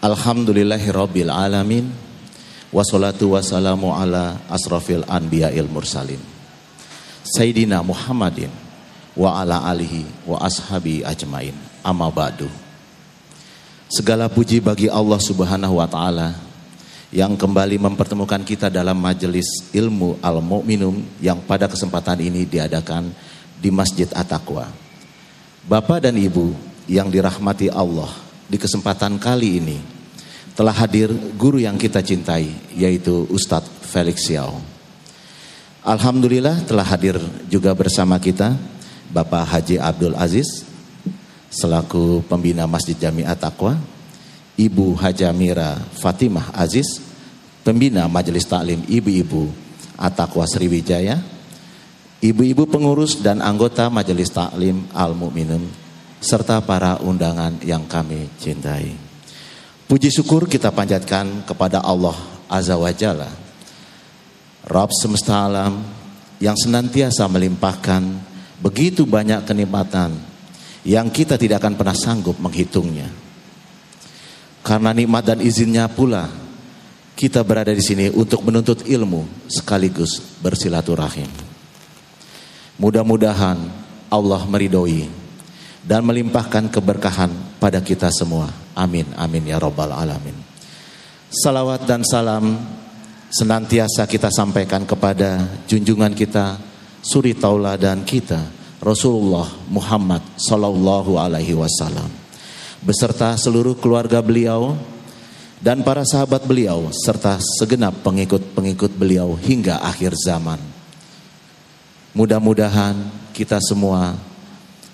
Alhamdulillahirabbil alamin. Wassalatu wassalamu ala asrafil anbiya'il mursalin. Sayyidina Muhammadin wa ala alihi wa ashabi ajmain. Amma ba'du. Segala puji bagi Allah Subhanahu wa taala yang kembali mempertemukan kita dalam majelis ilmu Al-Mu'minum yang pada kesempatan ini diadakan di Masjid At-Taqwa. Bapak dan Ibu yang dirahmati Allah, di kesempatan kali ini telah hadir guru yang kita cintai yaitu Ustadz Felix Xiao. Alhamdulillah telah hadir juga bersama kita Bapak Haji Abdul Aziz selaku pembina Masjid Jami At-Taqwa, Ibu Hajamira Fatimah Aziz, pembina Majelis Taklim Ibu-ibu At-Taqwa Sriwijaya, ibu-ibu pengurus dan anggota Majelis Taklim Al-Mu'minun serta para undangan yang kami cintai. Puji syukur kita panjatkan kepada Allah Azza wa Jalla, Rabb semesta alam yang senantiasa melimpahkan begitu banyak kenikmatan yang kita tidak akan pernah sanggup menghitungnya. Karena nikmat dan izinnya pula kita berada di sini untuk menuntut ilmu sekaligus bersilaturahim. Mudah-mudahan Allah meridhoi dan melimpahkan keberkahan pada kita semua. Amin, amin ya robbal alamin. Salawat dan salam senantiasa kita sampaikan kepada junjungan kita, suri tauladan kita, Rasulullah Muhammad Sallallahu Alaihi Wasallam, beserta seluruh keluarga beliau dan para sahabat beliau serta segenap pengikut-pengikut beliau hingga akhir zaman. Mudah-mudahan kita semua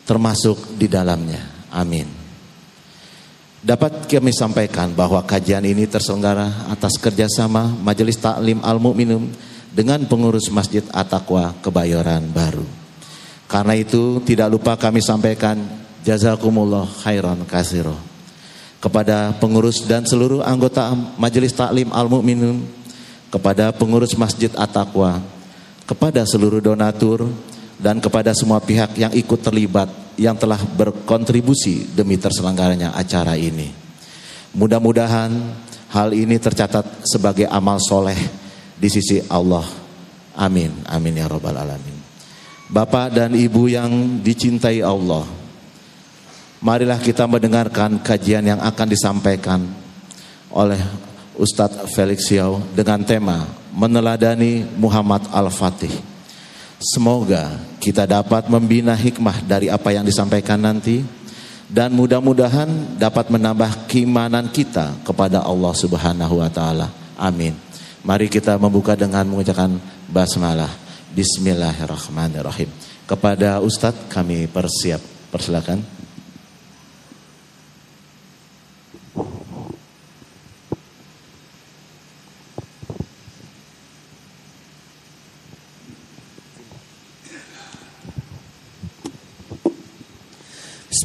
termasuk di dalamnya. Amin. Dapat kami sampaikan bahwa kajian ini terselenggara atas kerjasama Majelis Taklim Al-Mu'minum dengan pengurus Masjid At-Taqwa Kebayoran Baru. Karena itu tidak lupa kami sampaikan jazakumullah khairan kasiro kepada pengurus dan seluruh anggota Majelis Taklim Al-Mu'minun, kepada pengurus Masjid At-Taqwa, kepada seluruh donatur, dan kepada semua pihak yang ikut terlibat yang telah berkontribusi demi terselenggaranya acara ini. Mudah-mudahan hal ini tercatat sebagai amal soleh di sisi Allah. Amin, amin ya robbal alamin. Bapak dan ibu yang dicintai Allah, marilah kita mendengarkan kajian yang akan disampaikan oleh Ustadz Felix Xiao dengan tema meneladani Muhammad Al-Fatih. Semoga kita dapat membina hikmah dari apa yang disampaikan nanti dan mudah-mudahan dapat menambah keimanan kita kepada Allah Subhanahu wa taala. Amin. Mari kita membuka dengan mengucapkan basmalah. Bismillahirrahmanirrahim. Kepada Ustadz kami persiap. Persilakan.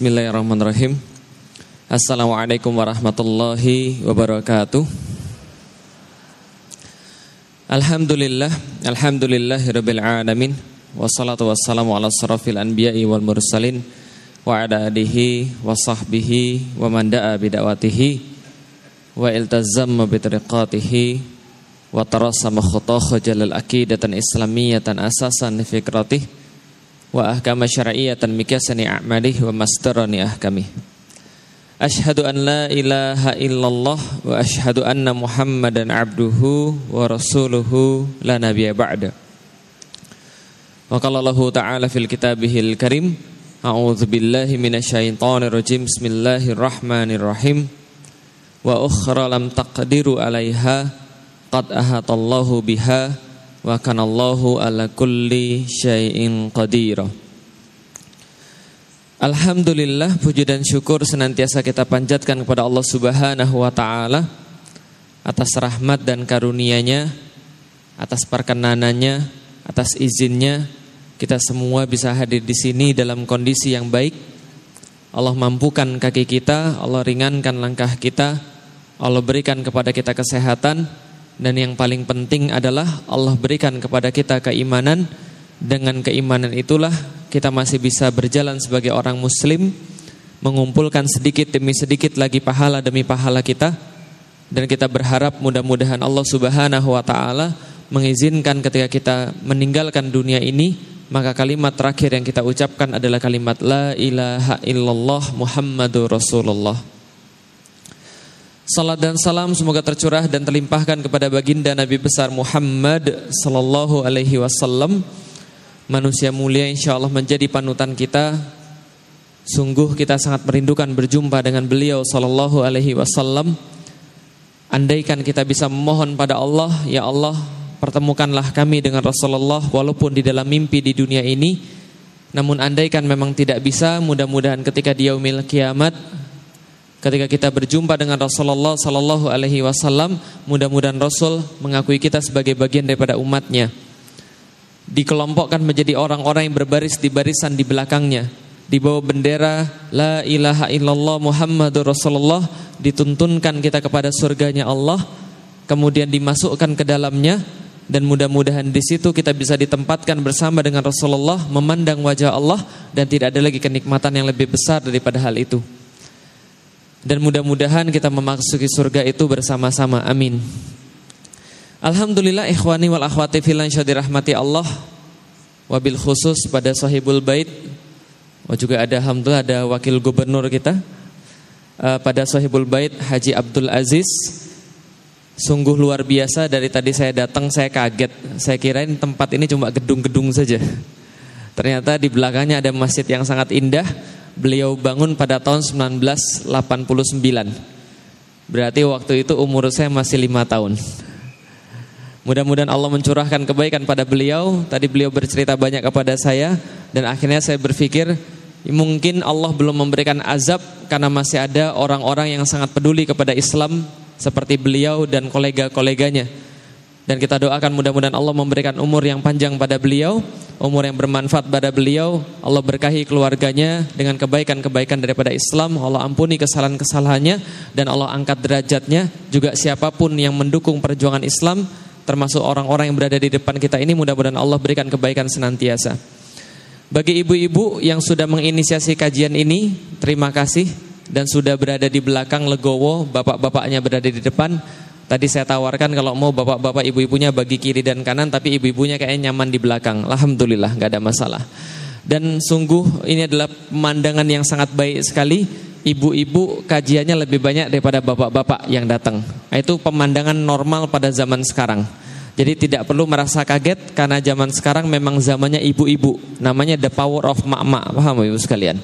Bismillahirrahmanirrahim. Assalamualaikum warahmatullahi wabarakatuh. Alhamdulillah Alhamdulillahirabbil alamin. Wassalatu wassalamu ala sarafil anbiya'i wal mursalin Wa ala alihi wa sahbihi Wa man da'a bida'watihi Wa iltazamma bitriqatihi Wa tarasama khutah jalal akidatan islamiyatan asasan fikratih wa ahkama syar'iyyatan mikasani a'malih wa mastarani ahkamih Ashhadu an la ilaha illallah wa ashhadu anna Muhammadan abduhu wa rasuluhu la nabiyya ba'da. Wa qala ta'ala fil kitabihil karim A'udzu billahi minasyaitonir rajim. Bismillahirrahmanirrahim. Wa ukhra lam taqdiru 'alaiha qad ahatallahu biha wa kanallahu ala kulli syai'in qadir. Alhamdulillah puji dan syukur senantiasa kita panjatkan kepada Allah Subhanahu wa taala atas rahmat dan karunia-Nya, atas perkenanannya, atas izinnya kita semua bisa hadir di sini dalam kondisi yang baik. Allah mampukan kaki kita, Allah ringankan langkah kita, Allah berikan kepada kita kesehatan dan yang paling penting adalah Allah berikan kepada kita keimanan dengan keimanan itulah kita masih bisa berjalan sebagai orang muslim mengumpulkan sedikit demi sedikit lagi pahala demi pahala kita dan kita berharap mudah-mudahan Allah Subhanahu wa taala mengizinkan ketika kita meninggalkan dunia ini maka kalimat terakhir yang kita ucapkan adalah kalimat la ilaha illallah Muhammadur Rasulullah. Salat dan salam semoga tercurah dan terlimpahkan kepada baginda Nabi besar Muhammad sallallahu alaihi wasallam manusia mulia insya Allah menjadi panutan kita Sungguh kita sangat merindukan berjumpa dengan beliau sallallahu alaihi wasallam. Andaikan kita bisa memohon pada Allah, ya Allah, pertemukanlah kami dengan Rasulullah walaupun di dalam mimpi di dunia ini. Namun andaikan memang tidak bisa, mudah-mudahan ketika di yaumil kiamat ketika kita berjumpa dengan Rasulullah sallallahu alaihi wasallam, mudah-mudahan Rasul mengakui kita sebagai bagian daripada umatnya. Dikelompokkan menjadi orang-orang yang berbaris di barisan di belakangnya di bawah bendera La ilaha illallah Muhammadur Rasulullah dituntunkan kita kepada surganya Allah kemudian dimasukkan ke dalamnya dan mudah-mudahan di situ kita bisa ditempatkan bersama dengan Rasulullah memandang wajah Allah dan tidak ada lagi kenikmatan yang lebih besar daripada hal itu dan mudah-mudahan kita memasuki surga itu bersama-sama amin Alhamdulillah ikhwani wal akhwati filan rahmati Allah wabil khusus pada sahibul bait Oh juga ada alhamdulillah ada wakil gubernur kita uh, pada Sahibul Bait Haji Abdul Aziz. Sungguh luar biasa dari tadi saya datang saya kaget. Saya kirain tempat ini cuma gedung-gedung saja. Ternyata di belakangnya ada masjid yang sangat indah. Beliau bangun pada tahun 1989. Berarti waktu itu umur saya masih lima tahun. Mudah-mudahan Allah mencurahkan kebaikan pada beliau. Tadi beliau bercerita banyak kepada saya dan akhirnya saya berpikir mungkin Allah belum memberikan azab karena masih ada orang-orang yang sangat peduli kepada Islam seperti beliau dan kolega-koleganya. Dan kita doakan mudah-mudahan Allah memberikan umur yang panjang pada beliau, umur yang bermanfaat pada beliau. Allah berkahi keluarganya dengan kebaikan-kebaikan daripada Islam. Allah ampuni kesalahan-kesalahannya dan Allah angkat derajatnya. Juga siapa pun yang mendukung perjuangan Islam termasuk orang-orang yang berada di depan kita ini mudah-mudahan Allah berikan kebaikan senantiasa. Bagi ibu-ibu yang sudah menginisiasi kajian ini, terima kasih dan sudah berada di belakang legowo, bapak-bapaknya berada di depan. Tadi saya tawarkan kalau mau bapak-bapak ibu-ibunya bagi kiri dan kanan, tapi ibu-ibunya kayaknya nyaman di belakang. Alhamdulillah, nggak ada masalah. Dan sungguh ini adalah pemandangan yang sangat baik sekali. Ibu-ibu kajiannya lebih banyak daripada bapak-bapak yang datang. Nah, itu pemandangan normal pada zaman sekarang. Jadi tidak perlu merasa kaget karena zaman sekarang memang zamannya ibu-ibu. Namanya the power of mak-mak. Paham Ibu sekalian?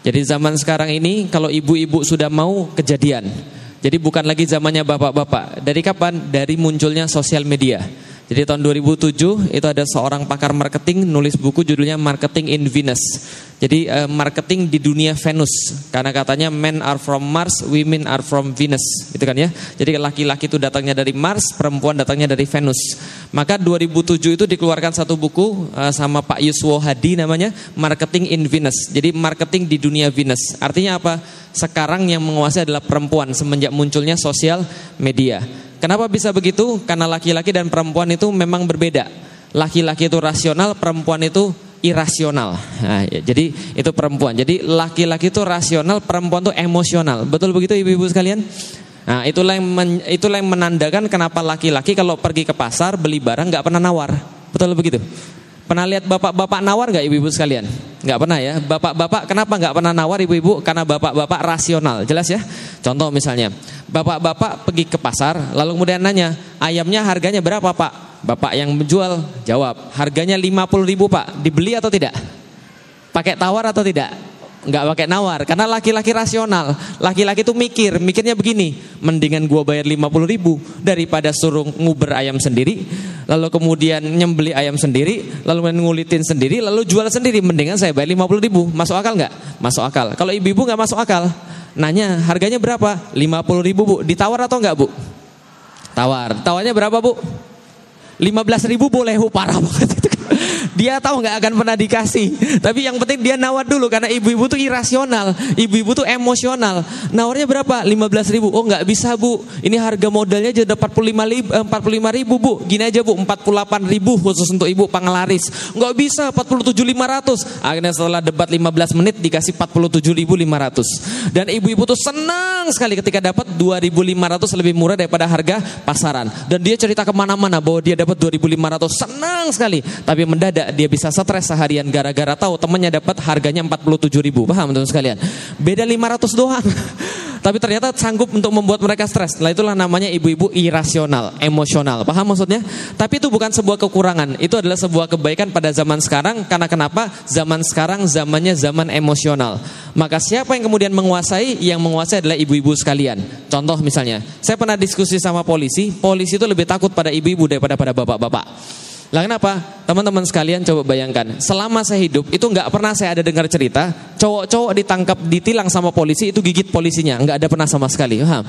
Jadi zaman sekarang ini kalau ibu-ibu sudah mau kejadian. Jadi bukan lagi zamannya bapak-bapak. Dari kapan? Dari munculnya sosial media. Jadi tahun 2007 itu ada seorang pakar marketing nulis buku judulnya Marketing in Venus. Jadi uh, marketing di dunia Venus karena katanya men are from Mars, women are from Venus, gitu kan ya. Jadi laki-laki itu datangnya dari Mars, perempuan datangnya dari Venus. Maka 2007 itu dikeluarkan satu buku uh, sama Pak Yuswo Hadi namanya Marketing in Venus. Jadi marketing di dunia Venus. Artinya apa? Sekarang yang menguasai adalah perempuan semenjak munculnya sosial media. Kenapa bisa begitu? Karena laki-laki dan perempuan itu memang berbeda. Laki-laki itu rasional, perempuan itu irasional. Nah, ya, jadi itu perempuan. Jadi laki-laki itu rasional, perempuan itu emosional. Betul begitu ibu-ibu sekalian? Nah, itulah yang men, itulah yang menandakan kenapa laki-laki kalau pergi ke pasar beli barang nggak pernah nawar. Betul begitu? Pernah lihat bapak-bapak nawar nggak ibu-ibu sekalian? Nggak pernah ya. Bapak-bapak kenapa nggak pernah nawar ibu-ibu? Karena bapak-bapak rasional, jelas ya. Contoh misalnya, bapak-bapak pergi ke pasar, lalu kemudian nanya, ayamnya harganya berapa pak? Bapak yang menjual jawab, harganya 50 ribu pak, dibeli atau tidak? Pakai tawar atau tidak? Nggak pakai nawar karena laki-laki rasional. Laki-laki tuh mikir mikirnya begini mendingan gua bayar 50 ribu daripada suruh nguber ayam sendiri lalu kemudian nyembeli ayam sendiri lalu ngulitin sendiri lalu jual sendiri. Mendingan saya bayar 50 ribu. Masuk akal nggak? Masuk akal. Kalau ibu-ibu nggak masuk akal nanya harganya berapa? 50 ribu bu. Ditawar atau nggak bu? Tawar. Tawarnya berapa bu 15 ribu boleh bu parah banget Dia tahu nggak akan pernah dikasih. Tapi yang penting dia nawar dulu karena ibu-ibu tuh irasional, ibu-ibu tuh emosional. Nawarnya berapa? 15 ribu. Oh nggak bisa bu. Ini harga modalnya aja udah 45 ribu, 45 ribu bu. Gini aja bu, 48 ribu khusus untuk ibu panglaris. Nggak bisa 47 500. Akhirnya setelah debat 15 menit dikasih 47 500. Dan ibu-ibu tuh senang sekali ketika dapat 2.500 lebih murah daripada harga pasaran. Dan dia cerita ke mana-mana bahwa dia dapat 2.500 senang sekali. Tapi mendadak dia bisa stres seharian gara-gara tahu temannya dapat harganya 47 ribu. Paham teman sekalian? Beda 500 doang. Tapi ternyata sanggup untuk membuat mereka stres. Nah itulah namanya ibu-ibu irasional, emosional. Paham maksudnya? Tapi itu bukan sebuah kekurangan. Itu adalah sebuah kebaikan pada zaman sekarang. Karena kenapa? Zaman sekarang zamannya zaman emosional. Maka siapa yang kemudian menguasai? Yang menguasai adalah ibu-ibu sekalian. Contoh misalnya, saya pernah diskusi sama polisi. Polisi itu lebih takut pada ibu-ibu daripada pada bapak-bapak. Lah kenapa? Teman-teman sekalian coba bayangkan, selama saya hidup itu nggak pernah saya ada dengar cerita cowok-cowok ditangkap ditilang sama polisi itu gigit polisinya, nggak ada pernah sama sekali. Paham?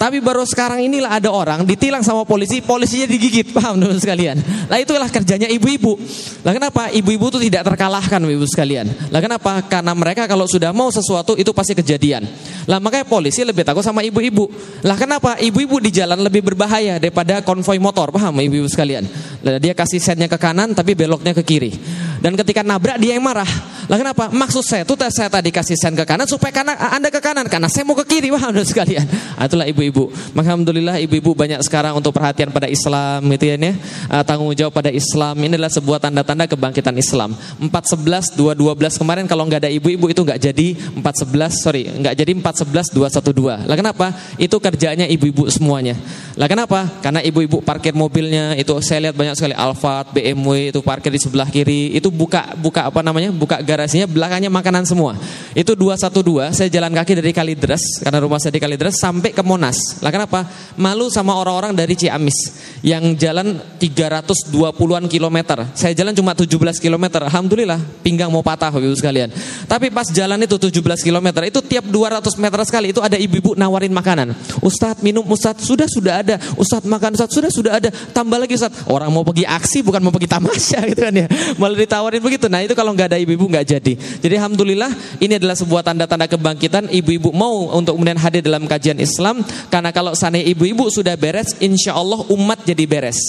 Tapi baru sekarang inilah ada orang ditilang sama polisi, polisinya digigit, paham teman sekalian? Lah itulah kerjanya ibu-ibu. Lah kenapa ibu-ibu itu tidak terkalahkan ibu sekalian? Lah kenapa? Karena mereka kalau sudah mau sesuatu itu pasti kejadian. Lah makanya polisi lebih takut sama ibu-ibu. Lah kenapa? Ibu-ibu di jalan lebih berbahaya daripada konvoi motor, paham ibu-ibu sekalian? Lah dia kasih sennya ke kanan tapi beloknya ke kiri. Dan ketika nabrak dia yang marah. Lah kenapa? Maksud saya itu saya tadi kasih sen ke kanan supaya kanan, Anda ke kanan karena saya mau ke kiri, paham sekalian? Nah, itulah ibu-ibu ibu Alhamdulillah ibu-ibu banyak sekarang untuk perhatian pada Islam gitu ya, uh, tanggung jawab pada Islam. Ini adalah sebuah tanda-tanda kebangkitan Islam. 411 212 kemarin kalau nggak ada ibu-ibu itu nggak jadi 411 sorry nggak jadi 411 212. Lah kenapa? Itu kerjanya ibu-ibu semuanya. Lah kenapa? Karena ibu-ibu parkir mobilnya itu saya lihat banyak sekali Alphard, BMW itu parkir di sebelah kiri. Itu buka buka apa namanya? Buka garasinya belakangnya makanan semua. Itu 212 saya jalan kaki dari Kalideres karena rumah saya di Kalideres sampai ke Monas. Lah kenapa? Malu sama orang-orang dari Ciamis yang jalan 320-an kilometer. Saya jalan cuma 17 kilometer. Alhamdulillah, pinggang mau patah Ibu sekalian. Tapi pas jalan itu 17 kilometer, itu tiap 200 meter sekali itu ada ibu-ibu nawarin makanan. Ustadz minum, Ustadz sudah sudah ada. Ustadz makan, Ustadz sudah sudah ada. Tambah lagi Ustadz, orang mau pergi aksi bukan mau pergi tamasya gitu kan ya. Malah ditawarin begitu. Nah itu kalau nggak ada ibu-ibu nggak jadi. Jadi Alhamdulillah ini adalah sebuah tanda-tanda kebangkitan ibu-ibu mau untuk kemudian hadir dalam kajian Islam karena kalau sana ibu-ibu sudah beres, insya Allah umat jadi beres.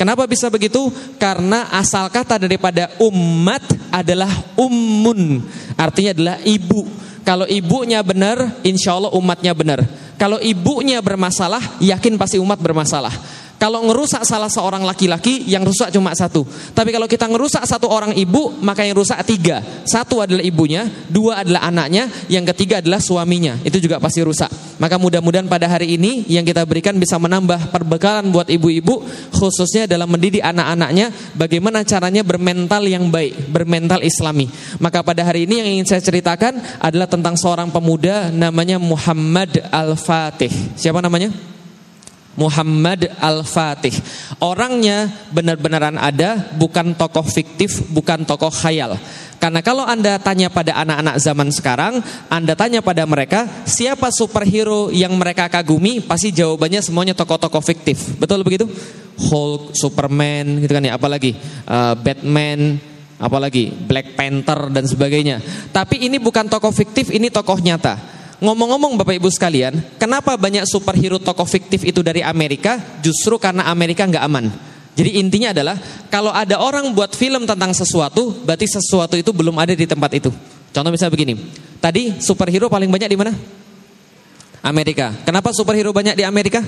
Kenapa bisa begitu? Karena asal kata daripada umat adalah ummun. Artinya adalah ibu. Kalau ibunya benar, insya Allah umatnya benar. Kalau ibunya bermasalah, yakin pasti umat bermasalah. Kalau ngerusak salah seorang laki-laki, yang rusak cuma satu. Tapi kalau kita ngerusak satu orang ibu, maka yang rusak tiga. Satu adalah ibunya, dua adalah anaknya, yang ketiga adalah suaminya. Itu juga pasti rusak. Maka mudah-mudahan pada hari ini yang kita berikan bisa menambah perbekalan buat ibu-ibu, khususnya dalam mendidik anak-anaknya, bagaimana caranya bermental yang baik, bermental islami. Maka pada hari ini yang ingin saya ceritakan adalah tentang seorang pemuda namanya Muhammad Al-Fatih. Siapa namanya? Muhammad Al-Fatih. Orangnya benar-benaran ada, bukan tokoh fiktif, bukan tokoh khayal. Karena kalau Anda tanya pada anak-anak zaman sekarang, Anda tanya pada mereka, siapa superhero yang mereka kagumi, pasti jawabannya semuanya tokoh-tokoh fiktif. Betul begitu? Hulk, Superman, gitu kan ya, apalagi uh, Batman, apalagi Black Panther dan sebagainya. Tapi ini bukan tokoh fiktif, ini tokoh nyata. Ngomong-ngomong Bapak Ibu sekalian, kenapa banyak superhero tokoh fiktif itu dari Amerika? Justru karena Amerika nggak aman. Jadi intinya adalah kalau ada orang buat film tentang sesuatu, berarti sesuatu itu belum ada di tempat itu. Contoh misalnya begini, tadi superhero paling banyak di mana? Amerika. Kenapa superhero banyak di Amerika?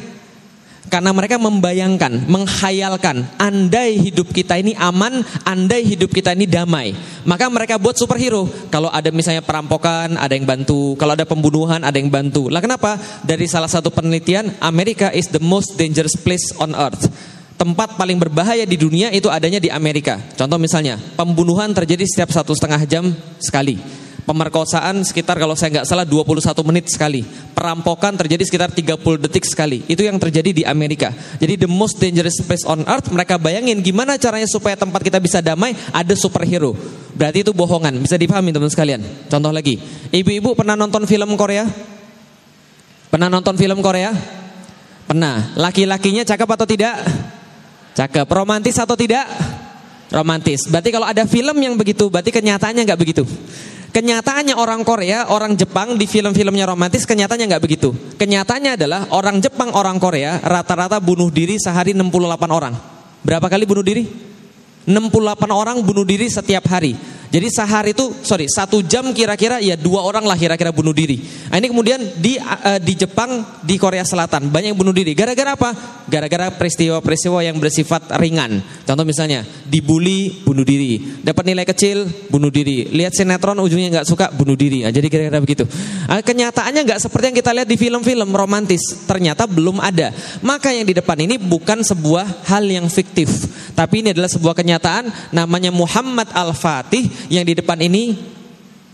Karena mereka membayangkan, menghayalkan, andai hidup kita ini aman, andai hidup kita ini damai. Maka mereka buat superhero. Kalau ada misalnya perampokan, ada yang bantu. Kalau ada pembunuhan, ada yang bantu. Lah kenapa? Dari salah satu penelitian, Amerika is the most dangerous place on earth tempat paling berbahaya di dunia itu adanya di Amerika. Contoh misalnya, pembunuhan terjadi setiap satu setengah jam sekali. Pemerkosaan sekitar kalau saya nggak salah 21 menit sekali. Perampokan terjadi sekitar 30 detik sekali. Itu yang terjadi di Amerika. Jadi the most dangerous place on earth, mereka bayangin gimana caranya supaya tempat kita bisa damai, ada superhero. Berarti itu bohongan, bisa dipahami teman sekalian. Contoh lagi, ibu-ibu pernah nonton film Korea? Pernah nonton film Korea? Pernah. Laki-lakinya cakep atau tidak? Cakep. Romantis atau tidak? Romantis. Berarti kalau ada film yang begitu, berarti kenyataannya nggak begitu. Kenyataannya orang Korea, orang Jepang di film-filmnya romantis kenyataannya nggak begitu. Kenyataannya adalah orang Jepang, orang Korea rata-rata bunuh diri sehari 68 orang. Berapa kali bunuh diri? 68 orang bunuh diri setiap hari. Jadi sehari itu, sorry, satu jam kira-kira ya dua orang lah kira-kira bunuh diri. Nah, ini kemudian di uh, di Jepang, di Korea Selatan banyak yang bunuh diri. Gara-gara apa? Gara-gara peristiwa-peristiwa yang bersifat ringan. Contoh misalnya dibully, bunuh diri. Dapat nilai kecil, bunuh diri. Lihat sinetron ujungnya nggak suka, bunuh diri. Nah, jadi kira-kira begitu. Nah, kenyataannya nggak seperti yang kita lihat di film-film romantis. Ternyata belum ada. Maka yang di depan ini bukan sebuah hal yang fiktif, tapi ini adalah sebuah kenyataan. Namanya Muhammad Al-Fatih yang di depan ini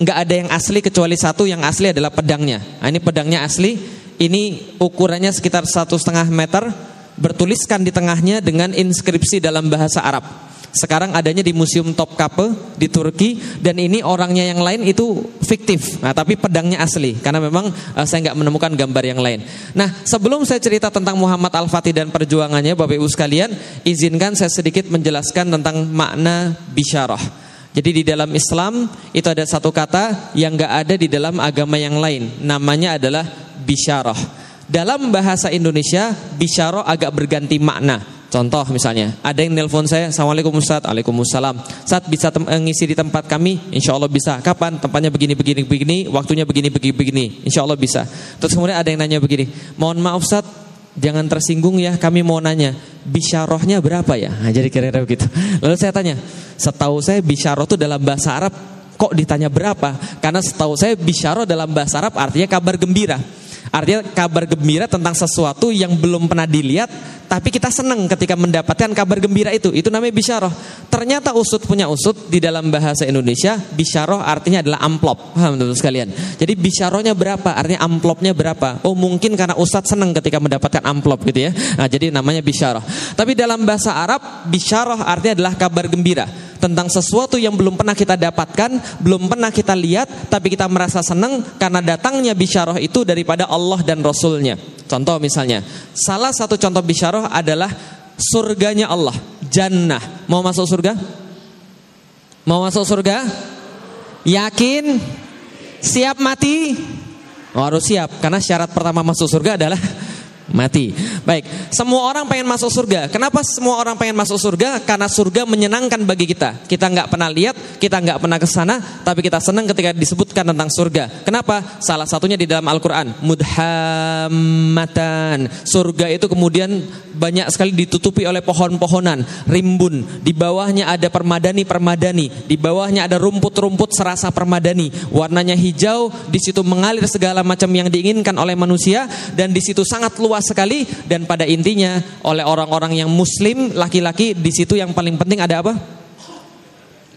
nggak ada yang asli kecuali satu yang asli adalah pedangnya. Nah, ini pedangnya asli. Ini ukurannya sekitar satu setengah meter, bertuliskan di tengahnya dengan inskripsi dalam bahasa Arab. Sekarang adanya di Museum Topkapi di Turki dan ini orangnya yang lain itu fiktif. Nah, tapi pedangnya asli karena memang uh, saya nggak menemukan gambar yang lain. Nah, sebelum saya cerita tentang Muhammad Al-Fatih dan perjuangannya Bapak Ibu sekalian, izinkan saya sedikit menjelaskan tentang makna bisyarah. Jadi di dalam Islam itu ada satu kata yang gak ada di dalam agama yang lain. Namanya adalah bisyarah. Dalam bahasa Indonesia, bisyarah agak berganti makna. Contoh misalnya, ada yang nelpon saya, Assalamualaikum Ustaz, Waalaikumsalam. Saat bisa ngisi di tempat kami, insya Allah bisa. Kapan? Tempatnya begini, begini, begini, waktunya begini, begini, begini. Insya Allah bisa. Terus kemudian ada yang nanya begini, mohon maaf Ustaz, jangan tersinggung ya, kami mau nanya, bisyarohnya berapa ya? Nah, jadi kira-kira begitu. Lalu saya tanya, setahu saya bisyaroh itu dalam bahasa Arab kok ditanya berapa? Karena setahu saya bisyaroh dalam bahasa Arab artinya kabar gembira. Artinya kabar gembira tentang sesuatu yang belum pernah dilihat tapi kita senang ketika mendapatkan kabar gembira itu. Itu namanya bisyarah. Ternyata usut punya usut di dalam bahasa Indonesia, bisyarah artinya adalah amplop. Paham teman sekalian? Jadi bisyarahnya berapa? Artinya amplopnya berapa? Oh, mungkin karena ustadz senang ketika mendapatkan amplop gitu ya. Nah, jadi namanya bisyarah. Tapi dalam bahasa Arab, bisyarah artinya adalah kabar gembira tentang sesuatu yang belum pernah kita dapatkan, belum pernah kita lihat, tapi kita merasa senang karena datangnya bisyarah itu daripada Allah dan Rasulnya. Contoh misalnya, salah satu contoh bisyarah adalah surganya Allah, jannah. Mau masuk surga? Mau masuk surga? Yakin? Siap mati? Oh, harus siap karena syarat pertama masuk surga adalah mati. Baik, semua orang pengen masuk surga. Kenapa semua orang pengen masuk surga? Karena surga menyenangkan bagi kita. Kita nggak pernah lihat, kita nggak pernah ke sana, tapi kita senang ketika disebutkan tentang surga. Kenapa? Salah satunya di dalam Al-Qur'an, mudhammatan. Surga itu kemudian banyak sekali ditutupi oleh pohon-pohonan, rimbun. Di bawahnya ada permadani-permadani, di bawahnya ada rumput-rumput serasa permadani. Warnanya hijau, di situ mengalir segala macam yang diinginkan oleh manusia dan di situ sangat luas luas sekali dan pada intinya oleh orang-orang yang muslim laki-laki di situ yang paling penting ada apa?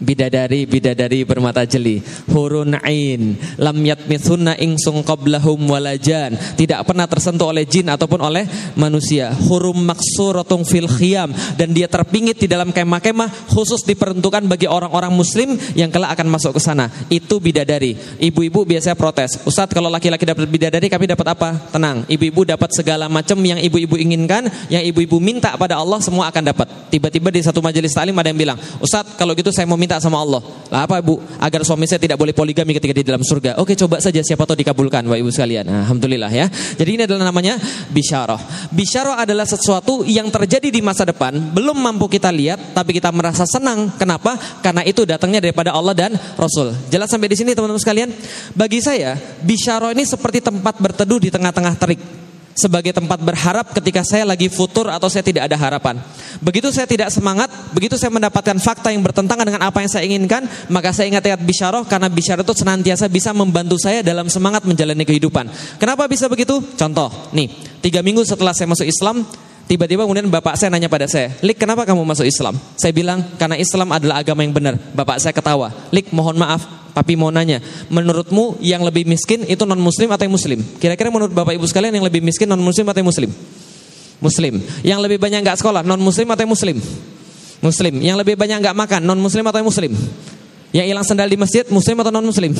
Bidadari bidadari bermata jeli. Hurun ain. Lam yatmithunna insung qablahum walajan tidak pernah tersentuh oleh jin ataupun oleh manusia. Hurum maksuratun fil khiyam. Dan dia terpingit di dalam kemah-kemah khusus diperuntukkan bagi orang-orang muslim yang kelak akan masuk ke sana. Itu bidadari. Ibu-ibu biasanya protes. Ustadz kalau laki-laki dapat bidadari kami dapat apa? Tenang. Ibu-ibu dapat segala macam yang ibu-ibu inginkan yang ibu-ibu minta pada Allah semua akan dapat. Tiba-tiba di satu majelis talim ada yang bilang Ustadz kalau gitu saya mau minta sama Allah. Lah apa Bu? Agar suami saya tidak boleh poligami ketika di dalam surga. Oke, coba saja siapa tahu dikabulkan Bapak Ibu sekalian. Nah, alhamdulillah ya. Jadi ini adalah namanya bisyarah. Bisyarah adalah sesuatu yang terjadi di masa depan, belum mampu kita lihat tapi kita merasa senang. Kenapa? Karena itu datangnya daripada Allah dan Rasul. Jelas sampai di sini teman-teman sekalian? Bagi saya, bisyarah ini seperti tempat berteduh di tengah-tengah terik sebagai tempat berharap ketika saya lagi futur atau saya tidak ada harapan. Begitu saya tidak semangat, begitu saya mendapatkan fakta yang bertentangan dengan apa yang saya inginkan, maka saya ingat ayat bisyarah karena bisyarah itu senantiasa bisa membantu saya dalam semangat menjalani kehidupan. Kenapa bisa begitu? Contoh, nih, tiga minggu setelah saya masuk Islam, Tiba-tiba kemudian bapak saya nanya pada saya, Lik kenapa kamu masuk Islam? Saya bilang, karena Islam adalah agama yang benar. Bapak saya ketawa, Lik mohon maaf, Papi mau nanya, menurutmu yang lebih miskin itu non muslim atau yang muslim? Kira-kira menurut Bapak Ibu sekalian yang lebih miskin non muslim atau yang muslim? Muslim. Yang lebih banyak nggak sekolah non muslim atau yang muslim? Muslim. Yang lebih banyak nggak makan non muslim atau yang muslim? Yang hilang sendal di masjid muslim atau non muslim?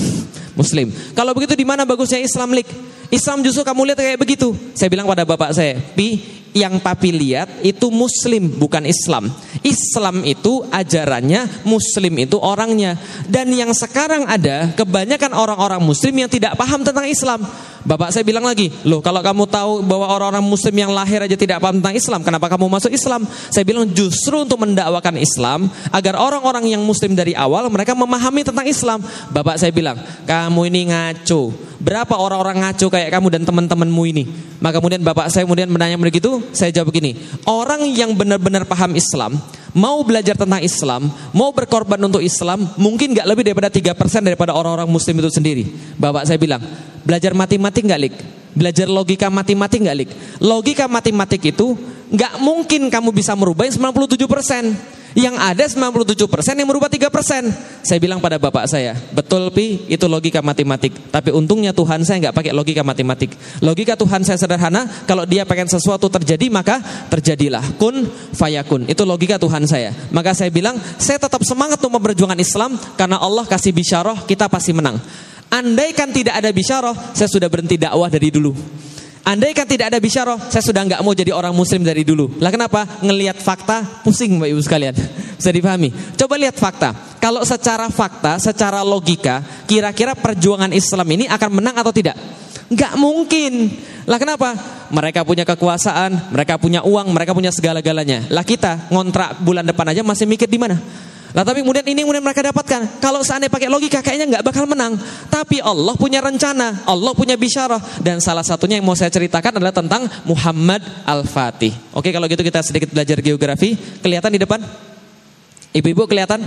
Muslim. Kalau begitu di mana bagusnya Islam lik? Islam justru kamu lihat kayak begitu. Saya bilang pada bapak saya, Pi, yang papi lihat itu muslim bukan Islam. Islam itu ajarannya, muslim itu orangnya. Dan yang sekarang ada kebanyakan orang-orang muslim yang tidak paham tentang Islam. Bapak saya bilang lagi, loh kalau kamu tahu bahwa orang-orang muslim yang lahir aja tidak paham tentang Islam, kenapa kamu masuk Islam? Saya bilang justru untuk mendakwakan Islam agar orang-orang yang muslim dari awal mereka memahami tentang Islam. Bapak saya bilang, kamu ini ngaco. Berapa orang-orang ngaco kayak kamu dan teman-temanmu ini? Maka kemudian bapak saya kemudian menanya begitu, saya jawab begini, orang yang benar-benar paham Islam, mau belajar tentang Islam, mau berkorban untuk Islam, mungkin nggak lebih daripada 3% daripada orang-orang muslim itu sendiri. Bapak saya bilang, belajar matematik nggak lik? Belajar logika matematik nggak lik? Logika matematik itu nggak mungkin kamu bisa merubah yang 97%. Yang ada 97% yang merubah 3%. Saya bilang pada bapak saya, betul Pi, itu logika matematik. Tapi untungnya Tuhan saya nggak pakai logika matematik. Logika Tuhan saya sederhana, kalau dia pengen sesuatu terjadi maka terjadilah. Kun fayakun. Itu logika Tuhan saya. Maka saya bilang, saya tetap semangat untuk memperjuangkan Islam karena Allah kasih bisyarah, kita pasti menang. Andaikan tidak ada bisyarah, saya sudah berhenti dakwah dari dulu. Andai kan tidak ada bisyarah, saya sudah nggak mau jadi orang muslim dari dulu. Lah kenapa? Ngelihat fakta pusing Bapak Ibu sekalian. Bisa dipahami? Coba lihat fakta. Kalau secara fakta, secara logika, kira-kira perjuangan Islam ini akan menang atau tidak? Nggak mungkin. Lah kenapa? Mereka punya kekuasaan, mereka punya uang, mereka punya segala-galanya. Lah kita ngontrak bulan depan aja masih mikir di mana? Nah tapi kemudian ini kemudian mereka dapatkan. Kalau seandainya pakai logika kayaknya nggak bakal menang. Tapi Allah punya rencana, Allah punya bisyarah. Dan salah satunya yang mau saya ceritakan adalah tentang Muhammad Al-Fatih. Oke kalau gitu kita sedikit belajar geografi. Kelihatan di depan? Ibu-ibu kelihatan?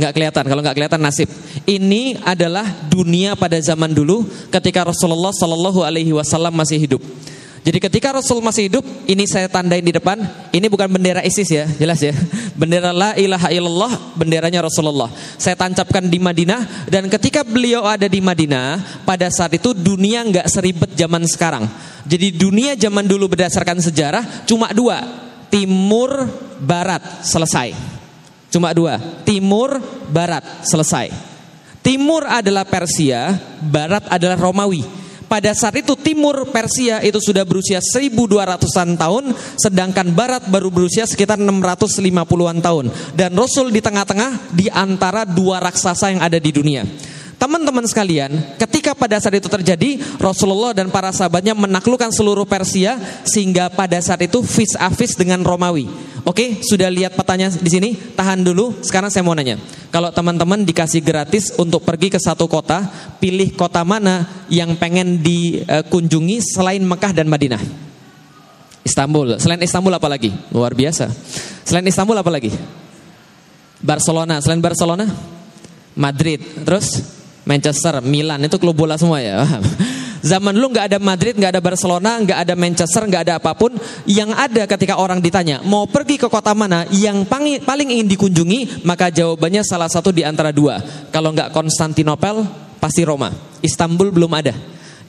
Nggak kelihatan, kalau nggak kelihatan nasib. Ini adalah dunia pada zaman dulu ketika Rasulullah Shallallahu Alaihi Wasallam masih hidup. Jadi ketika Rasul masih hidup, ini saya tandain di depan, ini bukan bendera ISIS ya, jelas ya. Bendera la ilaha illallah, benderanya Rasulullah. Saya tancapkan di Madinah dan ketika beliau ada di Madinah, pada saat itu dunia nggak seribet zaman sekarang. Jadi dunia zaman dulu berdasarkan sejarah cuma dua, timur, barat, selesai. Cuma dua, timur, barat, selesai. Timur adalah Persia, barat adalah Romawi pada saat itu timur Persia itu sudah berusia 1200-an tahun, sedangkan barat baru berusia sekitar 650-an tahun. Dan Rasul di tengah-tengah di antara dua raksasa yang ada di dunia. Teman-teman sekalian, ketika pada saat itu terjadi, Rasulullah dan para sahabatnya menaklukkan seluruh Persia sehingga pada saat itu vis a vis dengan Romawi. Oke, sudah lihat petanya di sini? Tahan dulu. Sekarang saya mau nanya. Kalau teman-teman dikasih gratis untuk pergi ke satu kota, pilih kota mana yang pengen dikunjungi selain Mekah dan Madinah? Istanbul. Selain Istanbul apa lagi? Luar biasa. Selain Istanbul apa lagi? Barcelona. Selain Barcelona? Madrid. Terus? Manchester, Milan itu klub bola semua ya. Zaman dulu nggak ada Madrid, nggak ada Barcelona, nggak ada Manchester, nggak ada apa pun. Yang ada ketika orang ditanya mau pergi ke kota mana yang paling ingin dikunjungi, maka jawabannya salah satu di antara dua. Kalau nggak Konstantinopel, pasti Roma. Istanbul belum ada.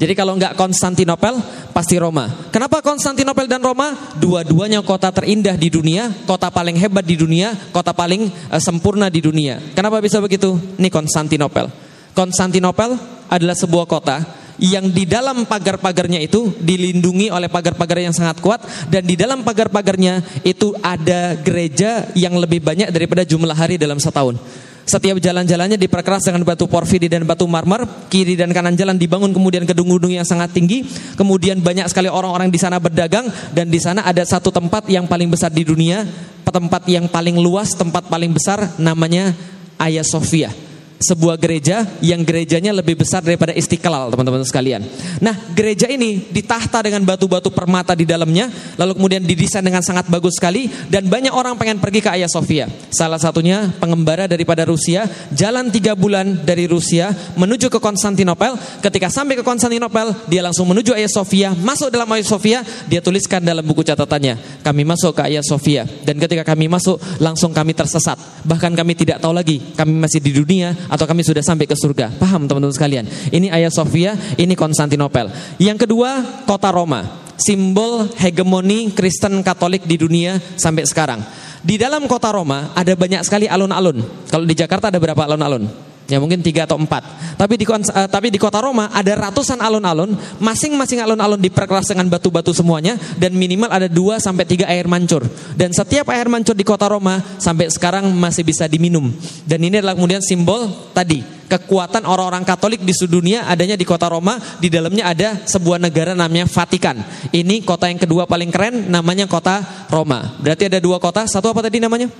Jadi kalau nggak Konstantinopel, pasti Roma. Kenapa Konstantinopel dan Roma? Dua-duanya kota terindah di dunia, kota paling hebat di dunia, kota paling uh, sempurna di dunia. Kenapa bisa begitu? Ini Konstantinopel. Konstantinopel adalah sebuah kota yang di dalam pagar-pagarnya itu dilindungi oleh pagar-pagar yang sangat kuat dan di dalam pagar-pagarnya itu ada gereja yang lebih banyak daripada jumlah hari dalam setahun. Setiap jalan-jalannya diperkeras dengan batu porfiri dan batu marmer, kiri dan kanan jalan dibangun kemudian gedung-gedung yang sangat tinggi, kemudian banyak sekali orang-orang di sana berdagang dan di sana ada satu tempat yang paling besar di dunia, tempat yang paling luas, tempat paling besar namanya Hagia Sophia sebuah gereja yang gerejanya lebih besar daripada Istiqlal, teman-teman sekalian. Nah, gereja ini ditahta dengan batu-batu permata di dalamnya, lalu kemudian didesain dengan sangat bagus sekali dan banyak orang pengen pergi ke Hagia Sophia. Salah satunya pengembara daripada Rusia, jalan tiga bulan dari Rusia menuju ke Konstantinopel. Ketika sampai ke Konstantinopel, dia langsung menuju Hagia Sophia, masuk dalam Hagia Sophia, dia tuliskan dalam buku catatannya, kami masuk ke Hagia Sophia dan ketika kami masuk langsung kami tersesat. Bahkan kami tidak tahu lagi kami masih di dunia atau kami sudah sampai ke surga. Paham teman-teman sekalian? Ini Hagia Sophia, ini Konstantinopel. Yang kedua, kota Roma. Simbol hegemoni Kristen Katolik di dunia sampai sekarang. Di dalam kota Roma ada banyak sekali alun-alun. Kalau di Jakarta ada berapa alun-alun? Ya mungkin tiga atau empat. Tapi di uh, tapi di kota Roma ada ratusan alun-alun, masing-masing alun-alun diperkeras dengan batu-batu semuanya dan minimal ada dua sampai tiga air mancur. Dan setiap air mancur di kota Roma sampai sekarang masih bisa diminum. Dan ini adalah kemudian simbol tadi kekuatan orang-orang Katolik di seluruh dunia adanya di kota Roma. Di dalamnya ada sebuah negara namanya Vatikan. Ini kota yang kedua paling keren namanya kota Roma. Berarti ada dua kota. Satu apa tadi namanya?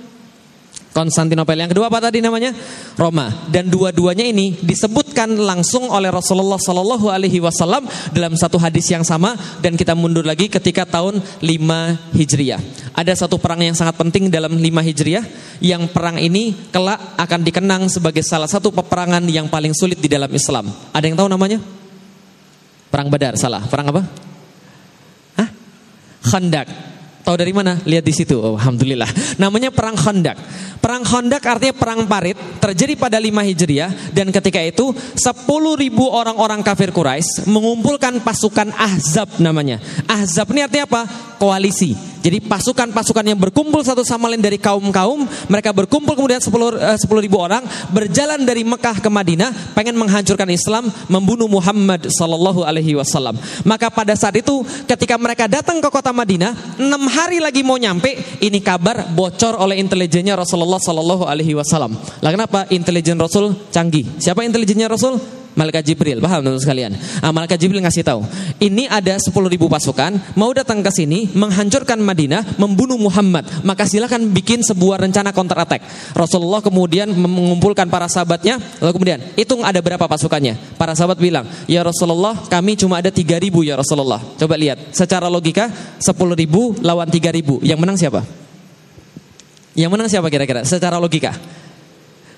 Konstantinopel. Yang kedua apa tadi namanya? Roma. Dan dua-duanya ini disebutkan langsung oleh Rasulullah Shallallahu Alaihi Wasallam dalam satu hadis yang sama. Dan kita mundur lagi ketika tahun 5 Hijriah. Ada satu perang yang sangat penting dalam 5 Hijriah. Yang perang ini kelak akan dikenang sebagai salah satu peperangan yang paling sulit di dalam Islam. Ada yang tahu namanya? Perang Badar. Salah. Perang apa? Hah? Khandak. Tahu dari mana? Lihat di situ. Oh, Alhamdulillah. Namanya perang Khandak. Perang Khandak artinya perang parit terjadi pada 5 Hijriah dan ketika itu 10 ribu orang-orang kafir Quraisy mengumpulkan pasukan Ahzab namanya. Ahzab ini artinya apa? Koalisi. Jadi pasukan-pasukan yang berkumpul satu sama lain dari kaum-kaum, mereka berkumpul kemudian 10, uh, 10 ribu orang berjalan dari Mekah ke Madinah, pengen menghancurkan Islam, membunuh Muhammad Sallallahu Alaihi Wasallam. Maka pada saat itu, ketika mereka datang ke kota Madinah, enam hari lagi mau nyampe, ini kabar bocor oleh intelijennya Rasulullah Sallallahu Alaihi Wasallam. Lah kenapa? Intelijen Rasul canggih. Siapa intelijennya Rasul? Malaikat Jibril, paham teman sekalian? Ah, Malaikat Jibril ngasih tahu, ini ada 10 ribu pasukan mau datang ke sini menghancurkan Madinah, membunuh Muhammad. Maka silakan bikin sebuah rencana counter attack. Rasulullah kemudian mengumpulkan para sahabatnya, lalu kemudian hitung ada berapa pasukannya. Para sahabat bilang, ya Rasulullah kami cuma ada 3 ribu ya Rasulullah. Coba lihat, secara logika 10 ribu lawan 3 ribu, yang menang siapa? Yang menang siapa kira-kira? Secara logika.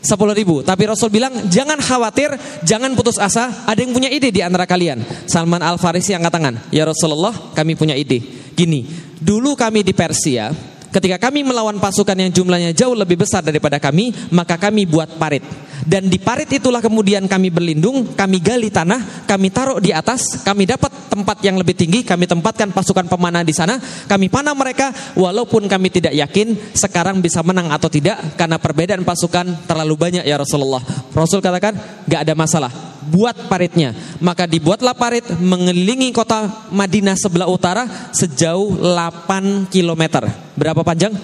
10 ribu. Tapi Rasul bilang jangan khawatir, jangan putus asa. Ada yang punya ide di antara kalian. Salman Al Farisi angkat tangan. Ya Rasulullah, kami punya ide. Gini, dulu kami di Persia, ketika kami melawan pasukan yang jumlahnya jauh lebih besar daripada kami, maka kami buat parit. Dan di parit itulah kemudian kami berlindung, kami gali tanah, kami taruh di atas, kami dapat tempat yang lebih tinggi, kami tempatkan pasukan pemanah di sana, kami panah mereka, walaupun kami tidak yakin sekarang bisa menang atau tidak, karena perbedaan pasukan terlalu banyak ya Rasulullah. Rasul katakan, gak ada masalah, buat paritnya. Maka dibuatlah parit mengelilingi kota Madinah sebelah utara sejauh 8 km. Berapa panjang?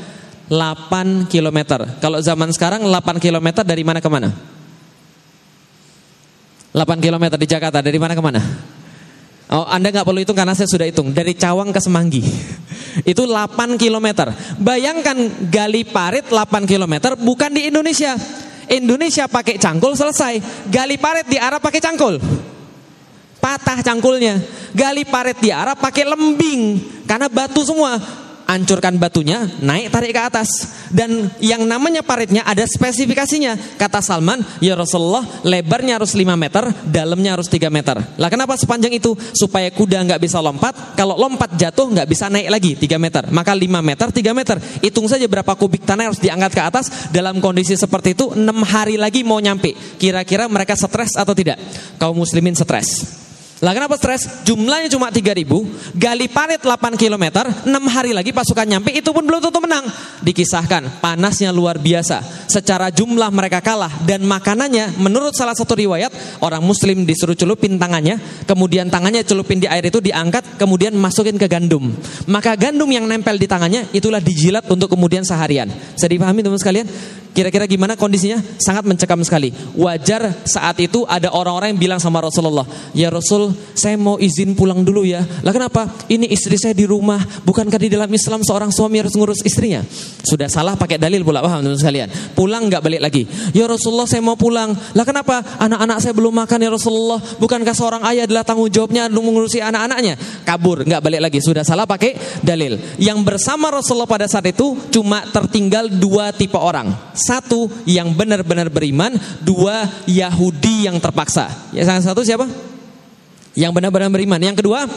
8 km. Kalau zaman sekarang 8 km dari mana ke mana? 8 km di Jakarta, dari mana ke mana? Oh, Anda nggak perlu hitung karena saya sudah hitung. Dari Cawang ke Semanggi. Itu 8 km. Bayangkan gali parit 8 km bukan di Indonesia. Indonesia pakai cangkul selesai. Gali parit di Arab pakai cangkul. Patah cangkulnya. Gali parit di Arab pakai lembing karena batu semua hancurkan batunya, naik tarik ke atas. Dan yang namanya paritnya ada spesifikasinya. Kata Salman, ya Rasulullah, lebarnya harus 5 meter, dalamnya harus 3 meter. Lah kenapa sepanjang itu? Supaya kuda nggak bisa lompat, kalau lompat jatuh nggak bisa naik lagi 3 meter. Maka 5 meter, 3 meter. Hitung saja berapa kubik tanah harus diangkat ke atas. Dalam kondisi seperti itu, 6 hari lagi mau nyampe. Kira-kira mereka stres atau tidak? Kaum muslimin stres. Lah kenapa stres? Jumlahnya cuma 3000, gali parit 8 km, 6 hari lagi pasukan nyampe itu pun belum tentu menang. Dikisahkan panasnya luar biasa. Secara jumlah mereka kalah dan makanannya menurut salah satu riwayat orang muslim disuruh celupin tangannya, kemudian tangannya celupin di air itu diangkat, kemudian masukin ke gandum. Maka gandum yang nempel di tangannya itulah dijilat untuk kemudian seharian. Bisa dipahami teman sekalian? Kira-kira gimana kondisinya? Sangat mencekam sekali. Wajar saat itu ada orang-orang yang bilang sama Rasulullah, "Ya Rasul, saya mau izin pulang dulu ya." Lah kenapa? Ini istri saya di rumah. Bukankah di dalam Islam seorang suami harus ngurus istrinya? Sudah salah pakai dalil pula, paham teman sekalian. Pulang nggak balik lagi. "Ya Rasulullah, saya mau pulang." Lah kenapa? Anak-anak saya belum makan ya Rasulullah. Bukankah seorang ayah adalah tanggung jawabnya mengurusi anak-anaknya? Kabur, nggak balik lagi. Sudah salah pakai dalil. Yang bersama Rasulullah pada saat itu cuma tertinggal dua tipe orang satu yang benar-benar beriman, dua Yahudi yang terpaksa. Ya, yang satu siapa? Yang benar-benar beriman. Yang kedua,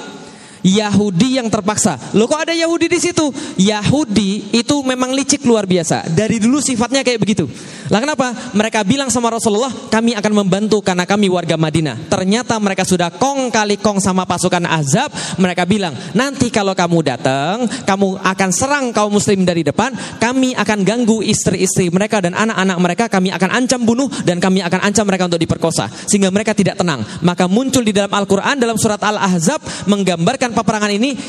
Yahudi yang terpaksa. Loh kok ada Yahudi di situ? Yahudi itu memang licik luar biasa. Dari dulu sifatnya kayak begitu. Lah kenapa? Mereka bilang sama Rasulullah, kami akan membantu karena kami warga Madinah. Ternyata mereka sudah kong kali kong sama pasukan Azab. Mereka bilang, nanti kalau kamu datang, kamu akan serang kaum muslim dari depan, kami akan ganggu istri-istri mereka dan anak-anak mereka, kami akan ancam bunuh dan kami akan ancam mereka untuk diperkosa. Sehingga mereka tidak tenang. Maka muncul di dalam Al-Quran, dalam surat Al-Ahzab, menggambarkan peperangan ini,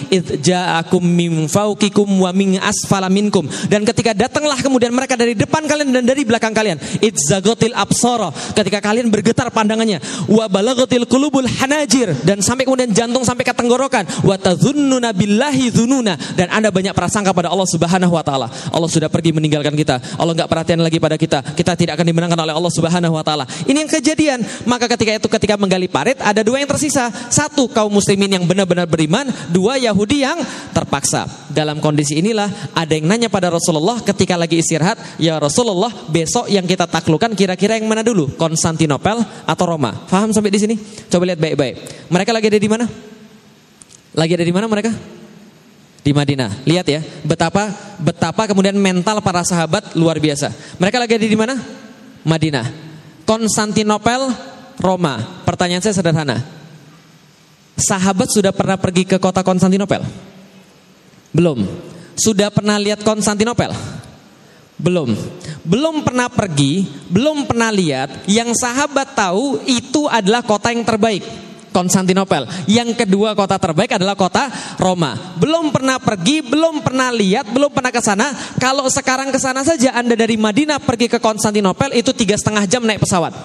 wa min asfala minkum. Dan ketika datanglah kemudian mereka dari depan kalian dan dari belakang kalian. Itzagotil absara. Ketika kalian bergetar pandangannya. Wa balagatil kulubul hanajir. Dan sampai kemudian jantung sampai ke tenggorokan. Wa tadhunnuna billahi dhununa. Dan anda banyak prasangka pada Allah subhanahu wa ta'ala. Allah sudah pergi meninggalkan kita. Allah nggak perhatian lagi pada kita. Kita tidak akan dimenangkan oleh Allah subhanahu wa ta'ala. Ini yang kejadian. Maka ketika itu ketika menggali parit ada dua yang tersisa. Satu kaum muslimin yang benar-benar beriman. Dua Yahudi yang terpaksa. Dalam kondisi inilah ada yang nanya pada Rasulullah ketika lagi istirahat. Ya Rasulullah besok yang kita taklukkan kira-kira yang mana dulu? Konstantinopel atau Roma? Faham sampai di sini? Coba lihat baik-baik. Mereka lagi ada di mana? Lagi ada di mana mereka? Di Madinah. Lihat ya, betapa betapa kemudian mental para sahabat luar biasa. Mereka lagi ada di mana? Madinah. Konstantinopel, Roma. Pertanyaan saya sederhana. Sahabat sudah pernah pergi ke kota Konstantinopel? Belum. Sudah pernah lihat Konstantinopel? Belum. Belum pernah pergi, belum pernah lihat, yang sahabat tahu itu adalah kota yang terbaik. Konstantinopel. Yang kedua kota terbaik adalah kota Roma. Belum pernah pergi, belum pernah lihat, belum pernah ke sana. Kalau sekarang ke sana saja Anda dari Madinah pergi ke Konstantinopel itu tiga setengah jam naik pesawat.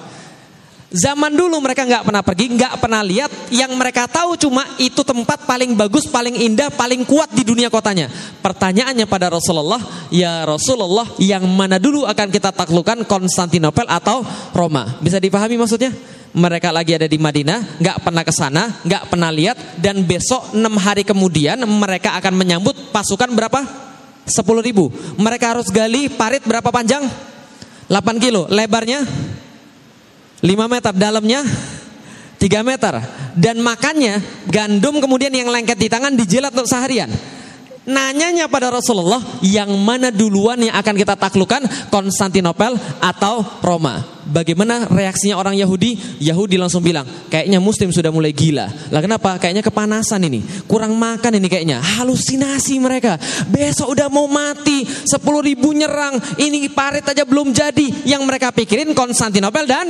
Zaman dulu mereka nggak pernah pergi, nggak pernah lihat. Yang mereka tahu cuma itu tempat paling bagus, paling indah, paling kuat di dunia kotanya. Pertanyaannya pada Rasulullah, ya Rasulullah, yang mana dulu akan kita taklukkan Konstantinopel atau Roma? Bisa dipahami maksudnya? Mereka lagi ada di Madinah, nggak pernah ke sana, nggak pernah lihat, dan besok enam hari kemudian mereka akan menyambut pasukan berapa? Sepuluh ribu. Mereka harus gali parit berapa panjang? 8 kilo. Lebarnya 5 meter, dalamnya 3 meter. Dan makannya gandum kemudian yang lengket di tangan dijilat untuk seharian. Nanyanya pada Rasulullah, yang mana duluan yang akan kita taklukkan, Konstantinopel atau Roma? Bagaimana reaksinya orang Yahudi? Yahudi langsung bilang, kayaknya Muslim sudah mulai gila. Lah kenapa? Kayaknya kepanasan ini, kurang makan ini kayaknya, halusinasi mereka. Besok udah mau mati, 10 ribu nyerang, ini parit aja belum jadi. Yang mereka pikirin Konstantinopel dan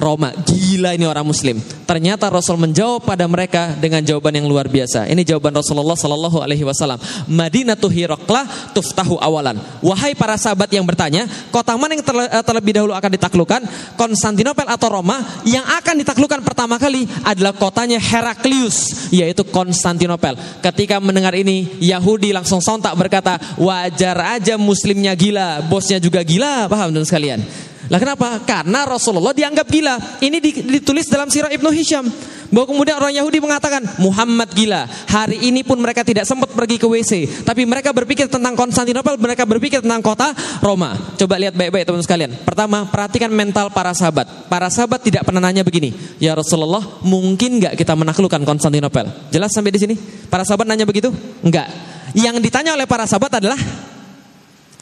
Roma. Gila ini orang muslim. Ternyata Rasul menjawab pada mereka dengan jawaban yang luar biasa. Ini jawaban Rasulullah Sallallahu alaihi wasallam. Madinatu Hiraqlah tuftahu awalan. Wahai para sahabat yang bertanya, kota mana yang eh, terlebih dahulu akan ditaklukkan? Konstantinopel atau Roma? Yang akan ditaklukkan pertama kali adalah kotanya Heraklius, yaitu Konstantinopel. Ketika mendengar ini, Yahudi langsung sontak berkata, "Wajar aja muslimnya gila, bosnya juga gila." Paham teman sekalian? Lah kenapa? Karena Rasulullah dianggap gila. Ini ditulis dalam sirah Ibnu Hisham. Bahwa kemudian orang Yahudi mengatakan Muhammad gila. Hari ini pun mereka tidak sempat pergi ke WC. Tapi mereka berpikir tentang Konstantinopel, mereka berpikir tentang kota Roma. Coba lihat baik-baik teman sekalian. Pertama, perhatikan mental para sahabat. Para sahabat tidak pernah nanya begini. Ya Rasulullah, mungkin nggak kita menaklukkan Konstantinopel? Jelas sampai di sini? Para sahabat nanya begitu? Enggak. Yang ditanya oleh para sahabat adalah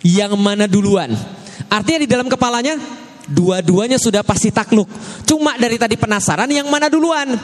yang mana duluan? Artinya di dalam kepalanya dua-duanya sudah pasti takluk. Cuma dari tadi penasaran yang mana duluan.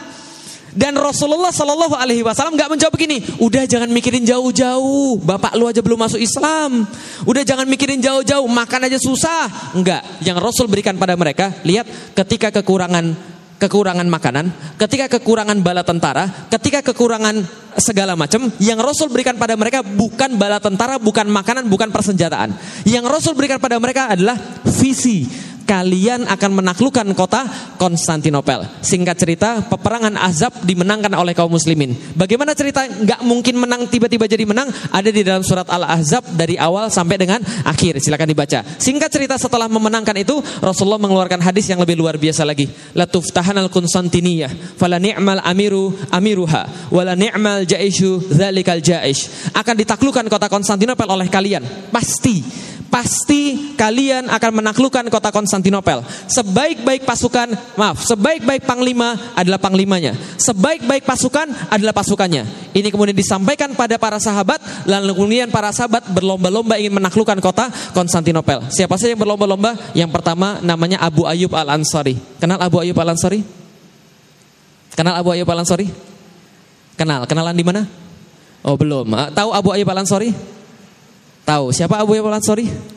Dan Rasulullah Shallallahu Alaihi Wasallam nggak menjawab begini. Udah jangan mikirin jauh-jauh. Bapak lu aja belum masuk Islam. Udah jangan mikirin jauh-jauh. Makan aja susah. Enggak. Yang Rasul berikan pada mereka. Lihat ketika kekurangan kekurangan makanan, ketika kekurangan bala tentara, ketika kekurangan segala macam, yang Rasul berikan pada mereka bukan bala tentara, bukan makanan, bukan persenjataan. Yang Rasul berikan pada mereka adalah visi, kalian akan menaklukkan kota Konstantinopel. Singkat cerita, peperangan Azab dimenangkan oleh kaum muslimin. Bagaimana cerita nggak mungkin menang tiba-tiba jadi menang? Ada di dalam surat Al-Ahzab dari awal sampai dengan akhir. Silakan dibaca. Singkat cerita setelah memenangkan itu, Rasulullah mengeluarkan hadis yang lebih luar biasa lagi. Latuf tahan al Konstantiniyah, fala ni'mal amiru amiruha, wala ni'mal jaishu zalikal jaish. Akan ditaklukkan kota Konstantinopel oleh kalian. Pasti pasti kalian akan menaklukkan kota Konstantinopel. Sebaik-baik pasukan, maaf, sebaik-baik panglima adalah panglimanya. Sebaik-baik pasukan adalah pasukannya. Ini kemudian disampaikan pada para sahabat, lalu kemudian para sahabat berlomba-lomba ingin menaklukkan kota Konstantinopel. Siapa saja yang berlomba-lomba? Yang pertama namanya Abu Ayyub Al-Ansari. Kenal Abu Ayyub Al-Ansari? Kenal Abu Ayyub Al-Ansari? Kenal. Kenalan di mana? Oh, belum. Ah, tahu Abu Ayyub Al-Ansari? Tahu siapa Abu Ayyub Al-Ansori?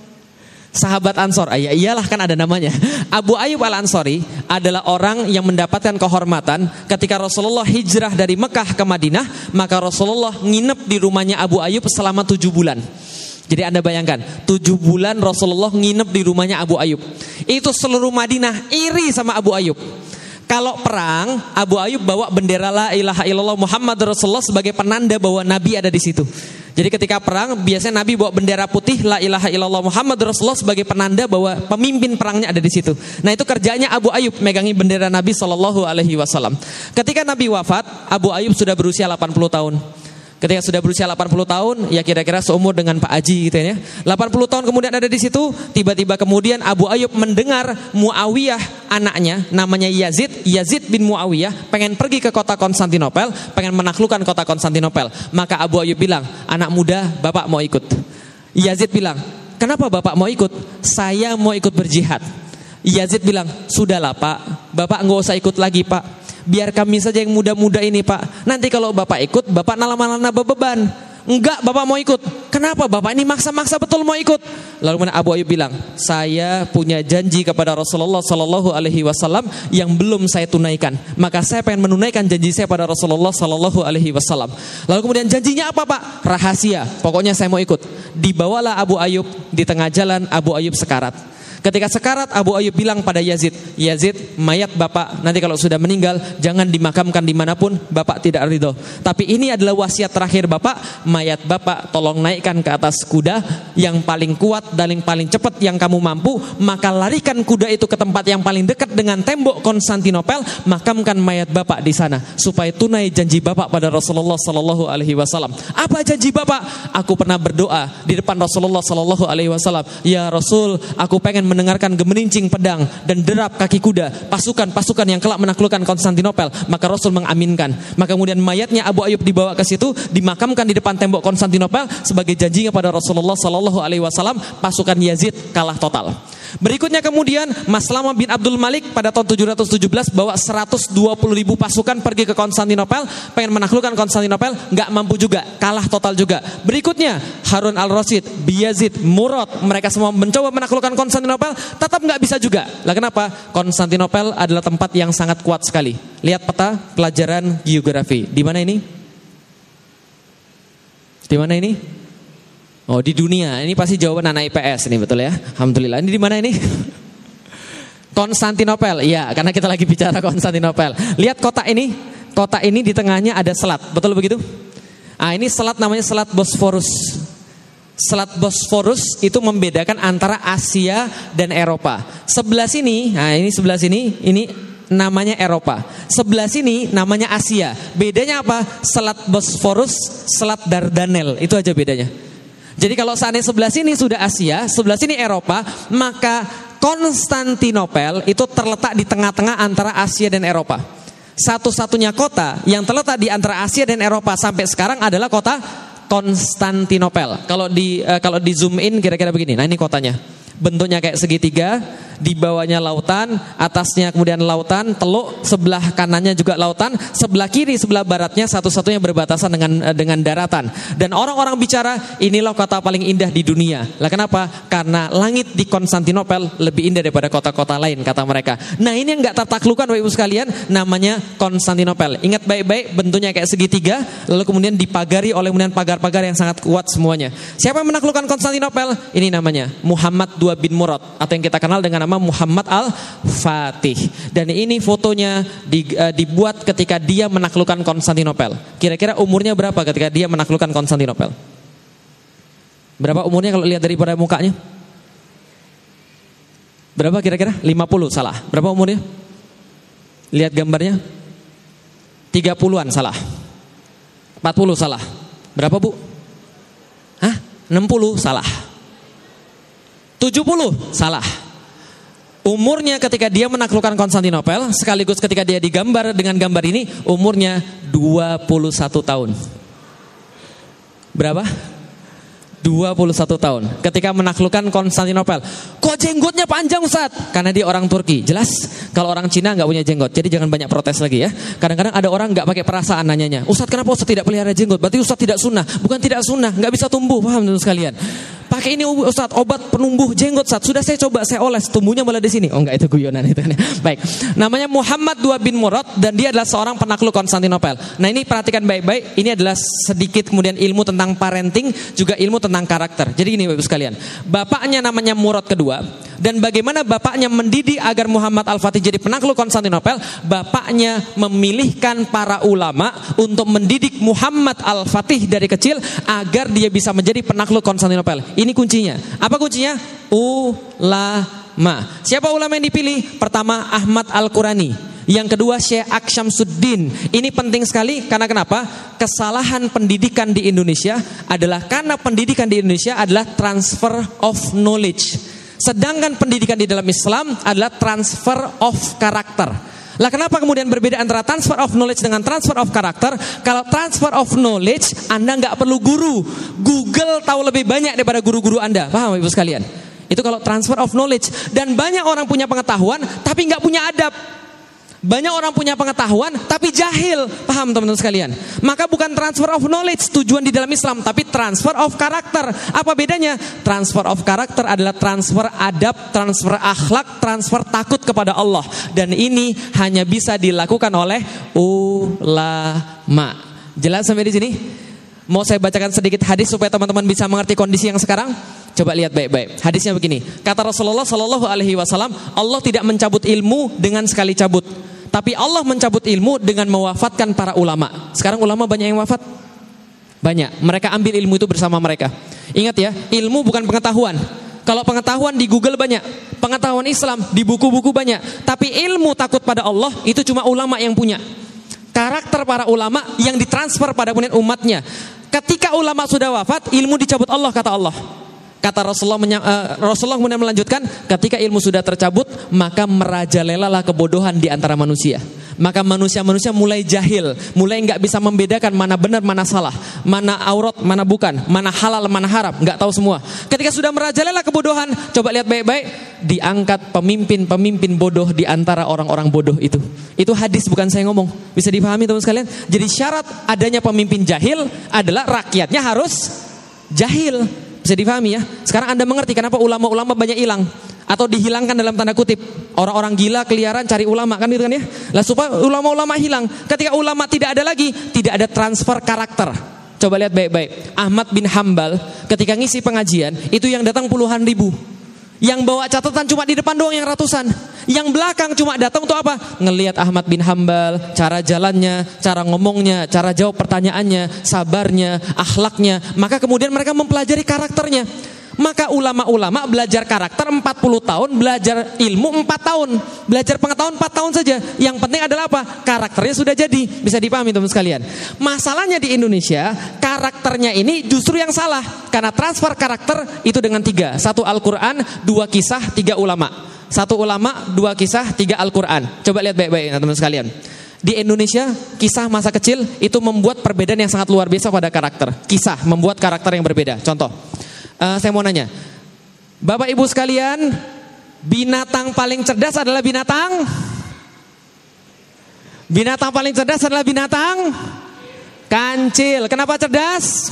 Sahabat Ansor, ya iyalah kan ada namanya. Abu Ayyub Al Ansori adalah orang yang mendapatkan kehormatan ketika Rasulullah hijrah dari Mekah ke Madinah, maka Rasulullah nginep di rumahnya Abu Ayyub selama tujuh bulan. Jadi anda bayangkan, tujuh bulan Rasulullah nginep di rumahnya Abu Ayyub. Itu seluruh Madinah iri sama Abu Ayyub. Kalau perang, Abu Ayyub bawa bendera la ilaha illallah Muhammad Rasulullah sebagai penanda bahwa Nabi ada di situ. Jadi ketika perang biasanya Nabi bawa bendera putih la ilaha illallah Muhammad Rasulullah sebagai penanda bahwa pemimpin perangnya ada di situ. Nah itu kerjanya Abu Ayub megangi bendera Nabi Shallallahu Alaihi Wasallam. Ketika Nabi wafat, Abu Ayub sudah berusia 80 tahun. Ketika sudah berusia 80 tahun, ya kira-kira seumur dengan Pak Aji gitu ya. 80 tahun kemudian ada di situ, tiba-tiba kemudian Abu Ayub mendengar Muawiyah anaknya namanya Yazid, Yazid bin Muawiyah pengen pergi ke kota Konstantinopel, pengen menaklukkan kota Konstantinopel. Maka Abu Ayub bilang, "Anak muda, Bapak mau ikut." Yazid bilang, "Kenapa Bapak mau ikut? Saya mau ikut berjihad." Yazid bilang, "Sudahlah, Pak. Bapak nggak usah ikut lagi, Pak biar kami saja yang muda-muda ini pak. Nanti kalau bapak ikut, bapak nalama-nalama beban. Enggak, bapak mau ikut. Kenapa bapak ini maksa-maksa betul mau ikut? Lalu kemudian Abu Ayyub bilang, saya punya janji kepada Rasulullah Sallallahu Alaihi Wasallam yang belum saya tunaikan. Maka saya pengen menunaikan janji saya pada Rasulullah Sallallahu Alaihi Wasallam. Lalu kemudian janjinya apa pak? Rahasia. Pokoknya saya mau ikut. Dibawalah Abu Ayyub di tengah jalan Abu Ayyub sekarat. Ketika sekarat Abu Ayub bilang pada Yazid, Yazid mayat bapak nanti kalau sudah meninggal jangan dimakamkan di mana pun bapak tidak ridho. Tapi ini adalah wasiat terakhir bapak, mayat bapak tolong naikkan ke atas kuda yang paling kuat dan yang paling cepat yang kamu mampu, maka larikan kuda itu ke tempat yang paling dekat dengan tembok Konstantinopel, makamkan mayat bapak di sana supaya tunai janji bapak pada Rasulullah Sallallahu Alaihi Wasallam. Apa janji bapak? Aku pernah berdoa di depan Rasulullah Sallallahu Alaihi Wasallam, ya Rasul, aku pengen mendengarkan gemerincing pedang dan derap kaki kuda pasukan-pasukan yang kelak menaklukkan Konstantinopel. Maka Rasul mengaminkan. Maka kemudian mayatnya Abu Ayub dibawa ke situ dimakamkan di depan tembok Konstantinopel sebagai janjinya pada Rasulullah Sallallahu Alaihi Wasallam pasukan Yazid kalah total Berikutnya kemudian Maslama bin Abdul Malik pada tahun 717 bawa 120 ribu pasukan pergi ke Konstantinopel, pengen menaklukkan Konstantinopel, nggak mampu juga, kalah total juga. Berikutnya Harun al Rasid, Biyazid, Murad, mereka semua mencoba menaklukkan Konstantinopel, tetap nggak bisa juga. Lah kenapa? Konstantinopel adalah tempat yang sangat kuat sekali. Lihat peta pelajaran geografi. Di mana ini? Di mana ini? Oh di dunia, ini pasti jawaban anak IPS ini betul ya. Alhamdulillah. Ini di mana ini? Konstantinopel, iya karena kita lagi bicara Konstantinopel. Lihat kota ini, kota ini di tengahnya ada selat, betul begitu? Ah ini selat namanya Selat Bosforus. Selat Bosforus itu membedakan antara Asia dan Eropa. Sebelah sini, nah ini sebelah sini, ini namanya Eropa. Sebelah sini namanya Asia. Bedanya apa? Selat Bosforus, Selat Dardanel, itu aja bedanya. Jadi kalau seandainya sebelah sini sudah Asia, sebelah sini Eropa, maka Konstantinopel itu terletak di tengah-tengah antara Asia dan Eropa. Satu-satunya kota yang terletak di antara Asia dan Eropa sampai sekarang adalah kota Konstantinopel. Kalau di uh, kalau di zoom in kira-kira begini. Nah, ini kotanya. Bentuknya kayak segitiga, di bawahnya lautan, atasnya kemudian lautan, teluk, sebelah kanannya juga lautan, sebelah kiri, sebelah baratnya satu-satunya berbatasan dengan eh, dengan daratan. Dan orang-orang bicara inilah kota paling indah di dunia. Lah kenapa? Karena langit di Konstantinopel lebih indah daripada kota-kota lain kata mereka. Nah ini yang nggak tertaklukan Bapak Ibu sekalian namanya Konstantinopel. Ingat baik-baik bentuknya kayak segitiga, lalu kemudian dipagari oleh kemudian pagar-pagar yang sangat kuat semuanya. Siapa yang menaklukkan Konstantinopel? Ini namanya Muhammad bin Murad atau yang kita kenal dengan nama Muhammad Al-Fatih. Dan ini fotonya di, uh, dibuat ketika dia menaklukkan Konstantinopel. Kira-kira umurnya berapa ketika dia menaklukkan Konstantinopel? Berapa umurnya kalau lihat dari pada mukanya? Berapa kira-kira? 50 salah. Berapa umurnya? Lihat gambarnya. 30-an salah. 40 salah. Berapa bu? Hah? 60 salah. 70 salah. Umurnya ketika dia menaklukkan Konstantinopel sekaligus ketika dia digambar dengan gambar ini umurnya 21 tahun. Berapa? 21 tahun ketika menaklukkan Konstantinopel. Kok jenggotnya panjang Ustaz? Karena dia orang Turki. Jelas kalau orang Cina nggak punya jenggot. Jadi jangan banyak protes lagi ya. Kadang-kadang ada orang nggak pakai perasaan nanyanya. Ustaz kenapa Ustaz tidak pelihara jenggot? Berarti Ustaz tidak sunnah. Bukan tidak sunnah, nggak bisa tumbuh. Paham teman sekalian? Pakai ini Ustaz, obat penumbuh jenggot Ustaz. Sudah saya coba, saya oles, tumbuhnya malah di sini. Oh enggak itu guyonan itu. Baik. Namanya Muhammad II bin Murad dan dia adalah seorang penakluk Konstantinopel. Nah, ini perhatikan baik-baik. Ini adalah sedikit kemudian ilmu tentang parenting, juga ilmu tentang karakter. Jadi gini Bapak sekalian. Bapaknya namanya Murad kedua dan bagaimana bapaknya mendidik agar Muhammad Al-Fatih jadi penakluk Konstantinopel? Bapaknya memilihkan para ulama untuk mendidik Muhammad Al-Fatih dari kecil agar dia bisa menjadi penakluk Konstantinopel. Ini kuncinya. Apa kuncinya? Ulama. Siapa ulama yang dipilih? Pertama Ahmad Al-Qurani. Yang kedua Syekh Aksyamsuddin. Ini penting sekali karena kenapa? Kesalahan pendidikan di Indonesia adalah karena pendidikan di Indonesia adalah transfer of knowledge. Sedangkan pendidikan di dalam Islam adalah transfer of karakter. Lah kenapa kemudian berbeda antara transfer of knowledge dengan transfer of karakter? Kalau transfer of knowledge, Anda nggak perlu guru. Google tahu lebih banyak daripada guru-guru Anda. Paham Ibu sekalian? Itu kalau transfer of knowledge. Dan banyak orang punya pengetahuan, tapi nggak punya adab. Banyak orang punya pengetahuan tapi jahil. Paham teman-teman sekalian? Maka bukan transfer of knowledge tujuan di dalam Islam tapi transfer of karakter. Apa bedanya? Transfer of karakter adalah transfer adab, transfer akhlak, transfer takut kepada Allah dan ini hanya bisa dilakukan oleh ulama. Jelas sampai di sini? Mau saya bacakan sedikit hadis supaya teman-teman bisa mengerti kondisi yang sekarang? Coba lihat baik-baik. Hadisnya begini. Kata Rasulullah Shallallahu Alaihi Wasallam, Allah tidak mencabut ilmu dengan sekali cabut, tapi Allah mencabut ilmu dengan mewafatkan para ulama. Sekarang ulama banyak yang wafat. Banyak. Mereka ambil ilmu itu bersama mereka. Ingat ya, ilmu bukan pengetahuan. Kalau pengetahuan di Google banyak, pengetahuan Islam di buku-buku banyak, tapi ilmu takut pada Allah itu cuma ulama yang punya. Karakter para ulama yang ditransfer pada umatnya. Ketika ulama sudah wafat, ilmu dicabut Allah kata Allah. Kata Rasulullah, uh, Rasulullah kemudian melanjutkan, ketika ilmu sudah tercabut, maka merajalelalah kebodohan di antara manusia. Maka manusia-manusia mulai jahil, mulai nggak bisa membedakan mana benar, mana salah, mana aurat, mana bukan, mana halal, mana haram, nggak tahu semua. Ketika sudah merajalela kebodohan, coba lihat baik-baik, diangkat pemimpin-pemimpin bodoh di antara orang-orang bodoh itu. Itu hadis bukan saya ngomong, bisa dipahami teman sekalian. Jadi syarat adanya pemimpin jahil adalah rakyatnya harus jahil. Bisa dipahami ya? Sekarang Anda mengerti kenapa ulama-ulama banyak hilang atau dihilangkan dalam tanda kutip. Orang-orang gila keliaran cari ulama kan gitu kan ya? Lah supaya ulama-ulama hilang. Ketika ulama tidak ada lagi, tidak ada transfer karakter. Coba lihat baik-baik. Ahmad bin Hambal ketika ngisi pengajian, itu yang datang puluhan ribu. Yang bawa catatan cuma di depan doang yang ratusan. Yang belakang cuma datang untuk apa? Ngelihat Ahmad bin Hambal, cara jalannya, cara ngomongnya, cara jawab pertanyaannya, sabarnya, akhlaknya. Maka kemudian mereka mempelajari karakternya. Maka ulama-ulama belajar karakter 40 tahun, belajar ilmu 4 tahun. Belajar pengetahuan 4 tahun saja. Yang penting adalah apa? Karakternya sudah jadi. Bisa dipahami teman sekalian. Masalahnya di Indonesia, karakternya ini justru yang salah. Karena transfer karakter itu dengan tiga. Satu Al-Quran, dua kisah, tiga ulama. Satu ulama, dua kisah, tiga Al-Quran. Coba lihat baik-baik teman sekalian. Di Indonesia, kisah masa kecil itu membuat perbedaan yang sangat luar biasa pada karakter. Kisah membuat karakter yang berbeda. Contoh, uh, saya mau nanya, Bapak Ibu sekalian, binatang paling cerdas adalah binatang? Binatang paling cerdas adalah binatang kancil. Kenapa cerdas?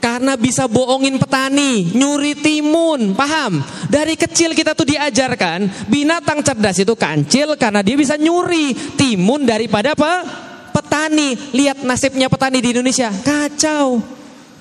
Karena bisa bohongin petani, nyuri timun, paham? Dari kecil kita tuh diajarkan binatang cerdas itu kancil karena dia bisa nyuri timun daripada apa? Petani. Lihat nasibnya petani di Indonesia, kacau.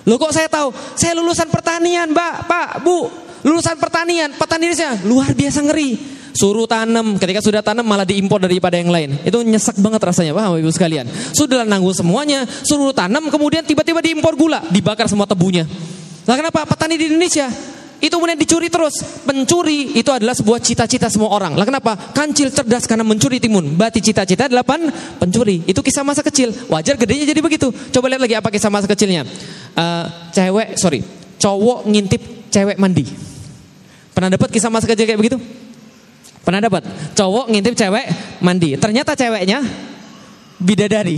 Loh kok saya tahu? Saya lulusan pertanian, Mbak, Pak, Bu. Lulusan pertanian, petani Indonesia luar biasa ngeri. Suruh tanam, ketika sudah tanam malah diimpor daripada yang lain. Itu nyesek banget rasanya, paham Ibu sekalian. Sudah nanggung semuanya, suruh tanam, kemudian tiba-tiba diimpor gula, dibakar semua tebunya. Nah kenapa? Petani di Indonesia itu kemudian dicuri terus. Pencuri itu adalah sebuah cita-cita semua orang. Lah kenapa? Kancil cerdas karena mencuri timun. Berarti cita-cita adalah pencuri. Itu kisah masa kecil. Wajar gedenya jadi begitu. Coba lihat lagi apa kisah masa kecilnya. Uh, cewek, sorry, cowok ngintip cewek mandi. Pernah dapat kisah masa kecil kayak begitu? Pernah dapat? Cowok ngintip cewek mandi. Ternyata ceweknya bidadari.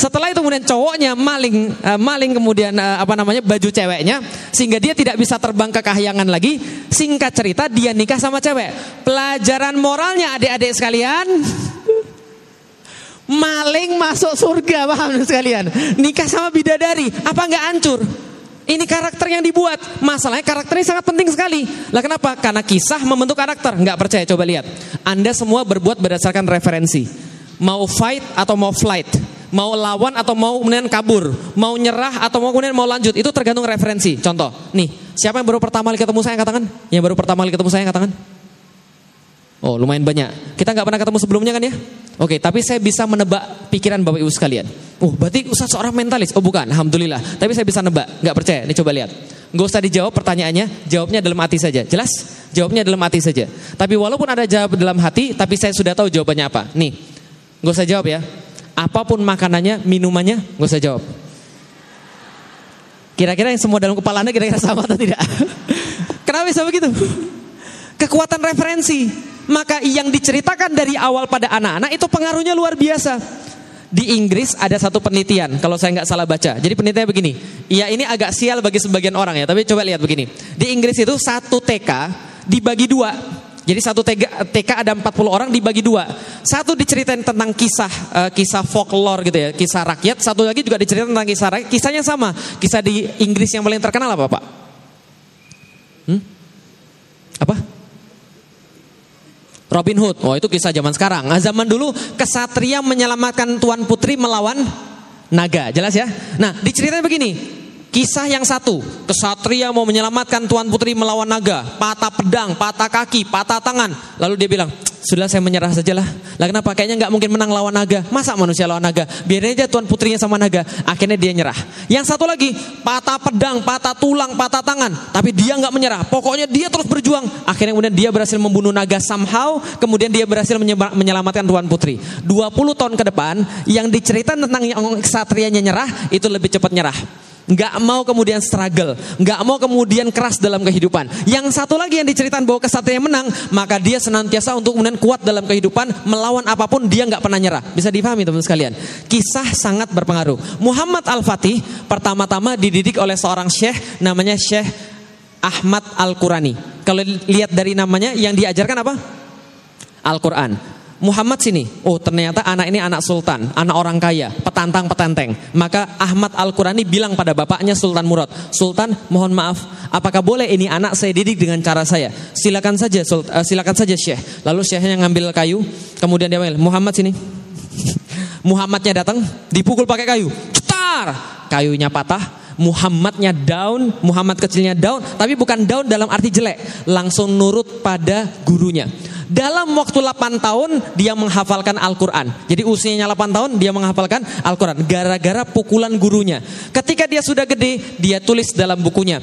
Setelah itu kemudian cowoknya maling uh, maling kemudian uh, apa namanya baju ceweknya sehingga dia tidak bisa terbang ke kahyangan lagi. Singkat cerita dia nikah sama cewek. Pelajaran moralnya adik-adik sekalian maling masuk surga paham sekalian. Nikah sama bidadari apa nggak hancur? Ini karakter yang dibuat. Masalahnya karakternya sangat penting sekali. Lah kenapa? Karena kisah membentuk karakter. Nggak percaya? Coba lihat. Anda semua berbuat berdasarkan referensi. Mau fight atau mau flight mau lawan atau mau kemudian kabur, mau nyerah atau mau kemudian mau lanjut, itu tergantung referensi. Contoh, nih, siapa yang baru pertama kali ketemu saya katakan? Yang baru pertama kali ketemu saya katakan? Oh, lumayan banyak. Kita nggak pernah ketemu sebelumnya kan ya? Oke, tapi saya bisa menebak pikiran Bapak Ibu sekalian. Oh, berarti Ustaz seorang mentalis. Oh, bukan, alhamdulillah. Tapi saya bisa nebak, nggak percaya. Nih coba lihat. Nggak usah dijawab pertanyaannya, jawabnya dalam hati saja. Jelas? Jawabnya dalam hati saja. Tapi walaupun ada jawab dalam hati, tapi saya sudah tahu jawabannya apa. Nih, nggak usah jawab ya apa pun makanannya, minumannya, gak usah jawab. Kira-kira yang semua dalam kepala anda kira-kira sama atau tidak? Kenapa bisa begitu? Kekuatan referensi. Maka yang diceritakan dari awal pada anak-anak itu pengaruhnya luar biasa. Di Inggris ada satu penelitian, kalau saya nggak salah baca. Jadi penelitiannya begini. Ya ini agak sial bagi sebagian orang ya, tapi coba lihat begini. Di Inggris itu satu TK dibagi dua. Jadi satu TK, TK ada 40 orang dibagi dua. Satu diceritain tentang kisah uh, kisah folklore gitu ya, kisah rakyat. Satu lagi juga diceritain tentang kisah rakyat. Kisahnya sama. Kisah di Inggris yang paling terkenal apa, Pak? Hmm? Apa? Robin Hood. Oh, itu kisah zaman sekarang. Nah, zaman dulu kesatria menyelamatkan tuan putri melawan naga. Jelas ya? Nah, diceritain begini. Kisah yang satu, kesatria mau menyelamatkan tuan putri melawan naga, patah pedang, patah kaki, patah tangan. Lalu dia bilang, sudah saya menyerah sajalah. Lah kenapa? Kayaknya nggak mungkin menang lawan naga. Masa manusia lawan naga? Biarin aja tuan putrinya sama naga. Akhirnya dia nyerah. Yang satu lagi, patah pedang, patah tulang, patah tangan. Tapi dia nggak menyerah. Pokoknya dia terus berjuang. Akhirnya kemudian dia berhasil membunuh naga somehow. Kemudian dia berhasil menyelamatkan tuan putri. 20 tahun ke depan, yang diceritakan tentang yang kesatrianya nyerah, itu lebih cepat nyerah nggak mau kemudian struggle, nggak mau kemudian keras dalam kehidupan. Yang satu lagi yang diceritakan bahwa kesatria menang, maka dia senantiasa untuk kemudian kuat dalam kehidupan, melawan apa pun dia nggak pernah nyerah. Bisa dipahami teman-teman sekalian. Kisah sangat berpengaruh. Muhammad Al-Fatih pertama-tama dididik oleh seorang syekh namanya Syekh Ahmad Al-Qurani. Kalau lihat dari namanya yang diajarkan apa? Al-Quran. Muhammad sini, oh ternyata anak ini anak sultan, anak orang kaya, petantang petenteng. Maka Ahmad Al-Qurani bilang pada bapaknya Sultan Murad, Sultan mohon maaf, apakah boleh ini anak saya didik dengan cara saya? Silakan saja, uh, silakan saja Syekh. Lalu Syekhnya ngambil kayu, kemudian dia bilang, Muhammad sini. Muhammadnya datang, dipukul pakai kayu, cetar, kayunya patah, Muhammadnya down, Muhammad kecilnya down, tapi bukan down dalam arti jelek, langsung nurut pada gurunya. Dalam waktu 8 tahun dia menghafalkan Al-Quran. Jadi usianya 8 tahun dia menghafalkan Al-Quran. Gara-gara pukulan gurunya. Ketika dia sudah gede dia tulis dalam bukunya.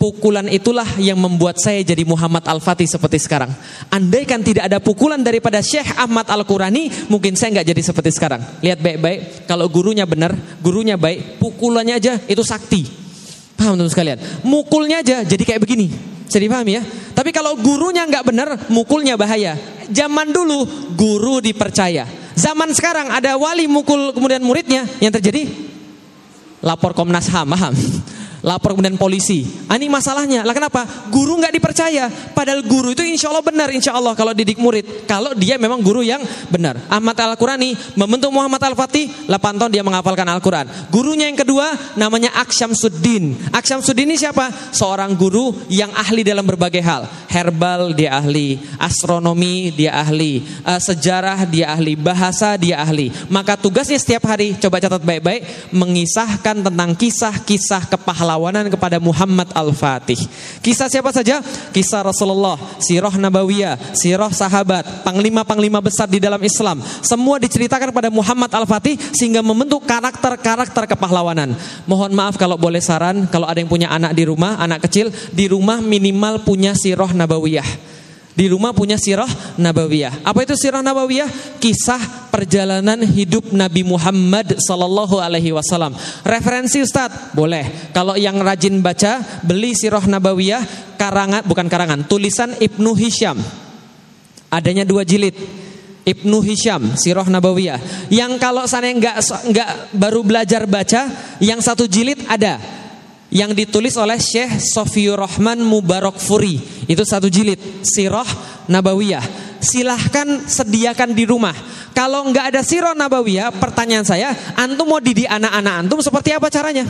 Pukulan itulah yang membuat saya jadi Muhammad Al-Fatih seperti sekarang. Andaikan tidak ada pukulan daripada Syekh Ahmad Al-Qurani, mungkin saya nggak jadi seperti sekarang. Lihat baik-baik, kalau gurunya benar, gurunya baik, pukulannya aja itu sakti. Paham teman sekalian? Mukulnya aja jadi kayak begini. Bisa dipahami ya? Tapi kalau gurunya nggak benar, mukulnya bahaya. Zaman dulu guru dipercaya. Zaman sekarang ada wali mukul kemudian muridnya, yang terjadi lapor Komnas HAM, paham? Lapor kemudian polisi. Ah, ini masalahnya. Lah kenapa? Guru nggak dipercaya. Padahal guru itu insya Allah benar, insya Allah kalau didik murid. Kalau dia memang guru yang benar. Ahmad Al-Qurani membentuk Muhammad Al-Fatih, 8 tahun dia menghafalkan Al-Quran. Gurunya yang kedua namanya Aksyam Suddin. Aksyam Suddin ini siapa? Seorang guru yang ahli dalam berbagai hal. Herbal dia ahli, astronomi dia ahli, uh, sejarah dia ahli, bahasa dia ahli. Maka tugasnya setiap hari, coba catat baik-baik, mengisahkan tentang kisah-kisah kepahlawanan perlawanan kepada Muhammad Al-Fatih. Kisah siapa saja? Kisah Rasulullah, sirah Nabawiyah, sirah sahabat, panglima-panglima besar di dalam Islam. Semua diceritakan pada Muhammad Al-Fatih sehingga membentuk karakter-karakter kepahlawanan. Mohon maaf kalau boleh saran, kalau ada yang punya anak di rumah, anak kecil, di rumah minimal punya sirah Nabawiyah Di rumah punya sirah nabawiyah. Apa itu sirah nabawiyah? Kisah perjalanan hidup Nabi Muhammad sallallahu alaihi wasallam. Referensi Ustadz? Boleh. Kalau yang rajin baca, beli sirah nabawiyah karangan bukan karangan, tulisan Ibnu Hisham. Adanya dua jilid. Ibnu Hisham, Sirah Nabawiyah. Yang kalau sana nggak nggak baru belajar baca, yang satu jilid ada yang ditulis oleh Syekh Sofiur Rahman Mubarak Furi. Itu satu jilid, Sirah Nabawiyah. Silahkan sediakan di rumah. Kalau nggak ada Sirah Nabawiyah, pertanyaan saya, antum mau didik anak-anak antum seperti apa caranya?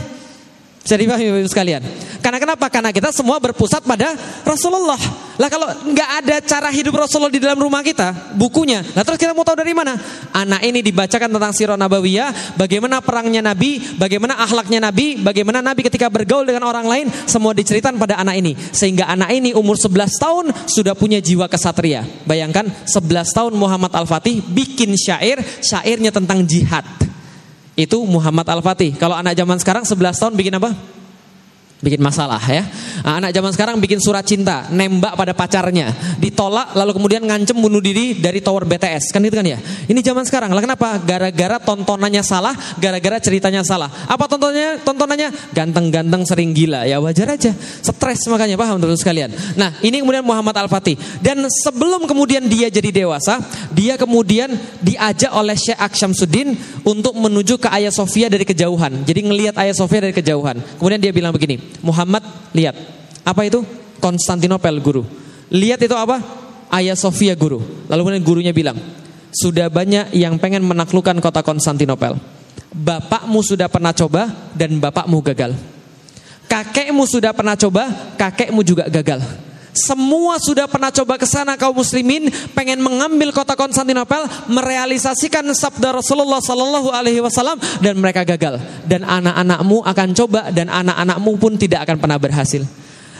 Bisa dipahami Ibu sekalian. Karena kenapa? Karena kita semua berpusat pada Rasulullah. Lah kalau nggak ada cara hidup Rasulullah di dalam rumah kita, bukunya. Lah terus kita mau tahu dari mana? Anak ini dibacakan tentang sirah nabawiyah, bagaimana perangnya Nabi, bagaimana akhlaknya Nabi, bagaimana Nabi ketika bergaul dengan orang lain, semua diceritakan pada anak ini. Sehingga anak ini umur 11 tahun sudah punya jiwa kesatria. Bayangkan 11 tahun Muhammad Al-Fatih bikin syair, syairnya tentang jihad. Itu Muhammad Al-Fatih. Kalau anak zaman sekarang 11 tahun bikin apa? Bikin masalah ya. Nah, anak zaman sekarang bikin surat cinta, nembak pada pacarnya, ditolak lalu kemudian ngancem bunuh diri dari tower BTS. Kan itu kan ya? Ini zaman sekarang. Lah kenapa? Gara-gara tontonannya salah, gara-gara ceritanya salah. Apa tontonannya? Tontonannya ganteng-ganteng sering gila. Ya wajar aja. Stres makanya paham terus sekalian. Nah, ini kemudian Muhammad Al-Fatih. Dan sebelum kemudian dia jadi dewasa, dia kemudian diajak oleh Syekh Aksyamsuddin untuk menuju ke Ayah Sofia dari kejauhan. Jadi ngelihat Ayah Sofia dari kejauhan. Kemudian dia bilang begini, Muhammad lihat. Apa itu? Konstantinopel guru. Lihat itu apa? Ayah Sofia guru. Lalu kemudian gurunya bilang, sudah banyak yang pengen menaklukkan kota Konstantinopel. Bapakmu sudah pernah coba dan bapakmu gagal. Kakekmu sudah pernah coba, kakekmu juga gagal. Semua sudah pernah coba ke sana kaum muslimin pengen mengambil kota Konstantinopel merealisasikan sabda Rasulullah sallallahu alaihi wasallam dan mereka gagal dan anak-anakmu akan coba dan anak-anakmu pun tidak akan pernah berhasil.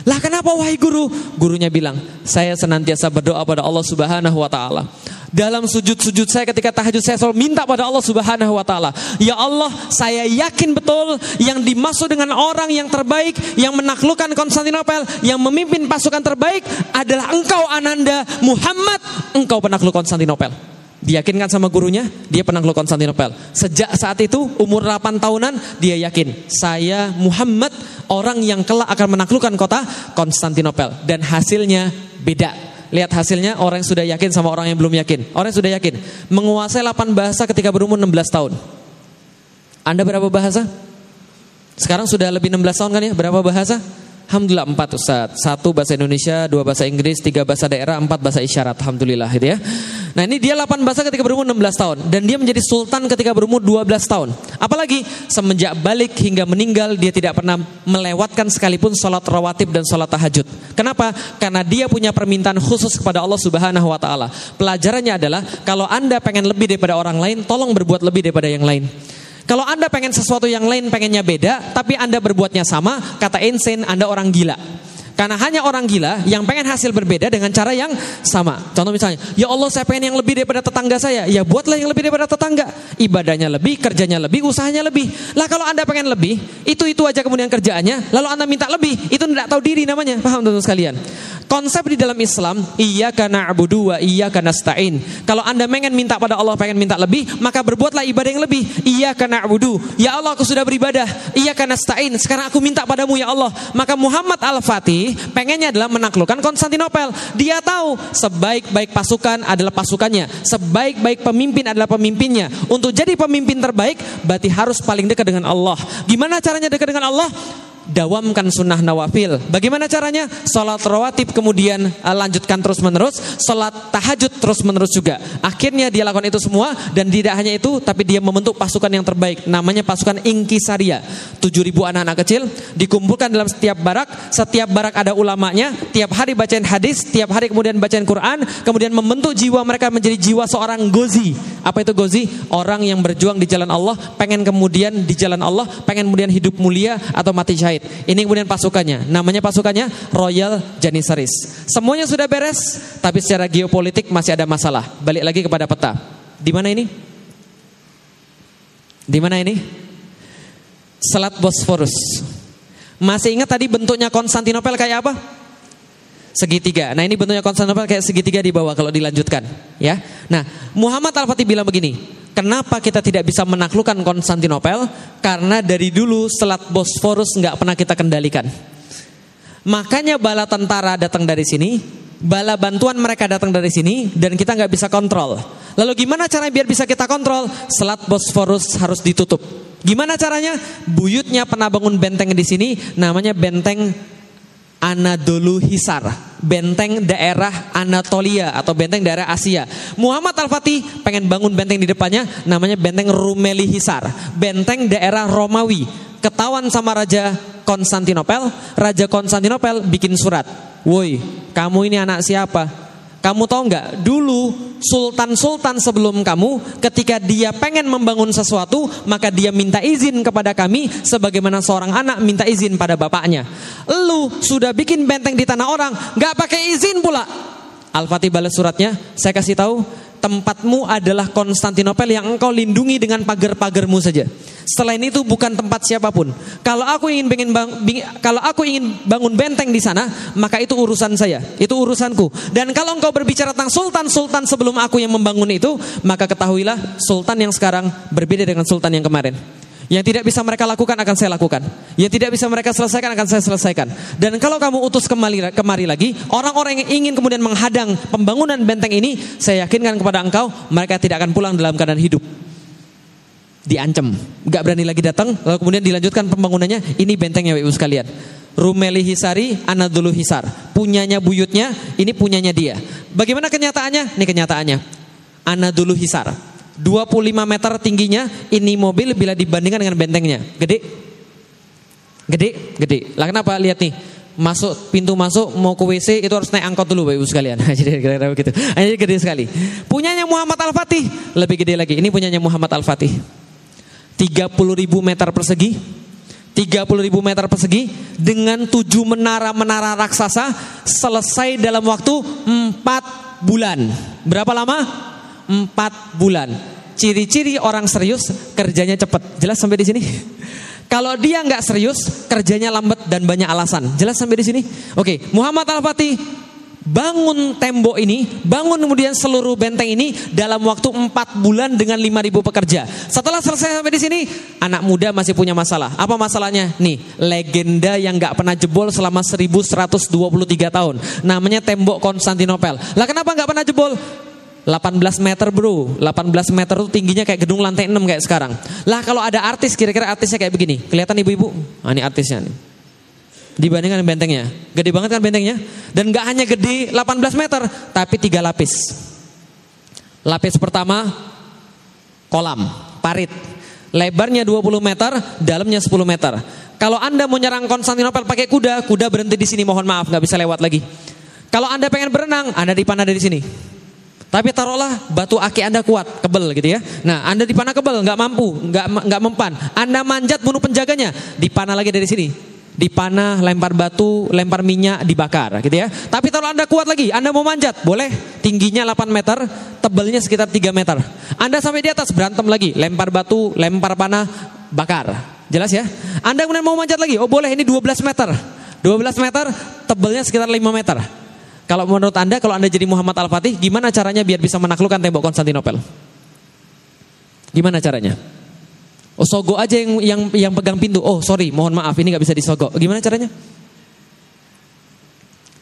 Lah kenapa wahai guru? Gurunya bilang, saya senantiasa berdoa pada Allah Subhanahu wa taala. Dalam sujud-sujud saya ketika tahajud saya selalu minta pada Allah Subhanahu wa taala, "Ya Allah, saya yakin betul yang dimaksud dengan orang yang terbaik yang menaklukkan Konstantinopel, yang memimpin pasukan terbaik adalah Engkau Ananda Muhammad, Engkau penakluk Konstantinopel." Diyakinkan sama gurunya, dia penakluk Konstantinopel. Sejak saat itu, umur 8 tahunan, dia yakin, saya Muhammad, orang yang kelak akan menaklukkan kota Konstantinopel. Dan hasilnya beda. Lihat hasilnya orang yang sudah yakin sama orang yang belum yakin. Orang yang sudah yakin menguasai 8 bahasa ketika berumur 16 tahun. Anda berapa bahasa? Sekarang sudah lebih 16 tahun kan ya? Berapa bahasa? Alhamdulillah empat Ustaz. Satu bahasa Indonesia, dua bahasa Inggris, tiga bahasa daerah, empat bahasa isyarat. Alhamdulillah gitu ya. Nah ini dia 8 bahasa ketika berumur 16 tahun. Dan dia menjadi sultan ketika berumur 12 tahun. Apalagi semenjak balik hingga meninggal dia tidak pernah melewatkan sekalipun sholat rawatib dan sholat tahajud. Kenapa? Karena dia punya permintaan khusus kepada Allah Subhanahu Wa Taala. Pelajarannya adalah kalau anda pengen lebih daripada orang lain, tolong berbuat lebih daripada yang lain. Kalau Anda pengen sesuatu yang lain pengennya beda, tapi Anda berbuatnya sama, kata Einstein Anda orang gila. Karena hanya orang gila yang pengen hasil berbeda dengan cara yang sama. Contoh misalnya, ya Allah saya pengen yang lebih daripada tetangga saya. Ya buatlah yang lebih daripada tetangga. Ibadahnya lebih, kerjanya lebih, usahanya lebih. Lah kalau anda pengen lebih, itu-itu aja kemudian kerjaannya. Lalu anda minta lebih, itu tidak tahu diri namanya. Paham teman sekalian? Konsep di dalam Islam, iya karena abudu wa iya karena stain. Kalau anda pengen minta pada Allah, pengen minta lebih, maka berbuatlah ibadah yang lebih. Iya karena abudu. Ya Allah aku sudah beribadah. Iya karena stain. Sekarang aku minta padamu ya Allah. Maka Muhammad Al-Fatih pengennya adalah menaklukkan Konstantinopel. Dia tahu sebaik-baik pasukan adalah pasukannya. Sebaik-baik pemimpin adalah pemimpinnya. Untuk jadi pemimpin terbaik, berarti harus paling dekat dengan Allah. Gimana caranya dekat dengan Allah? Dawamkan sunnah nawafil. Bagaimana caranya? Salat rawatib kemudian uh, lanjutkan terus menerus, salat tahajud terus menerus juga. Akhirnya dia lakukan itu semua dan tidak hanya itu, tapi dia membentuk pasukan yang terbaik. Namanya pasukan Inkisaria. 7000 anak-anak kecil dikumpulkan dalam setiap barak. Setiap barak ada ulamanya. Tiap hari bacain hadis, tiap hari kemudian bacain Quran, kemudian membentuk jiwa mereka menjadi jiwa seorang gozi. Apa itu gozi? Orang yang berjuang di jalan Allah, pengen kemudian di jalan Allah, pengen kemudian hidup mulia atau mati syahid. Ini kemudian pasukannya. Namanya pasukannya Royal Janissaries. Semuanya sudah beres, tapi secara geopolitik masih ada masalah. Balik lagi kepada peta. Di mana ini? Di mana ini? Selat Bosphorus. Masih ingat tadi bentuknya Konstantinopel kayak apa? Segitiga. Nah ini bentuknya Konstantinopel kayak segitiga di bawah kalau dilanjutkan. Ya. Nah Muhammad Al-Fatih bilang begini. Kenapa kita tidak bisa menaklukkan Konstantinopel? Karena dari dulu Selat Bosforus nggak pernah kita kendalikan. Makanya bala tentara datang dari sini, bala bantuan mereka datang dari sini, dan kita nggak bisa kontrol. Lalu gimana caranya biar bisa kita kontrol? Selat Bosforus harus ditutup. Gimana caranya? Buyutnya pernah bangun benteng di sini, namanya benteng Anadolu Hisar, benteng daerah Anatolia atau benteng daerah Asia. Muhammad Al-Fatih pengen bangun benteng di depannya namanya benteng Rumeli Hisar, benteng daerah Romawi. Ketahuan sama Raja Konstantinopel, Raja Konstantinopel bikin surat. Woi, kamu ini anak siapa? Kamu tahu nggak? Dulu sultan-sultan sebelum kamu, ketika dia pengen membangun sesuatu, maka dia minta izin kepada kami, sebagaimana seorang anak minta izin pada bapaknya. Lu sudah bikin benteng di tanah orang, nggak pakai izin pula. Al-Fatih balas suratnya, saya kasih tahu, tempatmu adalah Konstantinopel yang engkau lindungi dengan pagar-pagarmu saja. Selain itu bukan tempat siapa pun. Kalau aku ingin bang, kalau aku ingin bangun benteng di sana, maka itu urusan saya, itu urusanku. Dan kalau engkau berbicara tentang sultan-sultan sebelum aku yang membangun itu, maka ketahuilah sultan yang sekarang berbeda dengan sultan yang kemarin. Yang tidak bisa mereka lakukan akan saya lakukan. Yang tidak bisa mereka selesaikan akan saya selesaikan. Dan kalau kamu utus kemari, kemari lagi, orang-orang yang ingin kemudian menghadang pembangunan benteng ini, saya yakinkan kepada engkau, mereka tidak akan pulang dalam keadaan hidup diancam, nggak berani lagi datang, lalu kemudian dilanjutkan pembangunannya. Ini bentengnya ibu sekalian. Rumeli Hisari, Anadolu Hisar. Punyanya buyutnya, ini punyanya dia. Bagaimana kenyataannya? Ini kenyataannya. Anadolu Hisar. 25 meter tingginya, ini mobil bila dibandingkan dengan bentengnya. Gede? Gede? Gede. Lah kenapa? Lihat nih. Masuk pintu masuk mau ke WC itu harus naik angkot dulu Bapak Ibu sekalian. Jadi kira-kira begitu. Ini gede sekali. Punyanya Muhammad Al-Fatih lebih gede lagi. Ini punyanya Muhammad Al-Fatih. 30 ribu meter persegi 30 ribu meter persegi dengan tujuh menara-menara raksasa selesai dalam waktu 4 bulan. Berapa lama? 4 bulan. Ciri-ciri orang serius kerjanya cepat. Jelas sampai di sini? Kalau dia nggak serius, kerjanya lambat dan banyak alasan. Jelas sampai di sini? Oke, Muhammad Al-Fatih bangun tembok ini, bangun kemudian seluruh benteng ini dalam waktu 4 bulan dengan 5000 pekerja. Setelah selesai sampai di sini, anak muda masih punya masalah. Apa masalahnya? Nih, legenda yang nggak pernah jebol selama 1123 tahun. Namanya tembok Konstantinopel. Lah kenapa nggak pernah jebol? 18 meter bro 18 meter itu tingginya kayak gedung lantai 6 kayak sekarang Lah kalau ada artis kira-kira artisnya kayak begini Kelihatan ibu-ibu Nah ini artisnya nih dibandingkan bentengnya. Gede banget kan bentengnya? Dan gak hanya gede 18 meter, tapi tiga lapis. Lapis pertama kolam, parit. Lebarnya 20 meter, dalamnya 10 meter. Kalau Anda mau nyerang Konstantinopel pakai kuda, kuda berhenti di sini, mohon maaf, nggak bisa lewat lagi. Kalau Anda pengen berenang, Anda dipanah dari sini. Tapi taruhlah batu aki Anda kuat, kebel gitu ya. Nah, Anda dipanah kebel, nggak mampu, nggak nggak mempan. Anda manjat bunuh penjaganya, dipanah lagi dari sini dipanah, lempar batu, lempar minyak, dibakar gitu ya. Tapi kalau Anda kuat lagi, Anda mau manjat, boleh. Tingginya 8 meter, tebalnya sekitar 3 meter. Anda sampai di atas berantem lagi, lempar batu, lempar panah, bakar. Jelas ya? Anda kemudian mau manjat lagi, oh boleh ini 12 meter. 12 meter, tebalnya sekitar 5 meter. Kalau menurut Anda, kalau Anda jadi Muhammad Al-Fatih, gimana caranya biar bisa menaklukkan tembok Konstantinopel? Gimana caranya? Oh sogo aja yang yang yang pegang pintu. Oh sorry, mohon maaf ini nggak bisa disogok. Gimana caranya?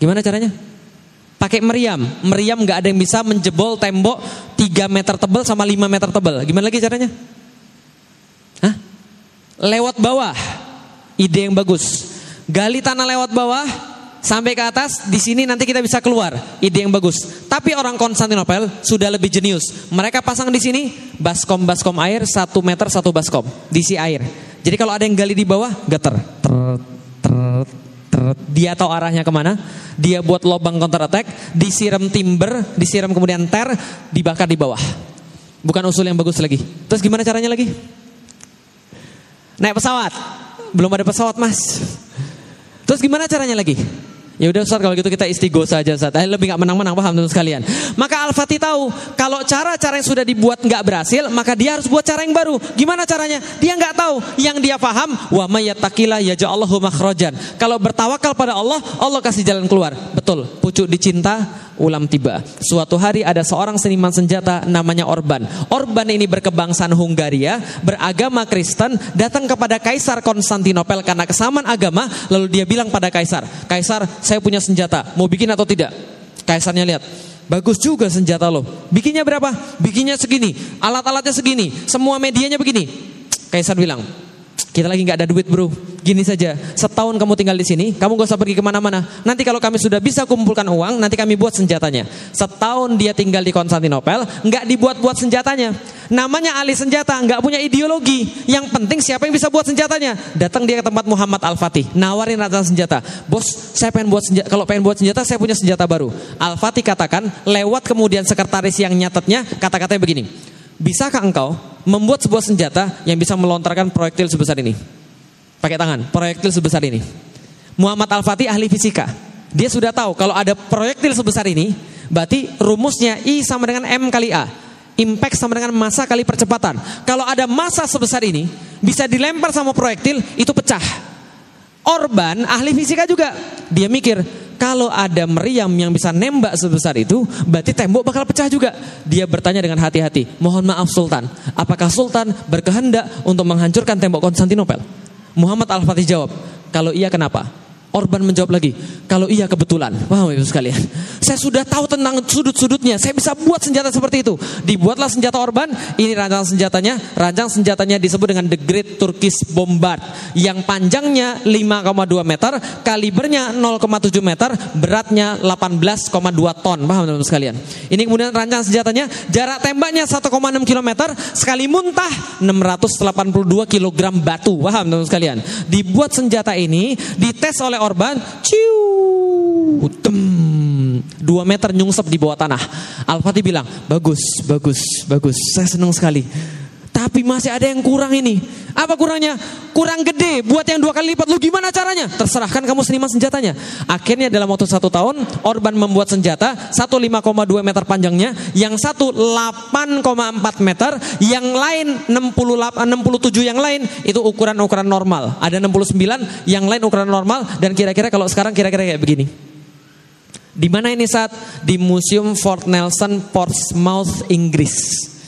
Gimana caranya? Pakai meriam. Meriam nggak ada yang bisa menjebol tembok 3 meter tebal sama 5 meter tebal. Gimana lagi caranya? Hah? Lewat bawah. Ide yang bagus. Gali tanah lewat bawah, sampai ke atas, di sini nanti kita bisa keluar. Ide yang bagus. Tapi orang Konstantinopel sudah lebih jenius. Mereka pasang di sini baskom-baskom air satu meter satu baskom diisi air. Jadi kalau ada yang gali di bawah, geter. Dia tahu arahnya ke mana. Dia buat lubang counter attack, disiram timber, disiram kemudian ter, dibakar di bawah. Bukan usul yang bagus lagi. Terus gimana caranya lagi? Naik pesawat. Belum ada pesawat mas. Terus gimana caranya lagi? Ya udah Ustaz kalau gitu kita istighosa saja Ustaz. Eh, lebih nggak menang-menang paham teman sekalian. Maka Al-Fatih tahu kalau cara-cara yang sudah dibuat nggak berhasil, maka dia harus buat cara yang baru. Gimana caranya? Dia nggak tahu. Yang dia paham, wa mayyatakilah yaj'allahu makhrajan. Kalau bertawakal pada Allah, Allah kasih jalan keluar. Betul. Pucuk dicinta, ulam tiba. Suatu hari ada seorang seniman senjata namanya Orban. Orban ini berkebangsaan Hungaria, beragama Kristen, datang kepada Kaisar Konstantinopel karena kesamaan agama, lalu dia bilang pada Kaisar, "Kaisar, saya punya senjata, mau bikin atau tidak? Kaisarnya lihat, bagus juga senjata lo. Bikinnya berapa? Bikinnya segini, alat-alatnya segini, semua medianya begini. Kaisar bilang, kita lagi nggak ada duit bro. Gini saja, setahun kamu tinggal di sini, kamu gak usah pergi ke mana-mana. Nanti kalau kami sudah bisa kumpulkan uang, nanti kami buat senjatanya. Setahun dia tinggal di Konstantinopel, nggak dibuat-buat senjatanya. Namanya ahli senjata, nggak punya ideologi. Yang penting siapa yang bisa buat senjatanya. Datang dia ke tempat Muhammad Al Fatih, nawarin rancang senjata. Bos, saya pengen buat senjata. Kalau pengen buat senjata, saya punya senjata baru. Al Fatih katakan, lewat kemudian sekretaris yang nyatetnya, kata-katanya begini. Bisakah engkau membuat sebuah senjata yang bisa melontarkan proyektil sebesar ini? Pakai tangan, proyektil sebesar ini. Muhammad Al-Fatih ahli fisika. Dia sudah tahu kalau ada proyektil sebesar ini, berarti rumusnya I sama dengan M kali A. Impact sama dengan massa kali percepatan. Kalau ada massa sebesar ini, bisa dilempar sama proyektil, itu pecah. Orban ahli fisika juga. Dia mikir, kalau ada meriam yang bisa nembak sebesar itu, berarti tembok bakal pecah juga. Dia bertanya dengan hati-hati, mohon maaf Sultan, apakah Sultan berkehendak untuk menghancurkan tembok Konstantinopel? Muhammad Al-Fatih jawab, kalau iya kenapa? Orban menjawab lagi, kalau iya kebetulan, wah ibu sekalian, saya sudah tahu tentang sudut-sudutnya, saya bisa buat senjata seperti itu. Dibuatlah senjata Orban, ini rancang senjatanya, rancang senjatanya disebut dengan The Great Turkish Bombard, yang panjangnya 5,2 meter, kalibernya 0,7 meter, beratnya 18,2 ton, paham teman-teman sekalian. Ini kemudian rancang senjatanya, jarak tembaknya 1,6 km, sekali muntah 682 kg batu, paham teman-teman sekalian. Dibuat senjata ini, dites oleh Orban, ciu, tem, dua meter nyungsep di bawah tanah. Al-Fatih bilang, bagus, bagus, bagus, saya senang sekali. Tapi masih ada yang kurang ini. Apa kurangnya? Kurang gede, buat yang dua kali lipat. Lu gimana caranya? Terserahkan kamu seniman senjatanya. Akhirnya dalam waktu satu tahun, Orban membuat senjata, satu 5,2 meter panjangnya, yang satu 8,4 meter, yang lain 68, 67 yang lain itu ukuran-ukuran normal. Ada 69, yang lain ukuran normal, dan kira-kira kalau sekarang kira-kira kayak begini. Di mana ini saat? Di Museum Fort Nelson, Portsmouth, Inggris.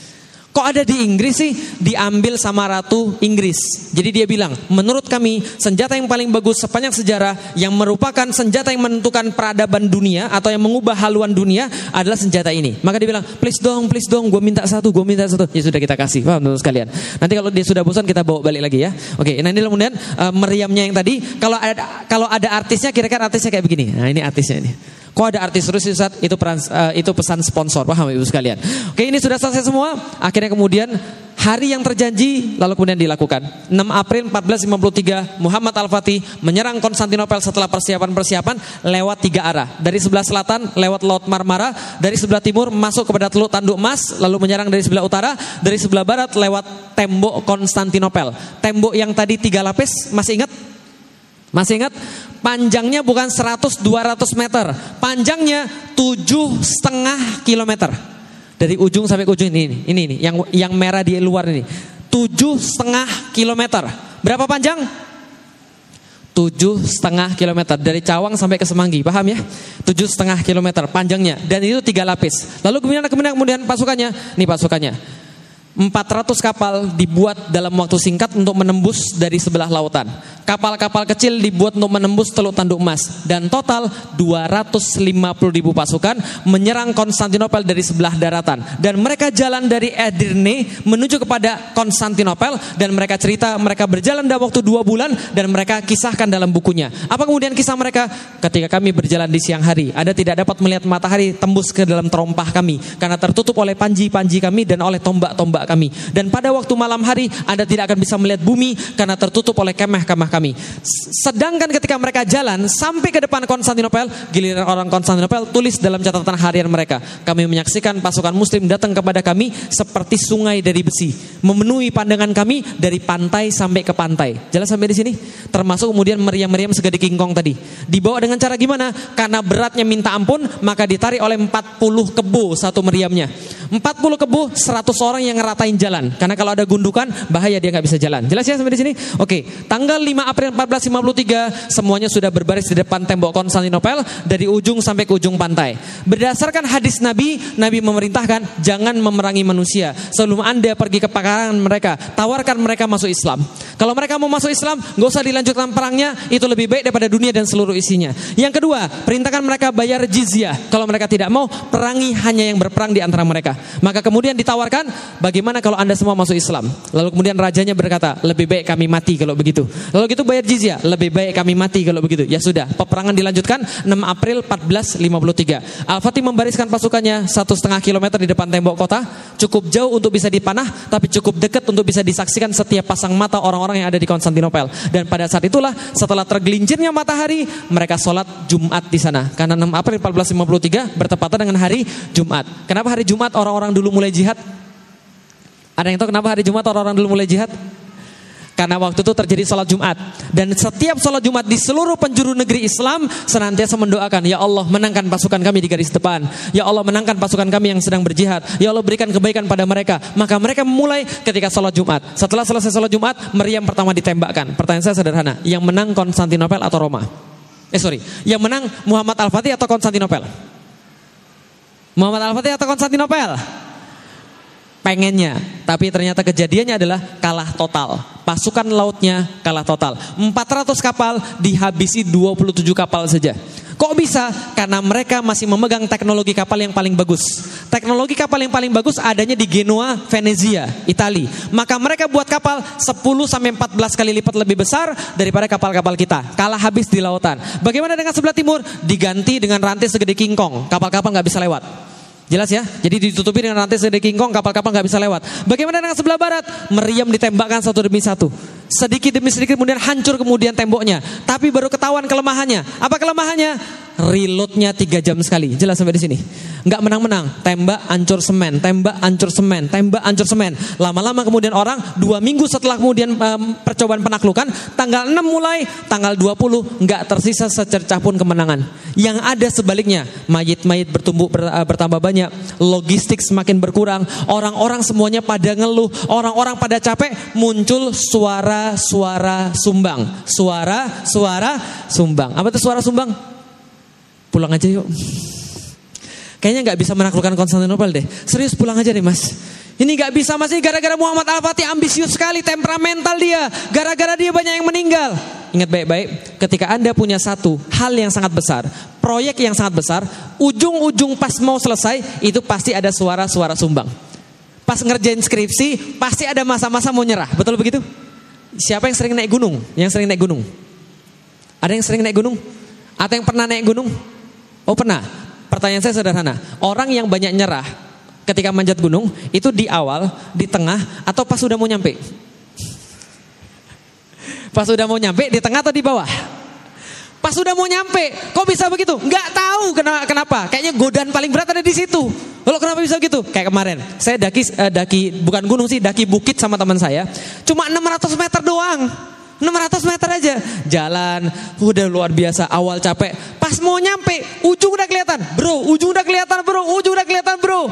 Kok ada di Inggris sih? Diambil sama Ratu Inggris. Jadi dia bilang, menurut kami senjata yang paling bagus sepanjang sejarah yang merupakan senjata yang menentukan peradaban dunia atau yang mengubah haluan dunia adalah senjata ini. Maka dia bilang, please dong, please dong, gue minta satu, gue minta satu. Ya sudah kita kasih, paham teman sekalian. Nanti kalau dia sudah bosan kita bawa balik lagi ya. Oke, nah ini kemudian uh, meriamnya yang tadi, kalau ada kalau ada artisnya kira-kira artisnya kayak begini. Nah ini artisnya ini. Kok ada artis terus? Itu peran, uh, itu pesan sponsor, paham Ibu sekalian. Oke, ini sudah selesai semua. Akhirnya kemudian hari yang terjanji lalu kemudian dilakukan. 6 April 1453 Muhammad Al-Fatih menyerang Konstantinopel setelah persiapan-persiapan lewat tiga arah. Dari sebelah selatan lewat Laut Marmara, dari sebelah timur masuk kepada Teluk Tanduk Emas, lalu menyerang dari sebelah utara, dari sebelah barat lewat tembok Konstantinopel. Tembok yang tadi tiga lapis, masih ingat? Masih ingat? Panjangnya bukan 100-200 meter. Panjangnya tujuh setengah kilometer. Dari ujung sampai ujung ini, ini, ini, yang yang merah di luar ini. Tujuh setengah kilometer. Berapa panjang? Tujuh setengah kilometer dari Cawang sampai ke Semanggi, paham ya? Tujuh setengah kilometer panjangnya dan itu tiga lapis. Lalu kemudian kemudian kemudian pasukannya, nih pasukannya. 400 kapal dibuat dalam waktu singkat untuk menembus dari sebelah lautan. Kapal-kapal kecil dibuat untuk menembus Teluk Tanduk Emas dan total 250 ribu pasukan menyerang Konstantinopel dari sebelah daratan dan mereka jalan dari Edirne menuju kepada Konstantinopel dan mereka cerita mereka berjalan dalam waktu dua bulan dan mereka kisahkan dalam bukunya. Apa kemudian kisah mereka? Ketika kami berjalan di siang hari, ada tidak dapat melihat matahari tembus ke dalam terompah kami karena tertutup oleh panji-panji kami dan oleh tombak-tombak kami. Dan pada waktu malam hari Anda tidak akan bisa melihat bumi karena tertutup oleh kemah-kemah kami. Sedangkan ketika mereka jalan sampai ke depan Konstantinopel, giliran orang Konstantinopel tulis dalam catatan harian mereka, kami menyaksikan pasukan muslim datang kepada kami seperti sungai dari besi, memenuhi pandangan kami dari pantai sampai ke pantai. Jelas sampai di sini? Termasuk kemudian meriam-meriam segede kingkong tadi. Dibawa dengan cara gimana? Karena beratnya minta ampun, maka ditarik oleh 40 kebo satu meriamnya. 40 kebo 100 orang yang ngeratain jalan. Karena kalau ada gundukan bahaya dia nggak bisa jalan. Jelas ya sampai di sini? Oke, tanggal 5 April 1453 semuanya sudah berbaris di depan tembok Konstantinopel dari ujung sampai ke ujung pantai. Berdasarkan hadis Nabi, Nabi memerintahkan jangan memerangi manusia. Sebelum Anda pergi ke pekarangan mereka, tawarkan mereka masuk Islam. Kalau mereka mau masuk Islam, nggak usah dilanjutkan perangnya, itu lebih baik daripada dunia dan seluruh isinya. Yang kedua, perintahkan mereka bayar jizyah. Kalau mereka tidak mau, perangi hanya yang berperang di antara mereka. Maka kemudian ditawarkan, bagaimana kalau anda semua masuk Islam? Lalu kemudian rajanya berkata, lebih baik kami mati kalau begitu. Lalu gitu bayar jizyah, lebih baik kami mati kalau begitu. Ya sudah, peperangan dilanjutkan 6 April 1453. Al-Fatih membariskan pasukannya satu setengah kilometer di depan tembok kota, cukup jauh untuk bisa dipanah, tapi cukup dekat untuk bisa disaksikan setiap pasang mata orang-orang yang ada di Konstantinopel. Dan pada saat itulah, setelah tergelincirnya matahari, mereka sholat Jumat di sana. Karena 6 April 1453 bertepatan dengan hari Jumat. Kenapa hari Jumat orang-orang dulu mulai jihad? Ada yang tahu kenapa hari Jumat orang-orang dulu mulai jihad? Karena waktu itu terjadi sholat Jumat Dan setiap sholat Jumat di seluruh penjuru negeri Islam Senantiasa mendoakan Ya Allah menangkan pasukan kami di garis depan Ya Allah menangkan pasukan kami yang sedang berjihad Ya Allah berikan kebaikan pada mereka Maka mereka memulai ketika sholat Jumat Setelah selesai sholat Jumat Meriam pertama ditembakkan Pertanyaan saya sederhana Yang menang Konstantinopel atau Roma? Eh sorry Yang menang Muhammad Al-Fatih atau Konstantinopel? Muhammad Al-Fatih atau Konstantinopel? pengennya, tapi ternyata kejadiannya adalah kalah total. Pasukan lautnya kalah total. 400 kapal dihabisi 27 kapal saja. Kok bisa? Karena mereka masih memegang teknologi kapal yang paling bagus. Teknologi kapal yang paling bagus adanya di Genoa, Venezia, Italia. Maka mereka buat kapal 10 sampai 14 kali lipat lebih besar daripada kapal-kapal kita. Kalah habis di lautan. Bagaimana dengan sebelah timur? Diganti dengan rantai segede kingkong. Kapal-kapal nggak bisa lewat. Jelas ya? Jadi ditutupi dengan rantai segede kingkong, kapal-kapal nggak bisa lewat. Bagaimana dengan sebelah barat? Meriam ditembakkan satu demi satu. Sedikit demi sedikit kemudian hancur kemudian temboknya. Tapi baru ketahuan kelemahannya. Apa kelemahannya? Reloadnya tiga jam sekali. Jelas sampai di sini. Nggak menang-menang. Tembak, hancur semen. Tembak, hancur semen. Tembak, hancur semen. Lama-lama kemudian orang dua minggu setelah kemudian um, percobaan penaklukan, tanggal 6 mulai, tanggal 20 nggak tersisa secercah pun kemenangan. Yang ada sebaliknya, mayit-mayit bertumbuh ber, uh, bertambah banyak, logistik semakin berkurang, orang-orang semuanya pada ngeluh, orang-orang pada capek, muncul suara-suara sumbang. Suara-suara sumbang. Apa itu suara sumbang? Pulang aja yuk. Kayaknya nggak bisa menaklukkan Konstantinopel deh. Serius pulang aja deh mas. Ini nggak bisa mas, ini gara-gara Muhammad Al-Fatih ambisius sekali, temperamental dia. Gara-gara dia banyak yang meninggal. Ingat baik-baik, ketika Anda punya satu hal yang sangat besar, proyek yang sangat besar, ujung-ujung pas mau selesai, itu pasti ada suara-suara sumbang. Pas ngerjain skripsi, pasti ada masa-masa mau nyerah. Betul begitu? Siapa yang sering naik gunung? Yang sering naik gunung? Ada yang sering naik gunung? Atau yang pernah naik gunung? Oh pernah. Pertanyaan saya sederhana. Orang yang banyak nyerah ketika manjat gunung itu di awal, di tengah, atau pas sudah mau nyampe? Pas sudah mau nyampe di tengah atau di bawah? Pas sudah mau nyampe, kok bisa begitu? Nggak tahu kenapa. Kayaknya godaan paling berat ada di situ. Lalu kenapa bisa gitu? Kayak kemarin, saya daki uh, daki bukan gunung sih, daki bukit sama teman saya. Cuma 600 meter doang. 600 meter aja. Jalan udah luar biasa awal capek. Pas mau nyampe ujung udah kelihatan bro. Ujung udah kelihatan bro. Ujung udah kelihatan bro.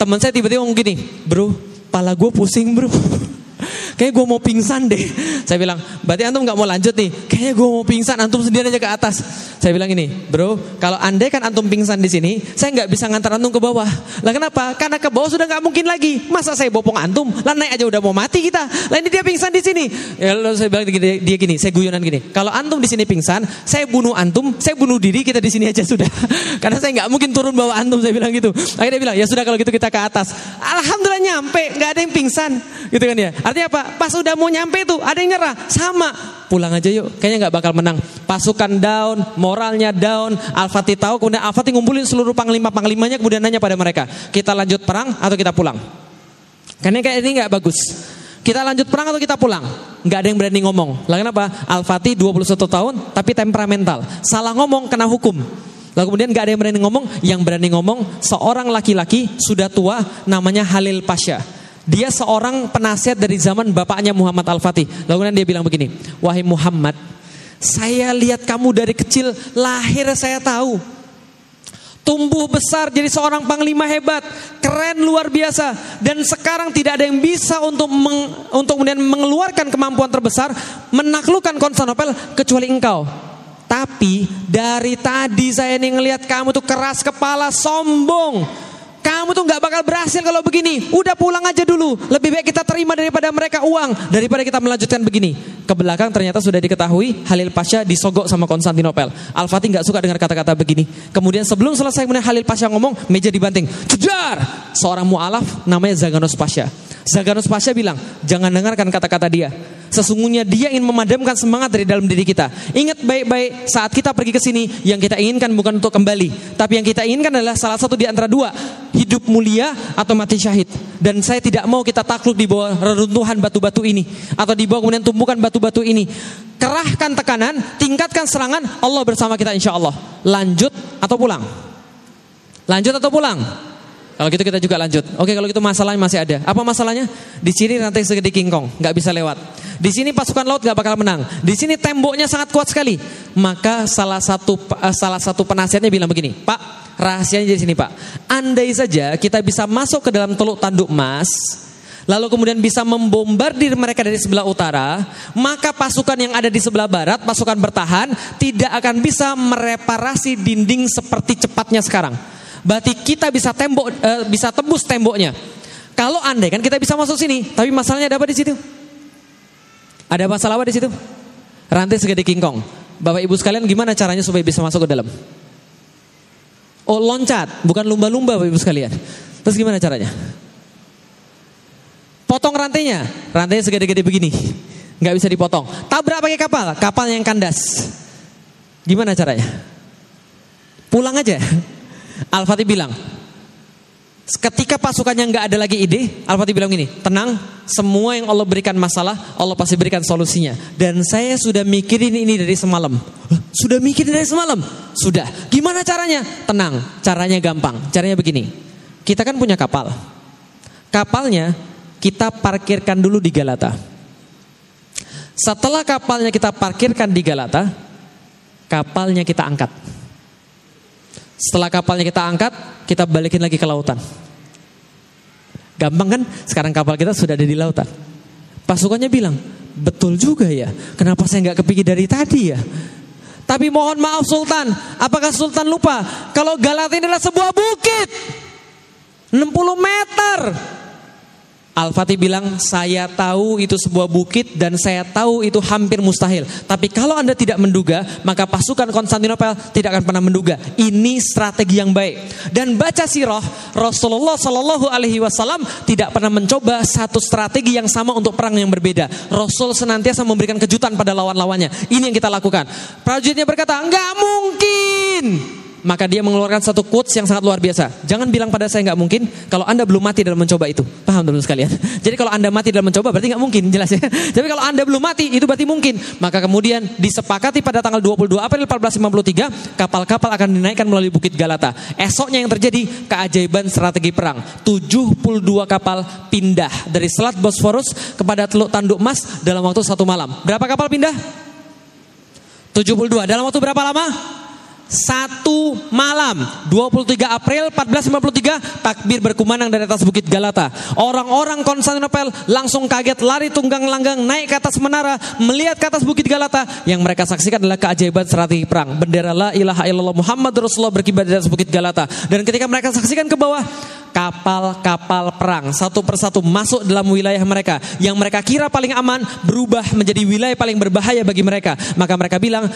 Teman saya tiba-tiba ngomong gini bro pala gue pusing bro Kayaknya gue mau pingsan deh. Saya bilang, berarti antum nggak mau lanjut nih. Kayaknya gue mau pingsan, antum sendiri aja ke atas. Saya bilang ini, bro, kalau andai kan antum pingsan di sini, saya nggak bisa ngantar antum ke bawah. Lah kenapa? Karena ke bawah sudah nggak mungkin lagi. Masa saya bopong antum? Lah naik aja udah mau mati kita. Lah ini dia pingsan di sini. Ya lalu saya bilang dia, dia gini, saya guyonan gini. Kalau antum di sini pingsan, saya bunuh antum, saya bunuh diri kita di sini aja sudah. Karena saya nggak mungkin turun bawa antum. Saya bilang gitu. Akhirnya dia bilang, ya sudah kalau gitu kita ke atas. Alhamdulillah nyampe, nggak ada yang pingsan, gitu kan ya. Artinya apa? Pas udah mau nyampe tuh ada yang nyerah, sama. Pulang aja yuk, kayaknya nggak bakal menang. Pasukan down, moralnya down. Al-Fatih tahu, kemudian Al-Fatih ngumpulin seluruh panglima-panglimanya, kemudian nanya pada mereka, kita lanjut perang atau kita pulang? Karena kayak ini nggak bagus. Kita lanjut perang atau kita pulang? Nggak ada yang berani ngomong. Lah kenapa? Al-Fatih 21 tahun tapi temperamental. Salah ngomong kena hukum. Lalu kemudian nggak ada yang berani ngomong. Yang berani ngomong seorang laki-laki sudah tua namanya Halil Pasha. Dia seorang penasihat dari zaman bapaknya Muhammad Al-Fatih. Lalu kemudian dia bilang begini, "Wahai Muhammad, saya lihat kamu dari kecil lahir saya tahu tumbuh besar jadi seorang panglima hebat, keren luar biasa dan sekarang tidak ada yang bisa untuk meng, untuk kemudian mengeluarkan kemampuan terbesar menaklukkan Konstantinopel kecuali engkau. Tapi dari tadi saya ini ngelihat kamu tuh keras kepala, sombong, kamu tuh nggak bakal berhasil kalau begini. Udah pulang aja dulu. Lebih baik kita terima daripada mereka uang daripada kita melanjutkan begini. Ke belakang ternyata sudah diketahui Halil Pasha disogok sama Konstantinopel. Al-Fatih nggak suka dengar kata-kata begini. Kemudian sebelum selesai kemudian Halil Pasha ngomong, meja dibanting. Cejar! Seorang mualaf namanya Zaganos Pasha. Zaganos Pasha bilang, jangan dengarkan kata-kata dia. Sesungguhnya dia ingin memadamkan semangat dari dalam diri kita. Ingat baik-baik saat kita pergi ke sini, yang kita inginkan bukan untuk kembali, tapi yang kita inginkan adalah salah satu di antara dua, hidup mulia atau mati syahid. Dan saya tidak mau kita takluk di bawah reruntuhan batu-batu ini atau di bawah kemudian tumpukan batu-batu ini. Kerahkan tekanan, tingkatkan serangan, Allah bersama kita insya Allah. Lanjut atau pulang? Lanjut atau pulang? Kalau gitu kita juga lanjut. Oke, kalau gitu masalahnya masih ada. Apa masalahnya? Di sini rantai segede kingkong, nggak bisa lewat. Di sini pasukan laut nggak bakal menang. Di sini temboknya sangat kuat sekali. Maka salah satu uh, salah satu penasihatnya bilang begini, Pak, rahasianya di sini Pak. Andai saja kita bisa masuk ke dalam teluk tanduk emas, lalu kemudian bisa membombardir mereka dari sebelah utara, maka pasukan yang ada di sebelah barat, pasukan bertahan, tidak akan bisa mereparasi dinding seperti cepatnya sekarang. Berarti kita bisa tembok uh, bisa tembus temboknya. Kalau andai kan kita bisa masuk sini, tapi masalahnya ada apa di situ? Ada masalah apa di situ? Rantai segede kingkong. Bapak Ibu sekalian gimana caranya supaya bisa masuk ke dalam? Oh loncat, bukan lumba-lumba Bapak Ibu sekalian. Terus gimana caranya? Potong rantainya, rantainya segede-gede begini, nggak bisa dipotong. Tabrak pakai kapal, kapal yang kandas. Gimana caranya? Pulang aja. Al-Fatih bilang, ketika pasukannya nggak ada lagi ide, Al-Fatih bilang gini, tenang, semua yang Allah berikan masalah, Allah pasti berikan solusinya. Dan saya sudah mikirin ini dari semalam. Sudah mikirin dari semalam? Sudah. Gimana caranya? Tenang, caranya gampang. Caranya begini, kita kan punya kapal. Kapalnya kita parkirkan dulu di Galata. Setelah kapalnya kita parkirkan di Galata, kapalnya kita angkat. Setelah kapalnya kita angkat, kita balikin lagi ke lautan. Gampang kan? Sekarang kapal kita sudah ada di lautan. Pasukannya bilang, betul juga ya. Kenapa saya nggak kepikir dari tadi ya? Tapi mohon maaf Sultan, apakah Sultan lupa kalau Galata ini adalah sebuah bukit 60 meter Al-Fatih bilang, saya tahu itu sebuah bukit dan saya tahu itu hampir mustahil. Tapi kalau Anda tidak menduga, maka pasukan Konstantinopel tidak akan pernah menduga. Ini strategi yang baik. Dan baca sirah, Rasulullah Shallallahu Alaihi Wasallam tidak pernah mencoba satu strategi yang sama untuk perang yang berbeda. Rasul senantiasa memberikan kejutan pada lawan-lawannya. Ini yang kita lakukan. Prajuritnya berkata, nggak mungkin maka dia mengeluarkan satu quotes yang sangat luar biasa. Jangan bilang pada saya nggak mungkin kalau anda belum mati dalam mencoba itu. Paham teman sekalian? Jadi kalau anda mati dalam mencoba berarti nggak mungkin, jelas ya. Tapi kalau anda belum mati itu berarti mungkin. Maka kemudian disepakati pada tanggal 22 April 1453 kapal-kapal akan dinaikkan melalui Bukit Galata. Esoknya yang terjadi keajaiban strategi perang. 72 kapal pindah dari Selat Bosphorus kepada Teluk Tanduk Mas dalam waktu satu malam. Berapa kapal pindah? 72. Dalam waktu berapa lama? Satu malam 23 April 1453 takbir berkumandang dari atas bukit Galata. Orang-orang Konstantinopel langsung kaget lari tunggang langgang naik ke atas menara melihat ke atas bukit Galata. Yang mereka saksikan adalah keajaiban strategi perang. Bendera la ilaha illallah Muhammad Rasulullah berkibar di atas bukit Galata. Dan ketika mereka saksikan ke bawah kapal-kapal perang satu persatu masuk dalam wilayah mereka yang mereka kira paling aman berubah menjadi wilayah paling berbahaya bagi mereka maka mereka bilang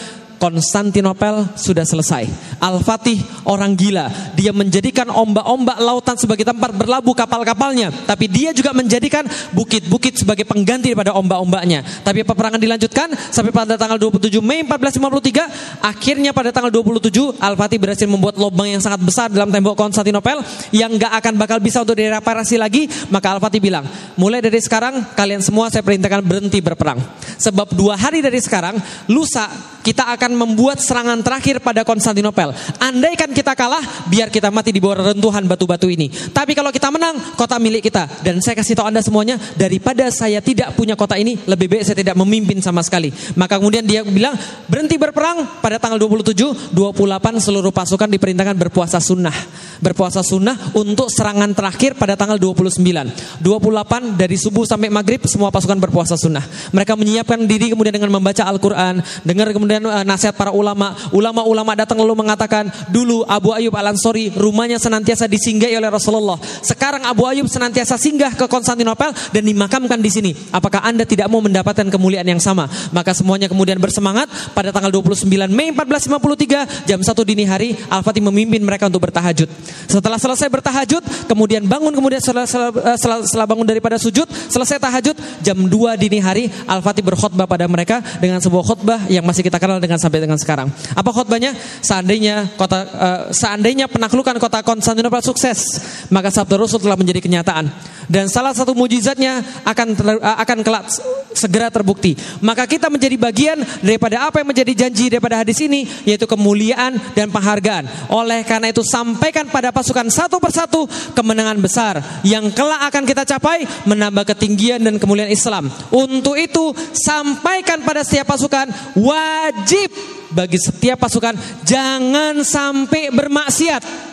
Konstantinopel sudah selesai. Al-Fatih orang gila. Dia menjadikan ombak-ombak lautan sebagai tempat berlabuh kapal-kapalnya. Tapi dia juga menjadikan bukit-bukit sebagai pengganti daripada ombak-ombaknya. Tapi peperangan dilanjutkan sampai pada tanggal 27 Mei 1453. Akhirnya pada tanggal 27 Al-Fatih berhasil membuat lubang yang sangat besar dalam tembok Konstantinopel yang gak akan akan bakal bisa untuk direparasi lagi, maka Al-Fatih bilang, mulai dari sekarang kalian semua saya perintahkan berhenti berperang. Sebab dua hari dari sekarang, lusa kita akan membuat serangan terakhir pada Konstantinopel. Andaikan kita kalah, biar kita mati di bawah rentuhan batu-batu ini. Tapi kalau kita menang, kota milik kita. Dan saya kasih tahu Anda semuanya, daripada saya tidak punya kota ini, lebih baik saya tidak memimpin sama sekali. Maka kemudian dia bilang, berhenti berperang pada tanggal 27, 28 seluruh pasukan diperintahkan berpuasa sunnah. Berpuasa sunnah untuk serangan terakhir pada tanggal 29. 28 dari subuh sampai maghrib semua pasukan berpuasa sunnah. Mereka menyiapkan diri kemudian dengan membaca Al-Quran, dengar kemudian uh, nasihat para ulama. Ulama-ulama datang lalu mengatakan, dulu Abu Ayyub Al-Ansori rumahnya senantiasa disinggahi oleh Rasulullah. Sekarang Abu Ayyub senantiasa singgah ke Konstantinopel dan dimakamkan di sini. Apakah Anda tidak mau mendapatkan kemuliaan yang sama? Maka semuanya kemudian bersemangat pada tanggal 29 Mei 1453 jam 1 dini hari Al-Fatih memimpin mereka untuk bertahajud. Setelah selesai bertahajud, kemudian bangun kemudian setelah, setelah, setelah bangun daripada sujud, selesai tahajud jam 2 dini hari Al-Fatih berkhutbah pada mereka dengan sebuah khutbah yang masih kita kenal dengan sampai dengan sekarang. Apa khutbahnya? Seandainya kota uh, seandainya penaklukan kota Konstantinopel sukses, maka sabda Rasul telah menjadi kenyataan. Dan salah satu mujizatnya akan ter, uh, akan kelak segera terbukti. Maka kita menjadi bagian daripada apa yang menjadi janji daripada hadis ini yaitu kemuliaan dan penghargaan. Oleh karena itu sampaikan pada pasukan satu persatu kemenangan besar yang kelak akan kita capai menambah ketinggian dan kemuliaan Islam. Untuk itu sampaikan pada setiap pasukan wajib bagi setiap pasukan jangan sampai bermaksiat.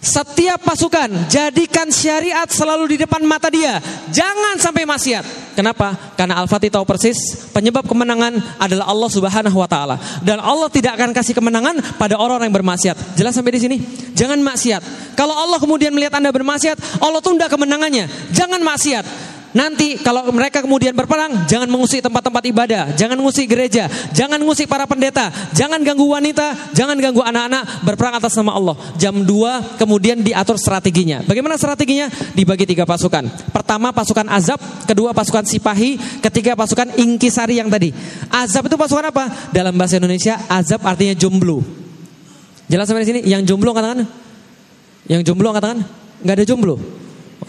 Setiap pasukan jadikan syariat selalu di depan mata dia. Jangan sampai maksiat. Kenapa? Karena Al-Fatih tahu persis penyebab kemenangan adalah Allah Subhanahu wa taala. Dan Allah tidak akan kasih kemenangan pada orang-orang yang bermaksiat. Jelas sampai di sini? Jangan maksiat. Kalau Allah kemudian melihat Anda bermaksiat, Allah tunda kemenangannya. Jangan maksiat. Nanti kalau mereka kemudian berperang, jangan mengusik tempat-tempat ibadah, jangan mengusik gereja, jangan mengusik para pendeta, jangan ganggu wanita, jangan ganggu anak-anak berperang atas nama Allah. Jam 2 kemudian diatur strateginya. Bagaimana strateginya? Dibagi tiga pasukan. Pertama pasukan azab, kedua pasukan sipahi, ketiga pasukan ingkisari yang tadi. Azab itu pasukan apa? Dalam bahasa Indonesia azab artinya jomblo. Jelas sampai di sini? Yang jomblo katakan? Yang jomblo katakan? Gak ada jomblo.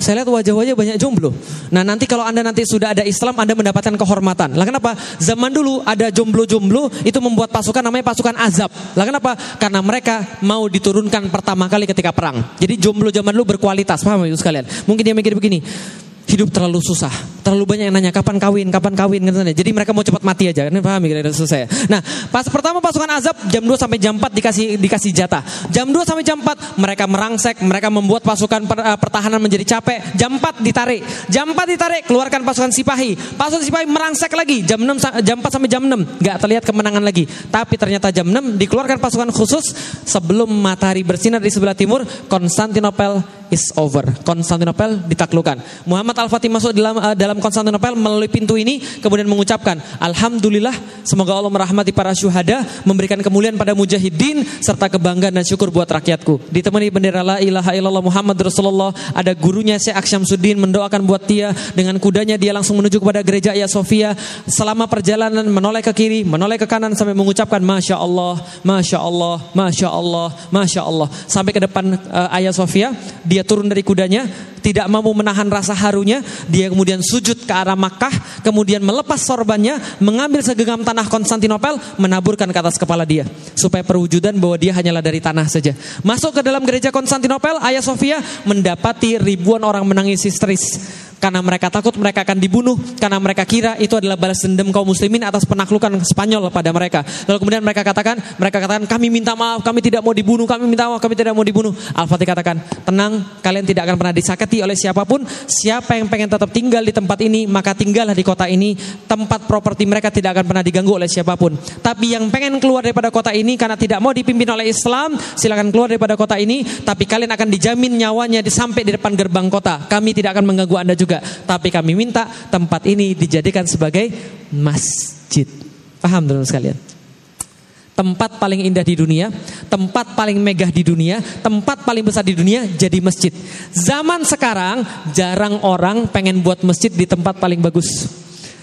Saya lihat wajah-wajah banyak jomblo. Nah nanti kalau anda nanti sudah ada Islam, anda mendapatkan kehormatan. Lah kenapa? Zaman dulu ada jomblo-jomblo itu membuat pasukan namanya pasukan azab. Lah kenapa? Karena mereka mau diturunkan pertama kali ketika perang. Jadi jomblo zaman dulu berkualitas, paham itu sekalian? Mungkin dia mikir begini, hidup terlalu susah. Terlalu banyak yang nanya kapan kawin, kapan kawin gitu. Jadi mereka mau cepat mati aja. Ini paham kira selesai. Nah, pas pertama pasukan azab jam 2 sampai jam 4 dikasih dikasih jatah. Jam 2 sampai jam 4 mereka merangsek, mereka membuat pasukan per, uh, pertahanan menjadi capek. Jam 4 ditarik. Jam 4 ditarik, keluarkan pasukan sipahi. Pasukan sipahi merangsek lagi jam 6 jam 4 sampai jam 6. Gak terlihat kemenangan lagi. Tapi ternyata jam 6 dikeluarkan pasukan khusus sebelum matahari bersinar di sebelah timur, Konstantinopel is over. Konstantinopel ditaklukkan. Muhammad Al-Fatih masuk dalam uh, dalam Konstantinopel melalui pintu ini kemudian mengucapkan alhamdulillah semoga Allah merahmati para syuhada, memberikan kemuliaan pada mujahidin serta kebanggaan dan syukur buat rakyatku. Ditemani bendera la ilaha illallah Muhammad Rasulullah, ada gurunya Syekh Aksyamsuddin mendoakan buat dia dengan kudanya dia langsung menuju kepada gereja Ayah Sofia selama perjalanan menoleh ke kiri, menoleh ke kanan sampai mengucapkan masya Allah, masya Allah, masya Allah, masya Allah sampai ke depan uh, Ayah Sofia dia turun dari kudanya tidak mampu menahan rasa harunya, dia kemudian sujud ke arah Makkah, kemudian melepas sorbannya, mengambil segenggam tanah Konstantinopel, menaburkan ke atas kepala dia, supaya perwujudan bahwa dia hanyalah dari tanah saja. Masuk ke dalam gereja Konstantinopel, Ayah Sofia mendapati ribuan orang menangis histeris karena mereka takut mereka akan dibunuh karena mereka kira itu adalah balas dendam kaum muslimin atas penaklukan Spanyol pada mereka. Lalu kemudian mereka katakan, mereka katakan kami minta maaf, kami tidak mau dibunuh, kami minta maaf, kami tidak mau dibunuh. Al-Fatih katakan, tenang, kalian tidak akan pernah disakiti oleh siapa pun. Siapa yang pengen tetap tinggal di tempat ini, maka tinggallah di kota ini. Tempat properti mereka tidak akan pernah diganggu oleh siapa pun. Tapi yang pengen keluar daripada kota ini karena tidak mau dipimpin oleh Islam, silakan keluar daripada kota ini. Tapi kalian akan dijamin nyawanya sampai di depan gerbang kota. Kami tidak akan mengganggu anda juga juga. Tapi kami minta tempat ini dijadikan sebagai masjid. Paham teman sekalian? Tempat paling indah di dunia, tempat paling megah di dunia, tempat paling besar di dunia jadi masjid. Zaman sekarang jarang orang pengen buat masjid di tempat paling bagus.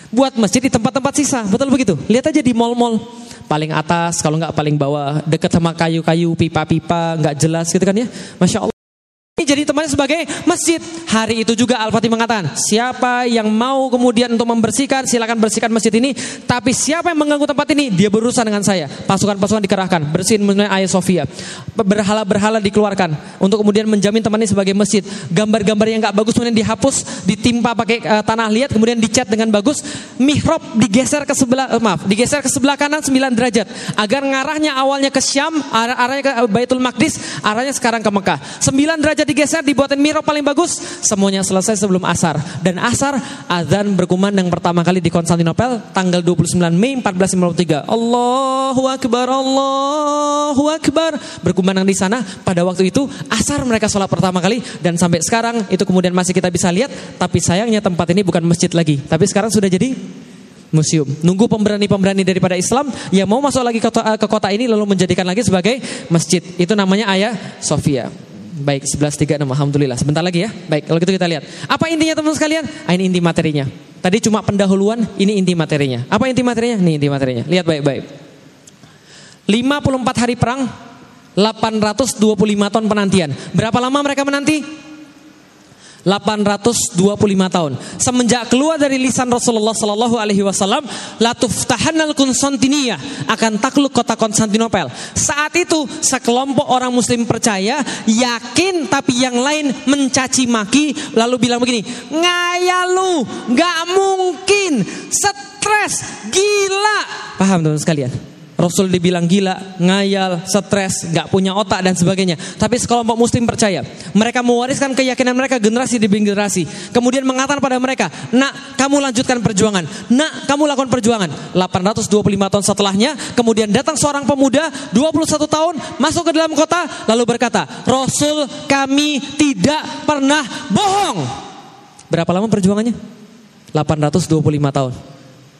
Buat masjid di tempat-tempat sisa, betul begitu? Lihat aja di mall-mall paling atas, kalau nggak paling bawah, dekat sama kayu-kayu, pipa-pipa, nggak jelas gitu kan ya, masya Allah. Jadi tempatnya sebagai masjid. Hari itu juga Al-Fatih mengatakan, siapa yang mau kemudian untuk membersihkan, silakan bersihkan masjid ini. Tapi siapa yang mengganggu tempat ini, dia berurusan dengan saya. Pasukan-pasukan dikerahkan, bersihin mengenai Ayah Sofia. Berhala-berhala dikeluarkan untuk kemudian menjamin ini sebagai masjid. Gambar-gambar yang nggak bagus kemudian dihapus, ditimpa pakai uh, tanah liat, kemudian dicat dengan bagus. Mihrab digeser ke sebelah, uh, maaf, digeser ke sebelah kanan 9 derajat agar ngarahnya awalnya ke Syam, arah arahnya ke Baitul Maqdis, arahnya sekarang ke Mekah. 9 derajat digeser dibuatin mihrab paling bagus. Semuanya selesai sebelum asar. Dan asar azan berkumandang pertama kali di Konstantinopel tanggal 29 Mei 1453 Allahu Akbar Allahu Akbar. Berkumandang di sana pada waktu itu asar mereka sholat pertama kali. Dan sampai sekarang itu kemudian masih kita bisa lihat. Tapi sayangnya tempat ini bukan masjid lagi. Tapi sekarang sudah jadi museum. Nunggu pemberani-pemberani daripada Islam yang mau masuk lagi ke kota ini lalu menjadikan lagi sebagai masjid. Itu namanya Ayah Sofia. Baik, 11.36 Alhamdulillah. Sebentar lagi ya. Baik, kalau gitu kita lihat. Apa intinya teman sekalian? Ah, ini inti materinya. Tadi cuma pendahuluan, ini inti materinya. Apa inti materinya? Ini inti materinya. Lihat baik-baik. 54 hari perang, 825 ton penantian. Berapa lama mereka menanti? 825 tahun. Semenjak keluar dari lisan Rasulullah Sallallahu Alaihi Wasallam, latuf tahanal Konstantinia akan takluk kota Konstantinopel. Saat itu sekelompok orang Muslim percaya, yakin, tapi yang lain mencaci maki, lalu bilang begini, ngayal lu, nggak mungkin, stres, gila. Paham teman sekalian? Rasul dibilang gila, ngayal, stres, gak punya otak dan sebagainya. Tapi sekelompok muslim percaya. Mereka mewariskan keyakinan mereka generasi demi generasi. Kemudian mengatakan pada mereka, nak kamu lanjutkan perjuangan. Nak kamu lakukan perjuangan. 825 tahun setelahnya, kemudian datang seorang pemuda 21 tahun masuk ke dalam kota lalu berkata, Rasul kami tidak pernah bohong. Berapa lama perjuangannya? 825 tahun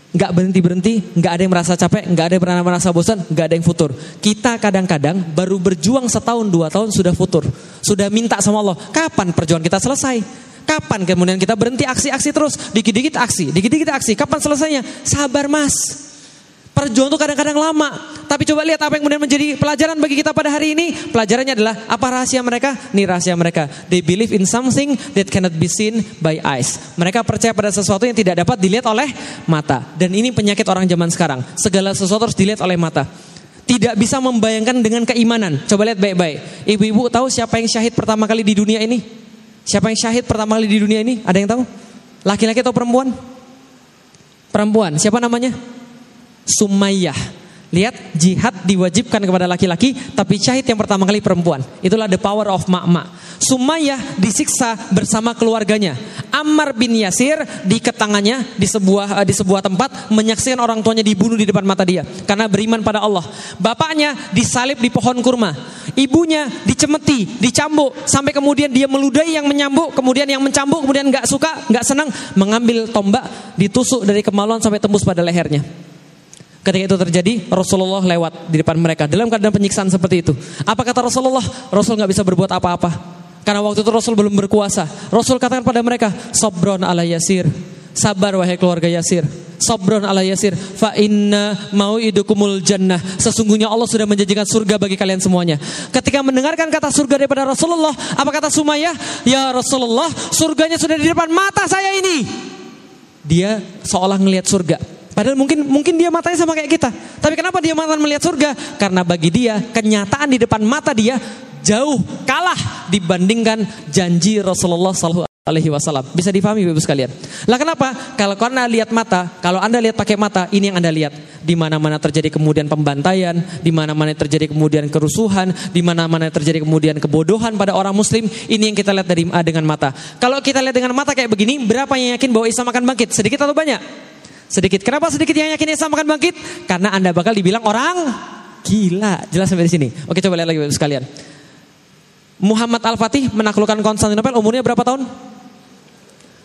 nggak berhenti berhenti, nggak ada yang merasa capek, nggak ada yang pernah merasa bosan, nggak ada yang futur. Kita kadang-kadang baru berjuang setahun dua tahun sudah futur, sudah minta sama Allah, kapan perjuangan kita selesai? Kapan kemudian kita berhenti aksi-aksi terus, dikit-dikit aksi, dikit-dikit aksi, kapan selesainya? Sabar mas, Perjuangan itu kadang-kadang lama. Tapi coba lihat apa yang kemudian menjadi pelajaran bagi kita pada hari ini. Pelajarannya adalah apa rahasia mereka? Ini rahasia mereka. They believe in something that cannot be seen by eyes. Mereka percaya pada sesuatu yang tidak dapat dilihat oleh mata. Dan ini penyakit orang zaman sekarang. Segala sesuatu harus dilihat oleh mata. Tidak bisa membayangkan dengan keimanan. Coba lihat baik-baik. Ibu-ibu tahu siapa yang syahid pertama kali di dunia ini? Siapa yang syahid pertama kali di dunia ini? Ada yang tahu? Laki-laki atau perempuan? Perempuan. Siapa namanya? Sumayyah. Lihat jihad diwajibkan kepada laki-laki tapi syahid yang pertama kali perempuan. Itulah the power of mak-mak. Sumayyah disiksa bersama keluarganya. Ammar bin Yasir diketangannya di sebuah eh, di sebuah tempat menyaksikan orang tuanya dibunuh di depan mata dia karena beriman pada Allah. Bapaknya disalib di pohon kurma. Ibunya dicemeti, dicambuk sampai kemudian dia meludahi yang menyambuk, kemudian yang mencambuk kemudian nggak suka, nggak senang mengambil tombak ditusuk dari kemaluan sampai tembus pada lehernya. Ketika itu terjadi, Rasulullah lewat di depan mereka dalam keadaan penyiksaan seperti itu. Apa kata Rasulullah? Rasul nggak bisa berbuat apa-apa. Karena waktu itu Rasul belum berkuasa. Rasul katakan pada mereka, Sobron ala Yasir. Sabar wahai keluarga Yasir. Sobron ala Yasir. Fa inna mau idukumul jannah. Sesungguhnya Allah sudah menjanjikan surga bagi kalian semuanya. Ketika mendengarkan kata surga daripada Rasulullah, apa kata Sumayyah? Ya Rasulullah, surganya sudah di depan mata saya ini. Dia seolah melihat surga. Padahal mungkin mungkin dia matanya sama kayak kita. Tapi kenapa dia mata melihat surga? Karena bagi dia kenyataan di depan mata dia jauh kalah dibandingkan janji Rasulullah SAW alaihi wasallam. Bisa difahami Ibu sekalian. Lah kenapa? Kalau Anda lihat mata, kalau Anda lihat pakai mata, ini yang Anda lihat. Di mana-mana terjadi kemudian pembantaian, di mana-mana terjadi kemudian kerusuhan, di mana-mana terjadi kemudian kebodohan pada orang muslim, ini yang kita lihat dari dengan mata. Kalau kita lihat dengan mata kayak begini, berapa yang yakin bahwa Islam akan bangkit? Sedikit atau banyak? Sedikit. Kenapa sedikit yang yakin Islam akan bangkit? Karena Anda bakal dibilang orang gila. Jelas sampai di sini. Oke, coba lihat lagi sekalian. Muhammad Al-Fatih menaklukkan Konstantinopel umurnya berapa tahun?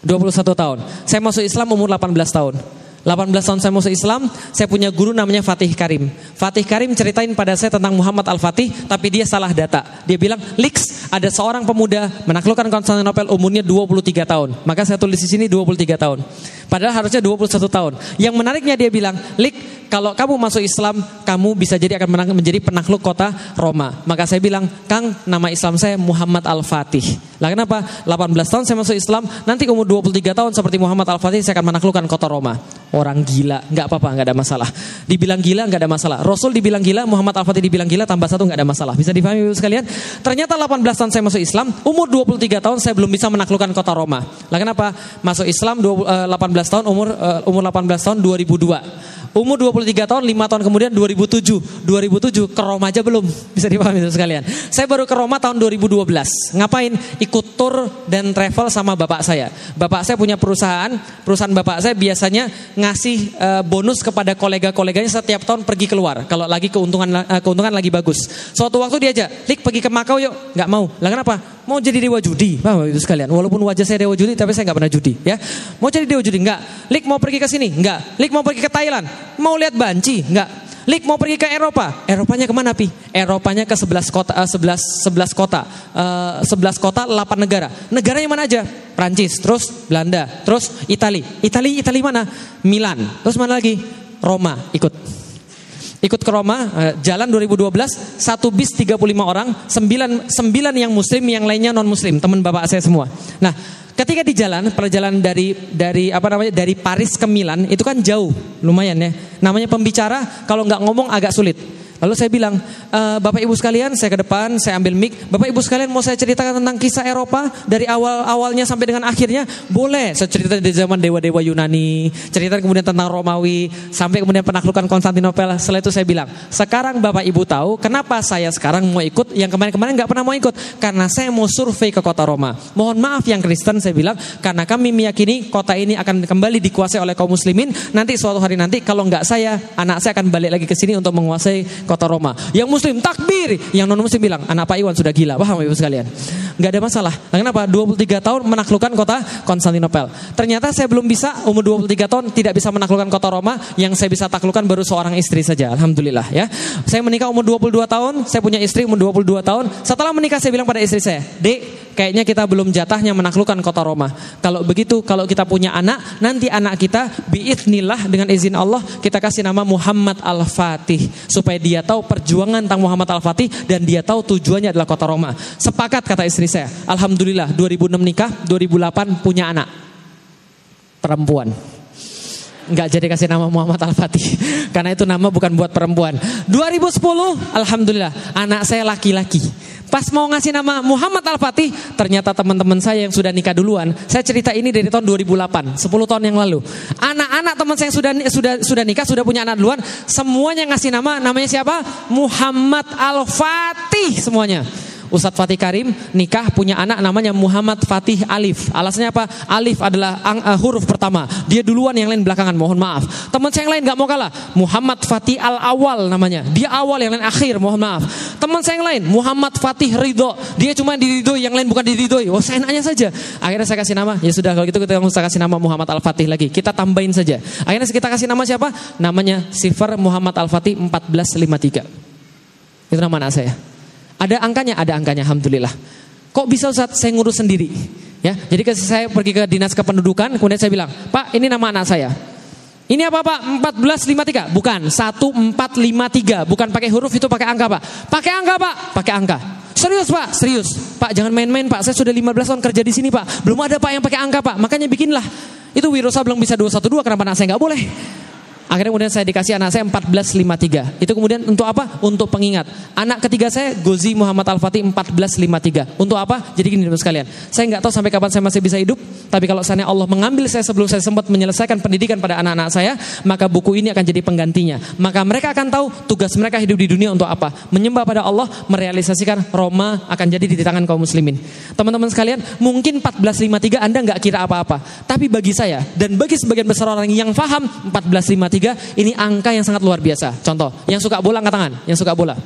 21 tahun. Saya masuk Islam umur 18 tahun. 18 tahun saya masuk Islam, saya punya guru namanya Fatih Karim. Fatih Karim ceritain pada saya tentang Muhammad Al-Fatih, tapi dia salah data. Dia bilang, Lix, ada seorang pemuda menaklukkan Konstantinopel umurnya 23 tahun. Maka saya tulis di sini 23 tahun. Padahal harusnya 21 tahun. Yang menariknya dia bilang, "Lik, kalau kamu masuk Islam, kamu bisa jadi akan menjadi penakluk kota Roma." Maka saya bilang, "Kang, nama Islam saya Muhammad Al-Fatih." Lah kenapa? 18 tahun saya masuk Islam, nanti umur 23 tahun seperti Muhammad Al-Fatih saya akan menaklukkan kota Roma. Orang gila, nggak apa-apa, nggak ada masalah. Dibilang gila nggak ada masalah. Rasul dibilang gila, Muhammad Al-Fatih dibilang gila, tambah satu nggak ada masalah. Bisa dipahami Ibu sekalian? Ternyata 18 tahun saya masuk Islam, umur 23 tahun saya belum bisa menaklukkan kota Roma. Lah kenapa? Masuk Islam 20, eh, 18 tahun, umur eh, umur 18 tahun 2002. Umur 23 tahun, 5 tahun kemudian 2007. 2007 ke Roma aja belum. Bisa dipahami itu sekalian. Saya baru ke Roma tahun 2012. Ngapain? Ikut tour dan travel sama bapak saya. Bapak saya punya perusahaan. Perusahaan bapak saya biasanya ngasih uh, bonus kepada kolega-koleganya setiap tahun pergi keluar. Kalau lagi keuntungan uh, keuntungan lagi bagus. Suatu waktu diajak, "Lik pergi ke Makau yuk." Nggak mau. Lah kenapa? Mau jadi dewa judi. Paham itu sekalian. Walaupun wajah saya dewa judi tapi saya nggak pernah judi, ya. Mau jadi dewa judi? Enggak. Lik mau pergi ke sini? Enggak. Lik mau pergi ke Thailand? Mau lihat banci? Enggak. Lik mau pergi ke Eropa. Eropanya ke mana pi? Eropanya ke 11 kota, uh, 11 11 kota, uh, 11 kota, 8 negara. Negaranya mana aja? Prancis, terus Belanda, terus Itali. Itali, Itali mana? Milan. Terus mana lagi? Roma. Ikut. Ikut ke Roma, uh, jalan 2012, satu bis 35 orang, 9, 9 yang muslim, yang lainnya non muslim, teman bapak saya semua. Nah, Ketika di jalan, perjalanan dari dari apa namanya dari Paris ke Milan itu kan jauh, lumayan ya. Namanya pembicara kalau nggak ngomong agak sulit. Lalu saya bilang, e, Bapak Ibu sekalian, saya ke depan, saya ambil mic. Bapak Ibu sekalian mau saya ceritakan tentang kisah Eropa dari awal awalnya sampai dengan akhirnya? Boleh. Saya cerita dari zaman dewa-dewa Yunani, cerita kemudian tentang Romawi, sampai kemudian penaklukan Konstantinopel. Setelah itu saya bilang, sekarang Bapak Ibu tahu kenapa saya sekarang mau ikut yang kemarin-kemarin nggak pernah mau ikut karena saya mau survei ke kota Roma. Mohon maaf yang Kristen saya bilang karena kami meyakini kota ini akan kembali dikuasai oleh kaum muslimin. Nanti suatu hari nanti kalau nggak saya, anak saya akan balik lagi ke sini untuk menguasai kota Roma. Yang muslim takbir, yang non muslim bilang anak Pak Iwan sudah gila. Paham Ibu sekalian? Nggak ada masalah. Nah, kenapa? 23 tahun menaklukkan kota Konstantinopel. Ternyata saya belum bisa umur 23 tahun tidak bisa menaklukkan kota Roma. Yang saya bisa taklukkan baru seorang istri saja. Alhamdulillah ya. Saya menikah umur 22 tahun, saya punya istri umur 22 tahun. Setelah menikah saya bilang pada istri saya, "Dek, kayaknya kita belum jatahnya menaklukkan kota Roma. Kalau begitu, kalau kita punya anak, nanti anak kita biidnillah dengan izin Allah kita kasih nama Muhammad Al-Fatih supaya dia tahu perjuangan tentang Muhammad Al-Fatih dan dia tahu tujuannya adalah kota Roma. Sepakat kata istri saya. Alhamdulillah 2006 nikah, 2008 punya anak. Perempuan. Enggak jadi kasih nama Muhammad Al-Fatih Karena itu nama bukan buat perempuan 2010 Alhamdulillah Anak saya laki-laki Pas mau ngasih nama Muhammad Al-Fatih Ternyata teman-teman saya yang sudah nikah duluan. Saya cerita ini dari tahun 2008 10 tahun yang lalu. Anak-anak teman saya yang sudah sudah sudah nikah Sudah punya anak duluan Semuanya ngasih nama Namanya siapa? Muhammad Al-Fatih semuanya Ustadz Fatih Karim nikah punya anak namanya Muhammad Fatih Alif. Alasannya apa? Alif adalah ang, uh, huruf pertama. Dia duluan yang lain belakangan. Mohon maaf. Teman saya yang lain nggak mau kalah. Muhammad Fatih Al Awal namanya. Dia awal yang lain akhir. Mohon maaf. Teman saya yang lain Muhammad Fatih Ridho. Dia cuma diridoi, yang lain bukan diridoi. Oh saya nanya saja. Akhirnya saya kasih nama. Ya sudah kalau gitu kita usah kasih nama Muhammad Al Fatih lagi. Kita tambahin saja. Akhirnya kita kasih nama siapa? Namanya Sifar Muhammad Al Fatih 1453. Itu nama anak saya. Ada angkanya, ada angkanya, alhamdulillah. Kok bisa Ustaz saya ngurus sendiri? Ya, jadi saya pergi ke dinas kependudukan, kemudian saya bilang, Pak, ini nama anak saya. Ini apa Pak? 1453? Bukan, 1453. Bukan pakai huruf itu pakai angka Pak. Pakai angka Pak, pakai angka. Serius Pak, serius. Pak jangan main-main Pak, saya sudah 15 tahun kerja di sini Pak. Belum ada Pak yang pakai angka Pak, makanya bikinlah. Itu Wirosa belum bisa 212, kenapa anak saya nggak boleh? Akhirnya kemudian saya dikasih anak saya 1453. Itu kemudian untuk apa? Untuk pengingat. Anak ketiga saya Gozi Muhammad Al-Fatih 1453. Untuk apa? Jadi gini teman sekalian. Saya nggak tahu sampai kapan saya masih bisa hidup. Tapi kalau seandainya Allah mengambil saya sebelum saya sempat menyelesaikan pendidikan pada anak-anak saya, maka buku ini akan jadi penggantinya. Maka mereka akan tahu tugas mereka hidup di dunia untuk apa? Menyembah pada Allah, merealisasikan Roma akan jadi di tangan kaum muslimin. Teman-teman sekalian, mungkin 1453 Anda nggak kira apa-apa. Tapi bagi saya dan bagi sebagian besar orang yang faham 1453 ini angka yang sangat luar biasa. Contoh, yang suka bola angkat tangan, yang suka bola.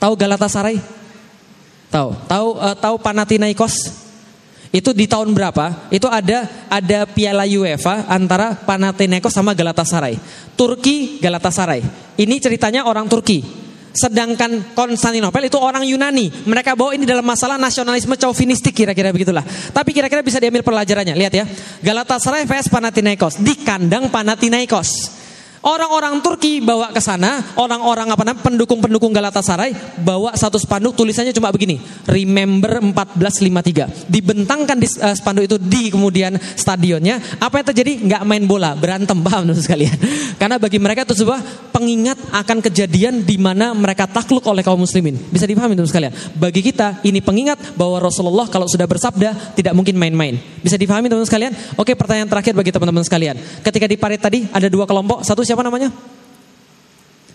Tahu Galatasaray? Tahu. Tahu uh, tahu Panathinaikos? Itu di tahun berapa? Itu ada ada Piala UEFA antara Panathinaikos sama Galatasaray. Turki Galatasaray. Ini ceritanya orang Turki. Sedangkan Konstantinopel itu orang Yunani. Mereka bawa ini dalam masalah nasionalisme chauvinistik kira-kira begitulah. Tapi kira-kira bisa diambil pelajarannya. Lihat ya. Galatasaray vs Panathinaikos di kandang Panathinaikos. Orang-orang Turki bawa ke sana, orang-orang apa namanya pendukung-pendukung Galatasaray bawa satu spanduk tulisannya cuma begini, Remember 1453. Dibentangkan di uh, spanduk itu di kemudian stadionnya, apa yang terjadi? Nggak main bola, berantem paham teman sekalian. Karena bagi mereka itu sebuah pengingat akan kejadian di mana mereka takluk oleh kaum muslimin. Bisa dipahami teman sekalian. Bagi kita ini pengingat bahwa Rasulullah kalau sudah bersabda tidak mungkin main-main. Bisa dipahami teman sekalian? Oke, pertanyaan terakhir bagi teman-teman sekalian. Ketika di parit tadi ada dua kelompok, satu siapa namanya?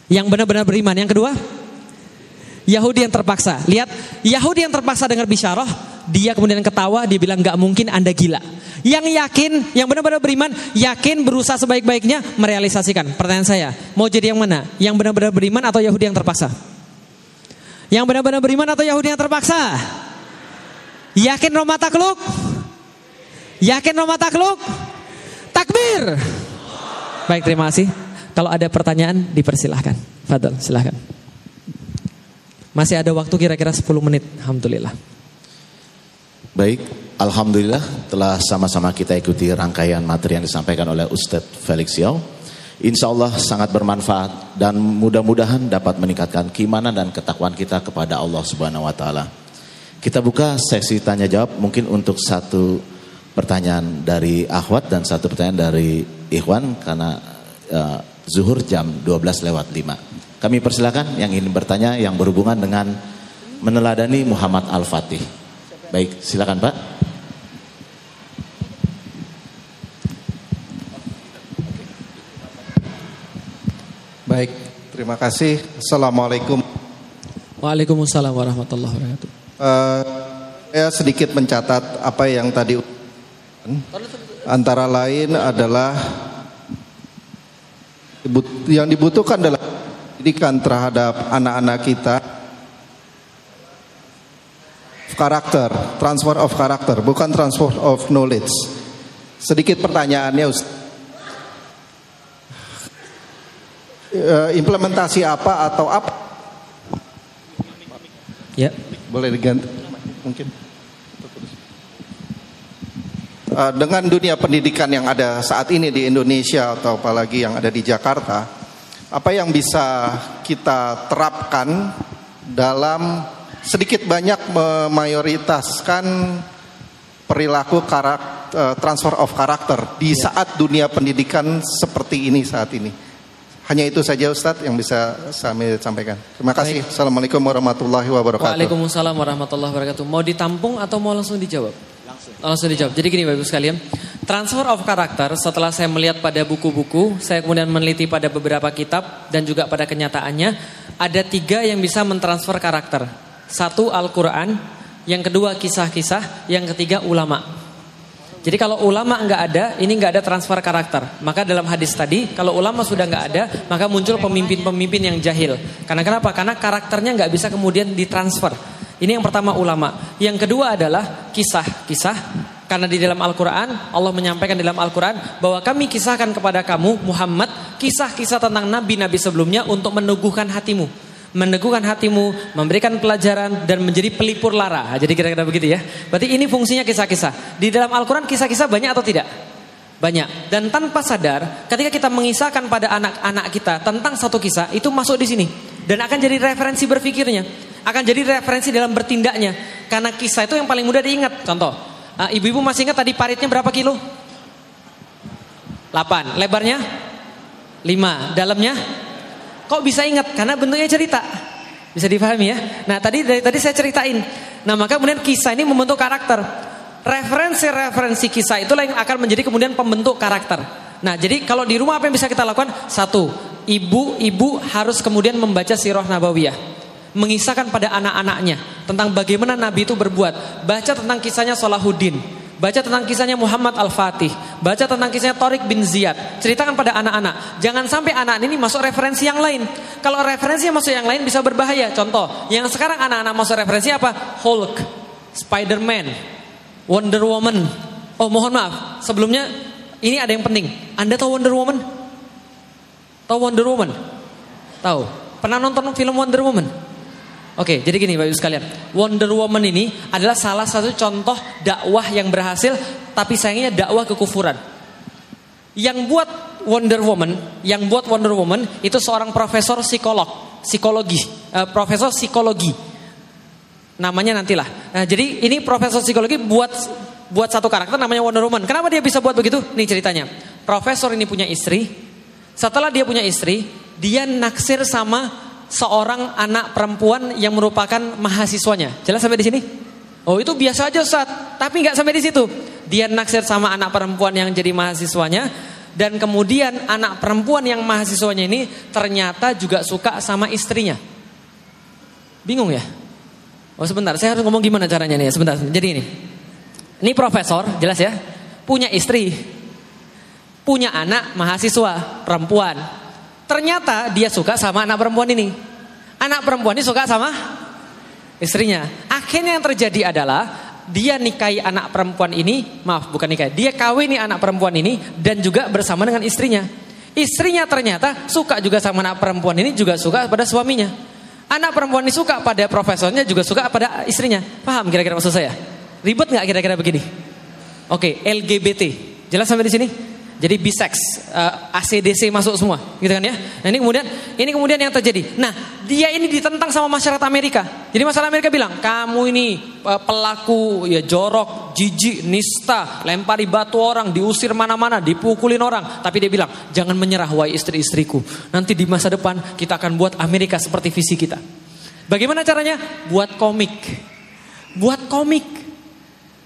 Yang benar-benar beriman. Yang kedua, Yahudi yang terpaksa. Lihat, Yahudi yang terpaksa dengar bisyarah, dia kemudian ketawa, dia bilang nggak mungkin Anda gila. Yang yakin, yang benar-benar beriman, yakin berusaha sebaik-baiknya merealisasikan. Pertanyaan saya, mau jadi yang mana? Yang benar-benar beriman atau Yahudi yang terpaksa? Yang benar-benar beriman atau Yahudi yang terpaksa? Yakin Roma takluk? Yakin Roma takluk? Takbir. Baik, terima kasih. Kalau ada pertanyaan dipersilahkan. Fadal, silahkan. Masih ada waktu kira-kira 10 menit. Alhamdulillah. Baik, Alhamdulillah telah sama-sama kita ikuti rangkaian materi yang disampaikan oleh Ustadz Felix Yao. Insya Allah sangat bermanfaat dan mudah-mudahan dapat meningkatkan keimanan dan ketakwaan kita kepada Allah Subhanahu Wa Taala. Kita buka sesi tanya jawab mungkin untuk satu pertanyaan dari Ahwat dan satu pertanyaan dari Ikhwan karena uh, zuhur jam 12 lewat 5. Kami persilakan yang ingin bertanya yang berhubungan dengan meneladani Muhammad Al-Fatih. Baik, silakan Pak. Baik, terima kasih. Assalamualaikum. Waalaikumsalam warahmatullahi wabarakatuh. Uh, saya sedikit mencatat apa yang tadi antara lain adalah yang dibutuhkan adalah pendidikan terhadap anak-anak kita karakter, transfer of karakter, bukan transfer of knowledge. Sedikit pertanyaannya Ustaz. implementasi apa atau apa? Ya. Boleh diganti mungkin. Uh, dengan dunia pendidikan yang ada saat ini di Indonesia atau apalagi yang ada di Jakarta, apa yang bisa kita terapkan dalam sedikit banyak memayoritaskan perilaku karakter, transfer of karakter di ya. saat dunia pendidikan seperti ini saat ini. Hanya itu saja Ustadz yang bisa saya sampaikan. Terima kasih. Baik. Assalamualaikum warahmatullahi wabarakatuh. Waalaikumsalam warahmatullahi wabarakatuh. Mau ditampung atau mau langsung dijawab? Langsung. Dijawab. Jadi gini Bapak Ibu sekalian, transfer of karakter setelah saya melihat pada buku-buku, saya kemudian meneliti pada beberapa kitab dan juga pada kenyataannya ada tiga yang bisa mentransfer karakter. Satu Al-Quran, yang kedua kisah-kisah, yang ketiga ulama. Jadi kalau ulama nggak ada, ini nggak ada transfer karakter. Maka dalam hadis tadi, kalau ulama sudah nggak ada, maka muncul pemimpin-pemimpin yang jahil. Karena kenapa? Karena karakternya nggak bisa kemudian ditransfer. Ini yang pertama ulama. Yang kedua adalah kisah-kisah. Karena di dalam Al-Quran, Allah menyampaikan di dalam Al-Quran bahwa kami kisahkan kepada kamu Muhammad kisah-kisah tentang nabi-nabi sebelumnya untuk meneguhkan hatimu meneguhkan hatimu, memberikan pelajaran dan menjadi pelipur lara. Jadi kira-kira begitu ya. Berarti ini fungsinya kisah-kisah. Di dalam Al-Quran kisah-kisah banyak atau tidak? Banyak. Dan tanpa sadar, ketika kita mengisahkan pada anak-anak kita tentang satu kisah, itu masuk di sini. Dan akan jadi referensi berpikirnya. Akan jadi referensi dalam bertindaknya. Karena kisah itu yang paling mudah diingat. Contoh, uh, ibu-ibu masih ingat tadi paritnya berapa kilo? 8. Lebarnya? 5. Dalamnya? Kok bisa ingat? Karena bentuknya cerita. Bisa dipahami ya? Nah tadi dari tadi saya ceritain. Nah maka kemudian kisah ini membentuk karakter. Referensi-referensi kisah itulah yang akan menjadi kemudian pembentuk karakter. Nah jadi kalau di rumah apa yang bisa kita lakukan? Satu, ibu-ibu harus kemudian membaca sirah nabawiyah mengisahkan pada anak-anaknya tentang bagaimana Nabi itu berbuat. Baca tentang kisahnya Salahuddin. Baca tentang kisahnya Muhammad Al-Fatih. Baca tentang kisahnya Torik bin Ziyad. Ceritakan pada anak-anak. Jangan sampai anak ini masuk referensi yang lain. Kalau referensi yang masuk yang lain bisa berbahaya. Contoh, yang sekarang anak-anak masuk referensi apa? Hulk, Spider-Man, Wonder Woman. Oh mohon maaf, sebelumnya ini ada yang penting. Anda tahu Wonder Woman? Tahu Wonder Woman? Tahu. Pernah nonton film Wonder Woman? Oke, jadi gini Bapak Ibu sekalian. Wonder Woman ini adalah salah satu contoh dakwah yang berhasil tapi sayangnya dakwah kekufuran. Yang buat Wonder Woman, yang buat Wonder Woman itu seorang profesor psikolog, psikologi, eh, profesor psikologi. Namanya nantilah. Nah, jadi ini profesor psikologi buat buat satu karakter namanya Wonder Woman. Kenapa dia bisa buat begitu? Nih ceritanya. Profesor ini punya istri. Setelah dia punya istri, dia naksir sama seorang anak perempuan yang merupakan mahasiswanya. Jelas sampai di sini? Oh itu biasa aja saat, tapi nggak sampai di situ. Dia naksir sama anak perempuan yang jadi mahasiswanya dan kemudian anak perempuan yang mahasiswanya ini ternyata juga suka sama istrinya. Bingung ya? Oh sebentar, saya harus ngomong gimana caranya nih? Sebentar, jadi ini. Ini profesor, jelas ya. Punya istri. Punya anak mahasiswa, perempuan. Ternyata dia suka sama anak perempuan ini. Anak perempuan ini suka sama istrinya. Akhirnya yang terjadi adalah dia nikahi anak perempuan ini, maaf bukan nikahi, dia kawini anak perempuan ini dan juga bersama dengan istrinya. Istrinya ternyata suka juga sama anak perempuan ini juga suka pada suaminya. Anak perempuan ini suka pada profesornya juga suka pada istrinya. Paham kira-kira maksud saya? Ribet nggak kira-kira begini? Oke, LGBT. Jelas sampai di sini? Jadi bisex, uh, eh, ACDC masuk semua, gitu kan ya. Nah ini kemudian, ini kemudian yang terjadi. Nah dia ini ditentang sama masyarakat Amerika. Jadi masyarakat Amerika bilang, kamu ini uh, pelaku ya jorok, jijik, nista, lempari batu orang, diusir mana-mana, dipukulin orang. Tapi dia bilang, jangan menyerah wahai istri-istriku. Nanti di masa depan kita akan buat Amerika seperti visi kita. Bagaimana caranya? Buat komik. Buat komik.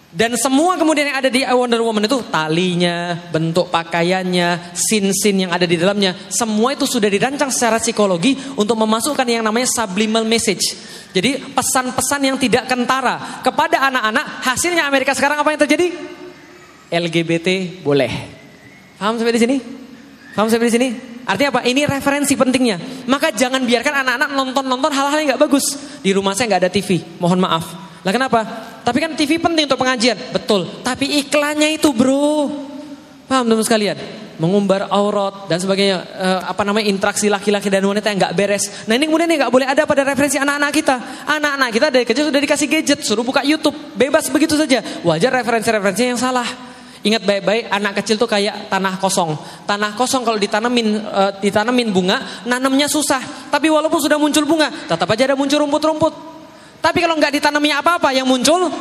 Dan semua kemudian yang ada di Wonder Woman itu talinya, bentuk pakaiannya, sin-sin yang ada di dalamnya, semua itu sudah dirancang secara psikologi untuk memasukkan yang namanya subliminal message. Jadi pesan-pesan yang tidak kentara kepada anak-anak. Hasilnya Amerika sekarang apa yang terjadi? LGBT boleh. Paham sampai di sini? Paham sampai di sini? Artinya apa? Ini referensi pentingnya. Maka jangan biarkan anak-anak nonton-nonton hal-hal yang nggak bagus. Di rumah saya nggak ada TV, mohon maaf. Lah kenapa? Tapi kan TV penting untuk pengajian. Betul. Tapi iklannya itu bro. Paham teman sekalian? Mengumbar aurat dan sebagainya. Uh, apa namanya interaksi laki-laki dan wanita yang nggak beres. Nah ini kemudian nggak boleh ada pada referensi anak-anak kita. Anak-anak kita dari kecil sudah dikasih gadget. Suruh buka YouTube. Bebas begitu saja. Wajar referensi-referensi yang salah. Ingat baik-baik anak kecil tuh kayak tanah kosong. Tanah kosong kalau ditanemin uh, ditanemin bunga, nanamnya susah. Tapi walaupun sudah muncul bunga, tetap aja ada muncul rumput-rumput. Tapi kalau nggak ditanamnya apa-apa yang muncul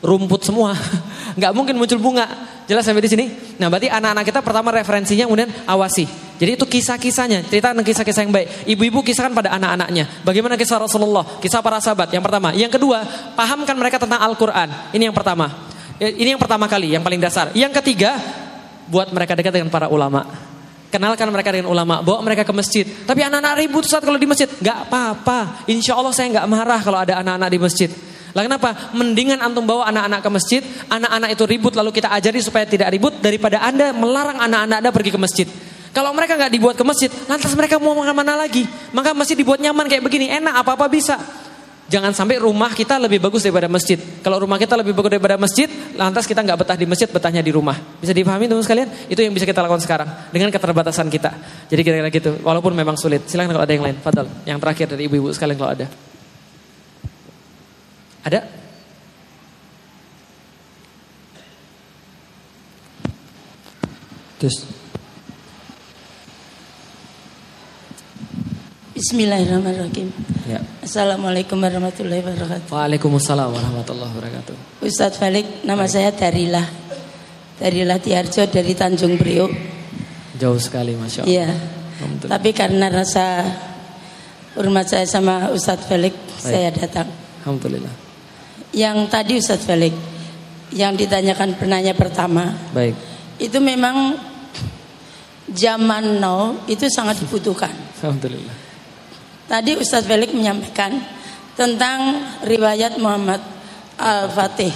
rumput semua. nggak mungkin muncul bunga. Jelas sampai di sini? Nah, berarti anak-anak kita pertama referensinya kemudian awasi. Jadi itu kisah-kisahnya, cerita tentang kisah-kisah yang baik. Ibu-ibu kisahkan pada anak-anaknya. Bagaimana kisah Rasulullah, kisah para sahabat. Yang pertama, yang kedua, pahamkan mereka tentang Al-Qur'an. Ini yang pertama. Ini yang pertama kali, yang paling dasar. Yang ketiga, buat mereka dekat dengan para ulama. Kenalkan mereka dengan ulama, bawa mereka ke masjid. Tapi anak-anak ribut saat kalau di masjid. Gak apa-apa. Insya Allah saya gak marah kalau ada anak-anak di masjid. Lah kenapa? Mendingan antum bawa anak-anak ke masjid, anak-anak itu ribut lalu kita ajari supaya tidak ribut daripada anda melarang anak-anak anda pergi ke masjid. Kalau mereka nggak dibuat ke masjid, lantas mereka mau makan mana lagi? Maka masjid dibuat nyaman kayak begini, enak apa-apa bisa. Jangan sampai rumah kita lebih bagus daripada masjid. Kalau rumah kita lebih bagus daripada masjid, lantas kita nggak betah di masjid, betahnya di rumah. Bisa dipahami teman sekalian? Itu yang bisa kita lakukan sekarang dengan keterbatasan kita. Jadi kira-kira gitu. Walaupun memang sulit. Silahkan kalau ada yang lain. Fadal. Yang terakhir dari ibu-ibu sekalian kalau ada. Ada? Terus. Bismillahirrahmanirrahim. Ya. Assalamualaikum warahmatullahi wabarakatuh. Waalaikumsalam warahmatullahi wabarakatuh. Ustadz Falik, nama Baik. saya Darilah. Darilah Tiarjo dari Tanjung Priok. Jauh sekali, masya Allah. Iya. Tapi karena rasa hormat saya sama Ustadz Falik, saya datang. Alhamdulillah. Yang tadi Ustadz Falik, yang ditanyakan penanya pertama. Baik. Itu memang zaman now itu sangat dibutuhkan. Alhamdulillah. Tadi Ustadz Felix menyampaikan tentang riwayat Muhammad Al-Fatih.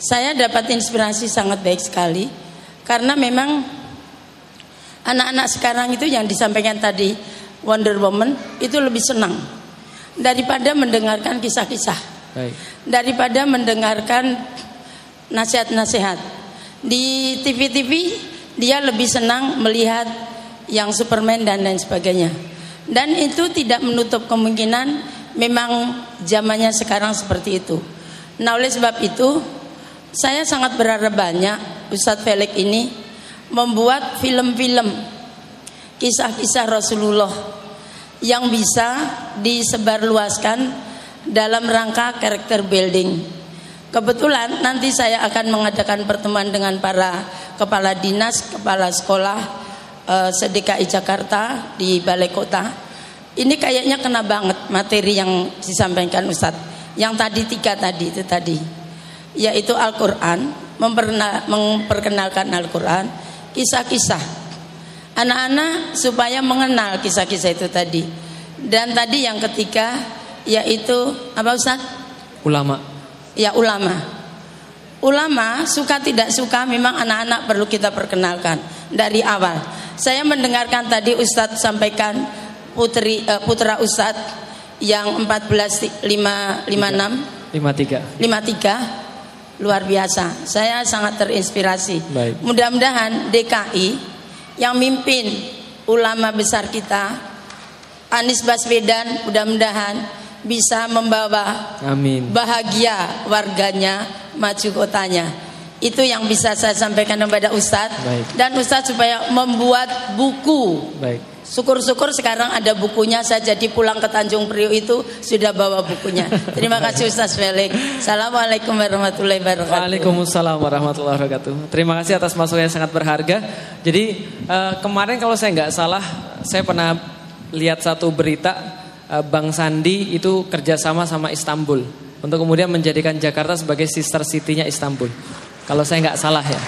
Saya dapat inspirasi sangat baik sekali karena memang anak-anak sekarang itu yang disampaikan tadi Wonder Woman itu lebih senang daripada mendengarkan kisah-kisah. Daripada mendengarkan nasihat-nasihat. Di TV-TV dia lebih senang melihat yang Superman dan lain sebagainya Dan itu tidak menutup kemungkinan memang zamannya sekarang seperti itu. Nah oleh sebab itu saya sangat berharap banyak Ustadz Felix ini membuat film-film kisah-kisah Rasulullah yang bisa disebarluaskan dalam rangka karakter building. Kebetulan nanti saya akan mengadakan pertemuan dengan para kepala dinas, kepala sekolah sedekai Jakarta di Balai Kota. Ini kayaknya kena banget materi yang disampaikan Ustadz. Yang tadi tiga tadi itu tadi, yaitu Al-Quran, memperkenalkan Al-Quran, kisah-kisah anak-anak supaya mengenal kisah-kisah itu tadi. Dan tadi yang ketiga yaitu apa Ustaz? Ulama. Ya ulama. Ulama suka tidak suka memang anak-anak perlu kita perkenalkan dari awal. Saya mendengarkan tadi Ustadz sampaikan putri uh, putra Ustadz yang 14 5 56 53 53 luar biasa. Saya sangat terinspirasi. Mudah-mudahan DKI yang mimpin ulama besar kita Anies Baswedan mudah-mudahan bisa membawa Amin. bahagia warganya maju kotanya. Itu yang bisa saya sampaikan kepada Ustadz Baik. dan Ustadz supaya membuat buku Baik. Syukur-syukur sekarang ada bukunya saya jadi pulang ke Tanjung Priok itu sudah bawa bukunya. Terima kasih Ustaz Felix. Assalamualaikum warahmatullahi wabarakatuh. Waalaikumsalam warahmatullahi wabarakatuh. Terima kasih atas masukan yang sangat berharga. Jadi eh, kemarin kalau saya nggak salah, saya pernah lihat satu berita eh, Bang Sandi itu kerjasama sama Istanbul untuk kemudian menjadikan Jakarta sebagai sister city-nya Istanbul. Kalau saya nggak salah ya.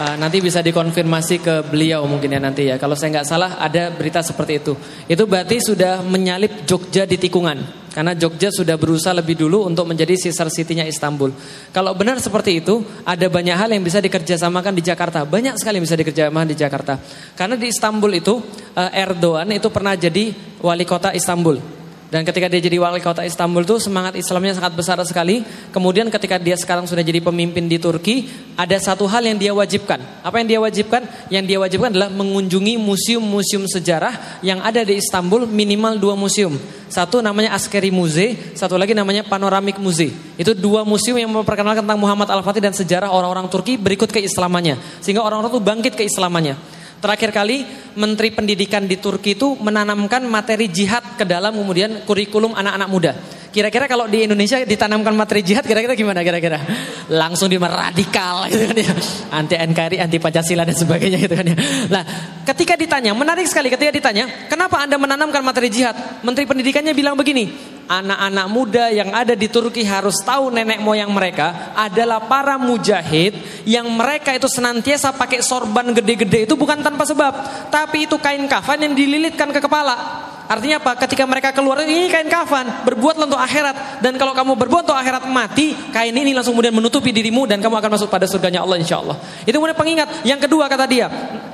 Uh, nanti bisa dikonfirmasi ke beliau mungkin ya nanti ya. Kalau saya nggak salah ada berita seperti itu. Itu berarti sudah menyalip Jogja di tikungan. Karena Jogja sudah berusaha lebih dulu untuk menjadi sister city-nya Istanbul. Kalau benar seperti itu, ada banyak hal yang bisa dikerjasamakan di Jakarta. Banyak sekali yang bisa dikerjasamakan di Jakarta. Karena di Istanbul itu uh, Erdogan itu pernah jadi wali kota Istanbul. Dan ketika dia jadi wali kota Istanbul itu semangat Islamnya sangat besar sekali. Kemudian ketika dia sekarang sudah jadi pemimpin di Turki, ada satu hal yang dia wajibkan. Apa yang dia wajibkan? Yang dia wajibkan adalah mengunjungi museum-museum sejarah yang ada di Istanbul minimal dua museum. Satu namanya Askeri Muze, satu lagi namanya Panoramic Muze. Itu dua museum yang memperkenalkan tentang Muhammad Al-Fatih dan sejarah orang-orang Turki berikut keislamannya. Sehingga orang-orang itu bangkit keislamannya. Terakhir kali Menteri Pendidikan di Turki itu menanamkan materi jihad ke dalam kemudian kurikulum anak-anak muda. Kira-kira kalau di Indonesia ditanamkan materi jihad kira-kira gimana kira-kira? Langsung di radikal gitu kan ya. Anti NKRI, anti Pancasila dan sebagainya gitu kan ya. Nah, ketika ditanya, menarik sekali ketika ditanya, "Kenapa Anda menanamkan materi jihad?" Menteri Pendidikannya bilang begini, anak-anak muda yang ada di Turki harus tahu nenek moyang mereka adalah para mujahid yang mereka itu senantiasa pakai sorban gede-gede itu bukan tanpa sebab, tapi itu kain kafan yang dililitkan ke kepala. Artinya apa? Ketika mereka keluar ini kain kafan, berbuat untuk akhirat dan kalau kamu berbuat untuk akhirat mati, kain ini langsung kemudian menutupi dirimu dan kamu akan masuk pada surganya Allah insya Allah. Itu kemudian pengingat. Yang kedua kata dia,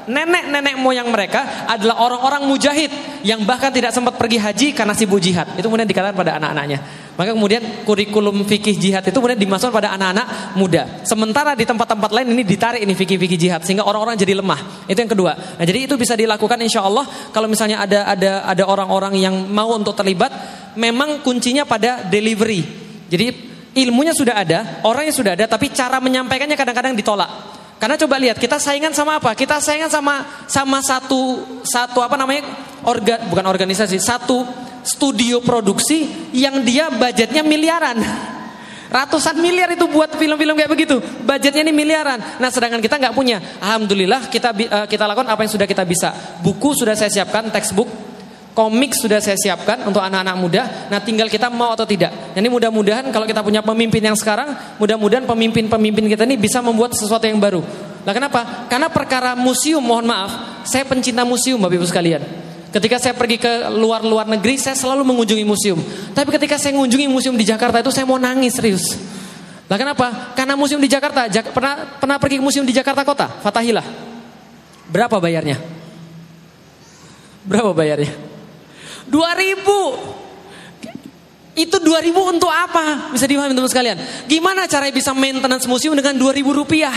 nenek-nenek moyang mereka adalah orang-orang mujahid yang bahkan tidak sempat pergi haji karena sibuk jihad. Itu kemudian dikatakan pada anak-anaknya. Maka kemudian kurikulum fikih jihad itu kemudian dimasukkan pada anak-anak muda. Sementara di tempat-tempat lain ini ditarik ini fikih-fikih jihad sehingga orang-orang jadi lemah. Itu yang kedua. Nah, jadi itu bisa dilakukan insya Allah kalau misalnya ada ada ada orang-orang yang mau untuk terlibat, memang kuncinya pada delivery. Jadi ilmunya sudah ada, orangnya sudah ada, tapi cara menyampaikannya kadang-kadang ditolak. Karena coba lihat kita saingan sama apa? Kita saingan sama sama satu satu apa namanya organ bukan organisasi satu studio produksi yang dia budgetnya miliaran. Ratusan miliar itu buat film-film kayak begitu. Budgetnya ini miliaran. Nah, sedangkan kita nggak punya. Alhamdulillah kita uh, kita lakukan apa yang sudah kita bisa. Buku sudah saya siapkan, textbook, komik sudah saya siapkan untuk anak-anak muda. Nah, tinggal kita mau atau tidak. Jadi mudah-mudahan kalau kita punya pemimpin yang sekarang, mudah-mudahan pemimpin-pemimpin kita ini bisa membuat sesuatu yang baru. Nah, kenapa? Karena perkara museum, mohon maaf, saya pencinta museum Bapak Ibu sekalian. Ketika saya pergi ke luar-luar negeri, saya selalu mengunjungi museum. Tapi ketika saya mengunjungi museum di Jakarta itu saya mau nangis serius. Lah kenapa? Karena museum di Jakarta, Jak pernah pernah pergi ke museum di Jakarta Kota, Fatahillah. Berapa bayarnya? Berapa bayarnya? 2000. Itu 2000 untuk apa? Bisa dipahami teman sekalian. Gimana caranya bisa maintenance museum dengan 2000 rupiah?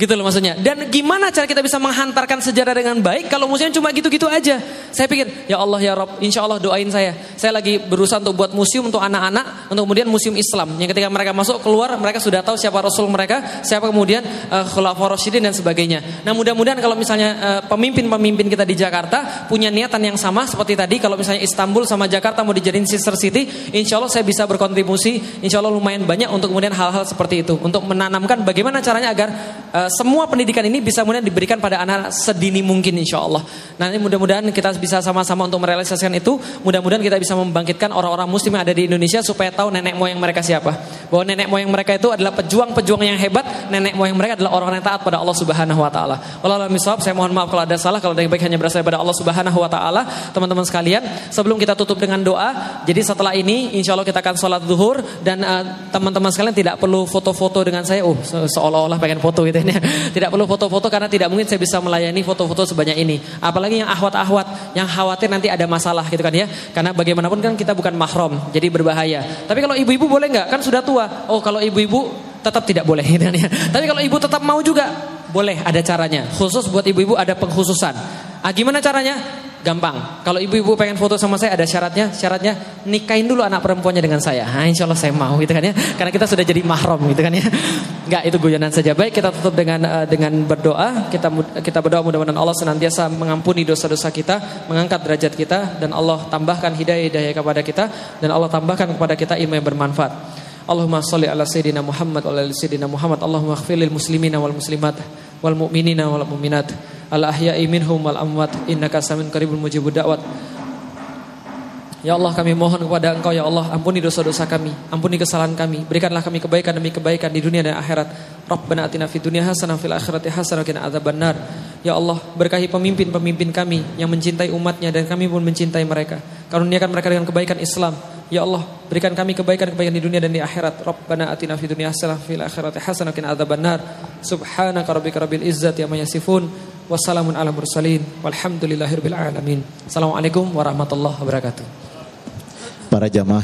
Gitu loh maksudnya. Dan gimana cara kita bisa menghantarkan sejarah dengan baik kalau museum cuma gitu-gitu aja. Saya pikir, ya Allah ya Rob, insya Allah doain saya. Saya lagi berusaha untuk buat museum untuk anak-anak, untuk kemudian museum Islam. Yang ketika mereka masuk keluar, mereka sudah tahu siapa Rasul mereka, siapa kemudian uh, Khulafaur Rasyidin dan sebagainya. Nah mudah-mudahan kalau misalnya uh, pemimpin-pemimpin kita di Jakarta punya niatan yang sama seperti tadi, kalau misalnya Istanbul sama Jakarta mau dijadiin sister city, insya Allah saya bisa berkontribusi, insya Allah lumayan banyak untuk kemudian hal-hal seperti itu. Untuk menanamkan bagaimana caranya agar uh, semua pendidikan ini bisa kemudian diberikan pada anak sedini mungkin insya Allah. Nanti mudah-mudahan kita bisa sama-sama untuk merealisasikan itu. Mudah-mudahan kita bisa membangkitkan orang-orang muslim yang ada di Indonesia supaya tahu nenek moyang mereka siapa. Bahwa nenek moyang mereka itu adalah pejuang-pejuang yang hebat. Nenek moyang mereka adalah orang yang taat pada Allah Subhanahu Wa Taala. Wallahualam saya mohon maaf kalau ada salah. Kalau ada baik hanya berasal pada Allah Subhanahu Wa Taala. Teman-teman sekalian, sebelum kita tutup dengan doa, jadi setelah ini insya Allah kita akan sholat zuhur dan uh, teman-teman sekalian tidak perlu foto-foto dengan saya. Uh, seolah-olah pengen foto gitu ini. Tidak perlu foto-foto karena tidak mungkin saya bisa melayani foto-foto sebanyak ini. Apalagi yang ahwat-ahwat, yang khawatir nanti ada masalah gitu kan ya. Karena bagaimanapun kan kita bukan mahram, jadi berbahaya. Tapi kalau ibu-ibu boleh nggak? Kan sudah tua. Oh kalau ibu-ibu tetap tidak boleh gitu kan ya. Tapi kalau ibu tetap mau juga, boleh ada caranya. Khusus buat ibu-ibu ada pengkhususan. Ah, gimana caranya? Gampang. Kalau ibu-ibu pengen foto sama saya ada syaratnya. Syaratnya nikahin dulu anak perempuannya dengan saya. Nah, insya Allah saya mau gitu kan ya. Karena kita sudah jadi mahram gitu kan ya. Enggak itu guyonan saja. Baik kita tutup dengan uh, dengan berdoa. Kita kita berdoa mudah-mudahan Allah senantiasa mengampuni dosa-dosa kita, mengangkat derajat kita dan Allah tambahkan hidayah-hidayah kepada kita dan Allah tambahkan kepada kita ilmu yang bermanfaat. Allahumma salli ala sayyidina Muhammad wa ala sayyidina Muhammad. Allahumma ighfir lil muslimina wal muslimat wal mu'minina wal mu'minat al ahya'i minhum wal amwat innaka samin qaribul mujibud da'wat Ya Allah kami mohon kepada Engkau ya Allah ampuni dosa-dosa kami, ampuni kesalahan kami, berikanlah kami kebaikan demi kebaikan di dunia dan akhirat. Rabbana atina fid dunya hasanah fil akhirati hasanah qina adzabannar. Ya Allah, berkahi pemimpin-pemimpin kami yang mencintai umatnya dan kami pun mencintai mereka. Karuniakan mereka dengan kebaikan Islam. Ya Allah, berikan kami kebaikan-kebaikan di dunia dan di akhirat. Rabbana atina fid dunya hasanah fil akhirati hasanah qina adzabannar. Subhanaka rabbika rabbil izzati amma yasifun. Wassalamun ala mursalin. Walhamdulillahirabbil alamin. Assalamualaikum warahmatullahi wabarakatuh. Para jamaah